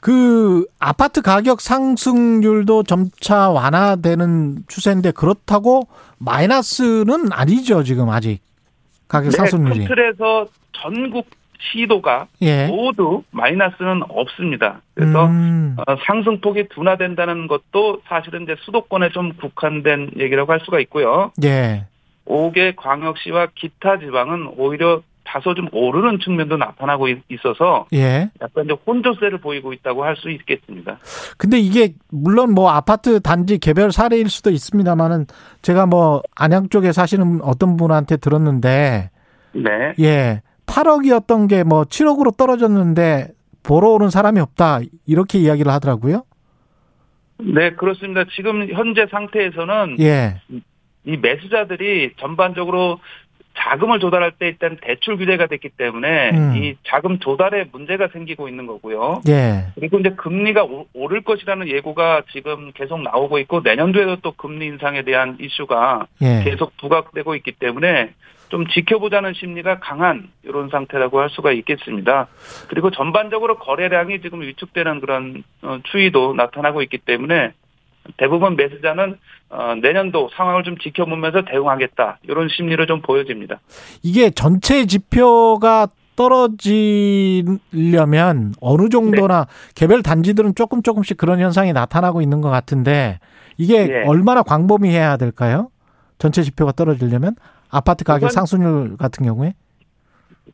Speaker 2: 그 아파트 가격 상승률도 점차 완화되는 추세인데 그렇다고 마이너스는 아니죠 지금 아직 가격 상승률이.
Speaker 10: 네, 큰 틀에서 전국 시도가
Speaker 2: 예.
Speaker 10: 모두 마이너스는 없습니다. 그래서
Speaker 2: 음.
Speaker 10: 어, 상승폭이 둔화된다는 것도 사실은 이제 수도권에 좀 국한된 얘기라고 할 수가 있고요.
Speaker 2: 예.
Speaker 10: 5개 광역시와 기타 지방은 오히려 다소 좀 오르는 측면도 나타나고 있- 있어서
Speaker 2: 예.
Speaker 10: 약간 이제 혼조세를 보이고 있다고 할 수 있겠습니다.
Speaker 2: 근데 이게 물론 뭐 아파트 단지 개별 사례일 수도 있습니다만은 제가 뭐 안양 쪽에 사시는 어떤 분한테 들었는데
Speaker 10: 네.
Speaker 2: 예. 8억이었던 게 뭐 7억으로 떨어졌는데 보러 오는 사람이 없다. 이렇게 이야기를 하더라고요.
Speaker 10: 네, 그렇습니다. 지금 현재 상태에서는
Speaker 2: 예.
Speaker 10: 이 매수자들이 전반적으로 자금을 조달할 때 일단 대출 규제가 됐기 때문에
Speaker 2: 음.
Speaker 10: 이 자금 조달에 문제가 생기고 있는 거고요.
Speaker 2: 예.
Speaker 10: 그리고 이제 금리가 오- 오를 것이라는 예고가 지금 계속 나오고 있고 내년도에도 또 금리 인상에 대한 이슈가
Speaker 2: 예.
Speaker 10: 계속 부각되고 있기 때문에 좀 지켜보자는 심리가 강한 이런 상태라고 할 수가 있겠습니다. 그리고 전반적으로 거래량이 지금 위축되는 그런 어, 추이도 나타나고 있기 때문에 대부분 매수자는 어, 내년도 상황을 좀 지켜보면서 대응하겠다 이런 심리를 좀 보여집니다.
Speaker 2: 이게 전체 지표가 떨어지려면 어느 정도나 개별 단지들은 조금 조금씩 그런 현상이 나타나고 있는 것 같은데 이게
Speaker 10: 예.
Speaker 2: 얼마나 광범위해야 될까요? 전체 지표가 떨어지려면 아파트 가격 상승률 같은 경우에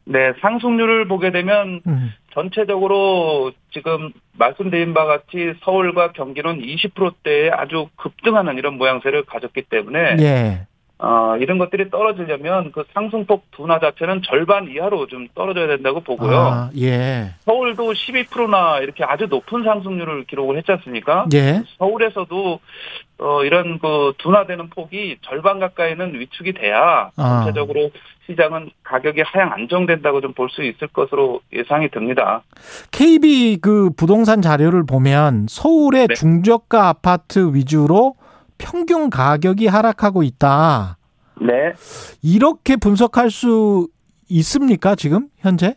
Speaker 10: 네, 상승률을 보게 되면
Speaker 2: 음.
Speaker 10: 전체적으로 지금 말씀드린 바와 같이 서울과 경기는 20%대에 아주 급등하는 이런 모양새를 가졌기 때문에
Speaker 2: 예.
Speaker 10: 어, 이런 것들이 떨어지려면 그 상승폭 둔화 자체는 절반 이하로 좀 떨어져야 된다고 보고요.
Speaker 2: 아, 예.
Speaker 10: 서울도 12%나 이렇게 아주 높은 상승률을 기록을 했지 않습니까?
Speaker 2: 예.
Speaker 10: 서울에서도 어, 이런 그 둔화되는 폭이 절반 가까이는 위축이 돼야
Speaker 2: 아.
Speaker 10: 전체적으로 시장은 가격이 하향 안정된다고 좀 볼 수 있을 것으로 예상이 듭니다.
Speaker 2: KB 그 부동산 자료를 보면 서울의
Speaker 10: 네.
Speaker 2: 중저가 아파트 위주로 평균 가격이 하락하고 있다.
Speaker 10: 네.
Speaker 2: 이렇게 분석할 수 있습니까, 지금 현재?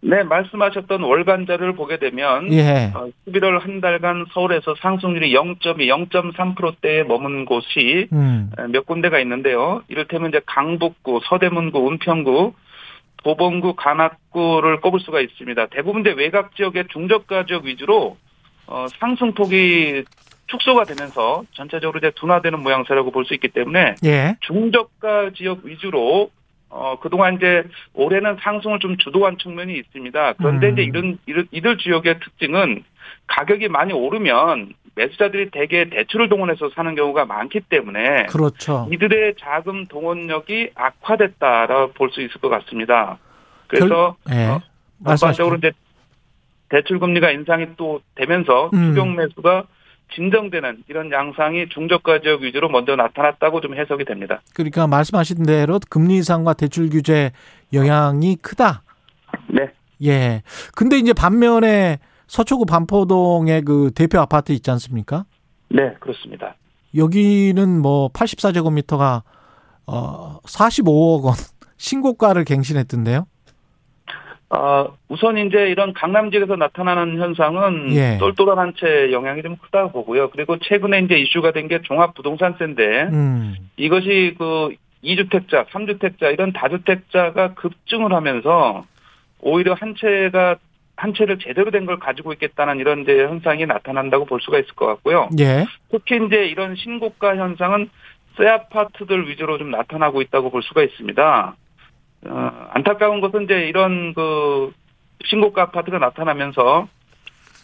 Speaker 10: 네, 말씀하셨던 월간 자료를 보게 되면
Speaker 2: 예.
Speaker 10: 어, 11월 한 달간 서울에서 상승률이 0.2, 0.3%대에 머문 곳이
Speaker 2: 음.
Speaker 10: 몇 군데가 있는데요. 이를테면 이제 강북구, 서대문구, 은평구, 도봉구, 관악구를 꼽을 수가 있습니다. 대부분 이제 외곽 지역의 중저가 지역 위주로 어, 상승폭이 축소가 되면서 전체적으로 이제 둔화되는 모양새라고 볼 수 있기 때문에
Speaker 2: 예.
Speaker 10: 중저가 지역 위주로 어 그동안 이제 올해는 상승을 좀 주도한 측면이 있습니다. 그런데
Speaker 2: 음.
Speaker 10: 이제 이런 이들, 이들 지역의 특징은 가격이 많이 오르면 매수자들이 대개 대출을 동원해서 사는 경우가 많기 때문에
Speaker 2: 그렇죠.
Speaker 10: 이들의 자금 동원력이 악화됐다라고 볼 수 있을 것 같습니다. 그래서
Speaker 2: 예.
Speaker 10: 어. 전반적으로 이제 대출 금리가 인상이 또 되면서
Speaker 2: 음.
Speaker 10: 추경 매수가 진정되는 이런 양상이 중저가 지역 위주로 먼저 나타났다고 좀 해석이 됩니다.
Speaker 2: 그러니까 말씀하신 대로 금리 인상과 대출 규제 영향이 크다.
Speaker 10: 네.
Speaker 2: 예. 근데 이제 반면에 서초구 반포동의 그 대표 아파트 있지 않습니까?
Speaker 10: 네, 그렇습니다.
Speaker 2: 여기는 뭐 84제곱미터가 어 45억 원 신고가를 갱신했던데요.
Speaker 10: 어, 우선 이제 이런 강남 지역에서 나타나는 현상은
Speaker 2: 예.
Speaker 10: 똘똘한 한 채 영향이 좀 크다고 보고요. 그리고 최근에 이제 이슈가 된 게 종합부동산세인데
Speaker 2: 음.
Speaker 10: 이것이 그 2주택자, 3주택자 이런 다주택자가 급증을 하면서 오히려 한 채가 한 채를 제대로 된 걸 가지고 있겠다는 이런 이제 현상이 나타난다고 볼 수가 있을 것 같고요.
Speaker 2: 예.
Speaker 10: 특히 이제 이런 신고가 현상은 새 아파트들 위주로 좀 나타나고 있다고 볼 수가 있습니다. 어, 안타까운 것은 이제 이런 그 신고가 아파트가 나타나면서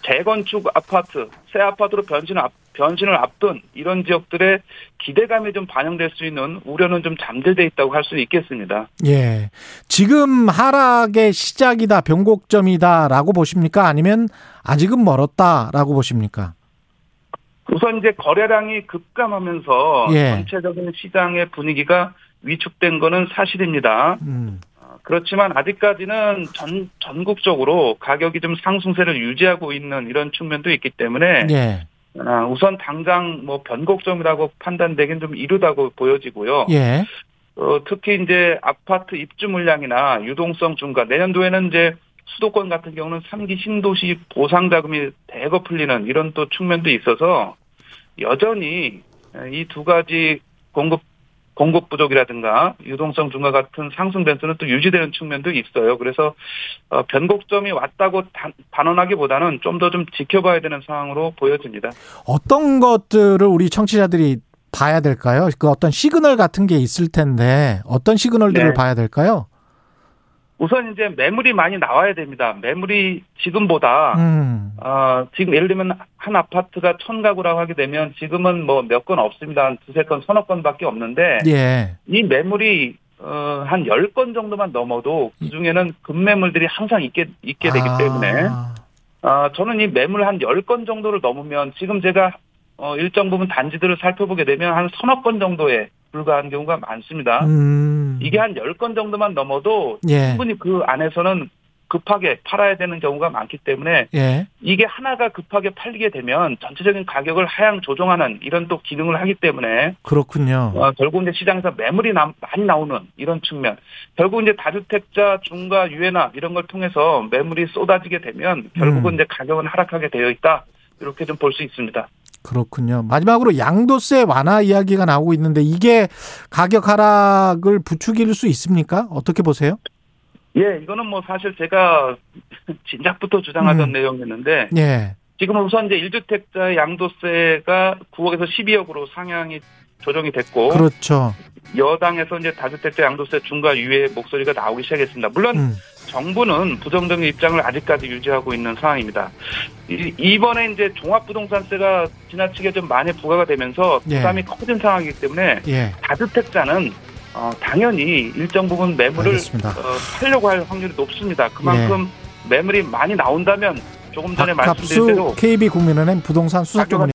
Speaker 10: 재건축 아파트, 새 아파트로 변신을 앞, 변신을 앞둔 이런 지역들의 기대감이 좀 반영될 수 있는 우려는 좀 잠재돼 있다고 할 수 있겠습니다.
Speaker 2: 예. 지금 하락의 시작이다, 변곡점이다라고 보십니까? 아니면 아직은 멀었다라고 보십니까?
Speaker 10: 우선 이제 거래량이 급감하면서
Speaker 2: 예.
Speaker 10: 전체적인 시장의 분위기가 위축된 거는 사실입니다.
Speaker 2: 음.
Speaker 10: 어, 그렇지만 아직까지는 전, 전국적으로 가격이 좀 상승세를 유지하고 있는 이런 측면도 있기 때문에
Speaker 2: 예.
Speaker 10: 아, 우선 당장 뭐 변곡점이라고 판단되긴 좀 이르다고 보여지고요.
Speaker 2: 예.
Speaker 10: 어, 특히 이제 아파트 입주 물량이나 유동성 증가 내년도에는 이제 수도권 같은 경우는 3기 신도시 보상 자금이 대거 풀리는 이런 또 측면도 있어서 여전히 이 두 가지 공급 공급 부족이라든가 유동성 증가 같은 상승 변수는 또 유지되는 측면도 있어요. 그래서 어, 변곡점이 왔다고 단, 단언하기보다는 좀더좀 지켜봐야 되는 상황으로 보여집니다.
Speaker 2: 어떤 것들을 우리 청취자들이 봐야 될까요? 그 어떤 시그널 같은 게 있을 텐데 어떤 시그널들을
Speaker 10: 네.
Speaker 2: 봐야 될까요?
Speaker 10: 우선 이제 매물이 많이 나와야 됩니다. 매물이 지금보다
Speaker 2: 음.
Speaker 10: 어, 지금 예를 들면 한 아파트가 천 가구라고 하게 되면 지금은 뭐 몇 건 없습니다. 한 두세 건, 서너 건밖에 없는데
Speaker 2: 예.
Speaker 10: 이 매물이 어, 한 열 건 정도만 넘어도 그 중에는 급매물들이 항상 있게 있게 되기
Speaker 2: 아.
Speaker 10: 때문에 아, 저는 이 매물 한 열 건 정도를 넘으면 지금 제가 어, 일정 부분 단지들을 살펴보게 되면 한 서너 건 정도에 불과한 경우가 많습니다.
Speaker 2: 음.
Speaker 10: 이게 한열건 정도만 넘어도
Speaker 2: 예.
Speaker 10: 충분히 그 안에서는 급하게 팔아야 되는 경우가 많기 때문에
Speaker 2: 예.
Speaker 10: 이게 하나가 급하게 팔리게 되면 전체적인 가격을 하향 조정하는 이런 또 기능을 하기 때문에
Speaker 2: 그렇군요.
Speaker 10: 어, 결국 이제 시장에서 매물이 나- 많이 나오는 이런 측면 결국 이제 다주택자 중과 유예나 이런 걸 통해서 매물이 쏟아지게 되면 결국은
Speaker 2: 음.
Speaker 10: 이제 가격은 하락하게 되어 있다 이렇게 좀 볼 수 있습니다.
Speaker 2: 그렇군요. 마지막으로 양도세 완화 이야기가 나오고 있는데 이게 가격 하락을 부추길 수 있습니까? 어떻게 보세요?
Speaker 10: 예, 이거는 뭐 사실 제가 진작부터 주장하던
Speaker 2: 음.
Speaker 10: 내용이었는데
Speaker 2: 예.
Speaker 10: 지금 우선 이제 1주택자 양도세가 9억에서 12억으로 상향이 조정이 됐고
Speaker 2: 그렇죠.
Speaker 10: 여당에서 이제 다주택자 양도세 중과 유예 목소리가 나오기 시작했습니다. 물론
Speaker 2: 음.
Speaker 10: 정부는 부정적인 입장을 아직까지 유지하고 있는 상황입니다. 이- 이번에 이제 종합부동산세가 지나치게 좀 많이 부과가 되면서
Speaker 2: 예.
Speaker 10: 부담이 커진 상황이기 때문에
Speaker 2: 예.
Speaker 10: 다주택자는 어, 당연히 일정 부분 매물을
Speaker 2: 알겠습니다.
Speaker 10: 어, 팔려고 할 확률이 높습니다. 그만큼 매물이 많이 나온다면 조금 전에 말씀드린 대로
Speaker 2: KB 국민은행 부동산 수석전문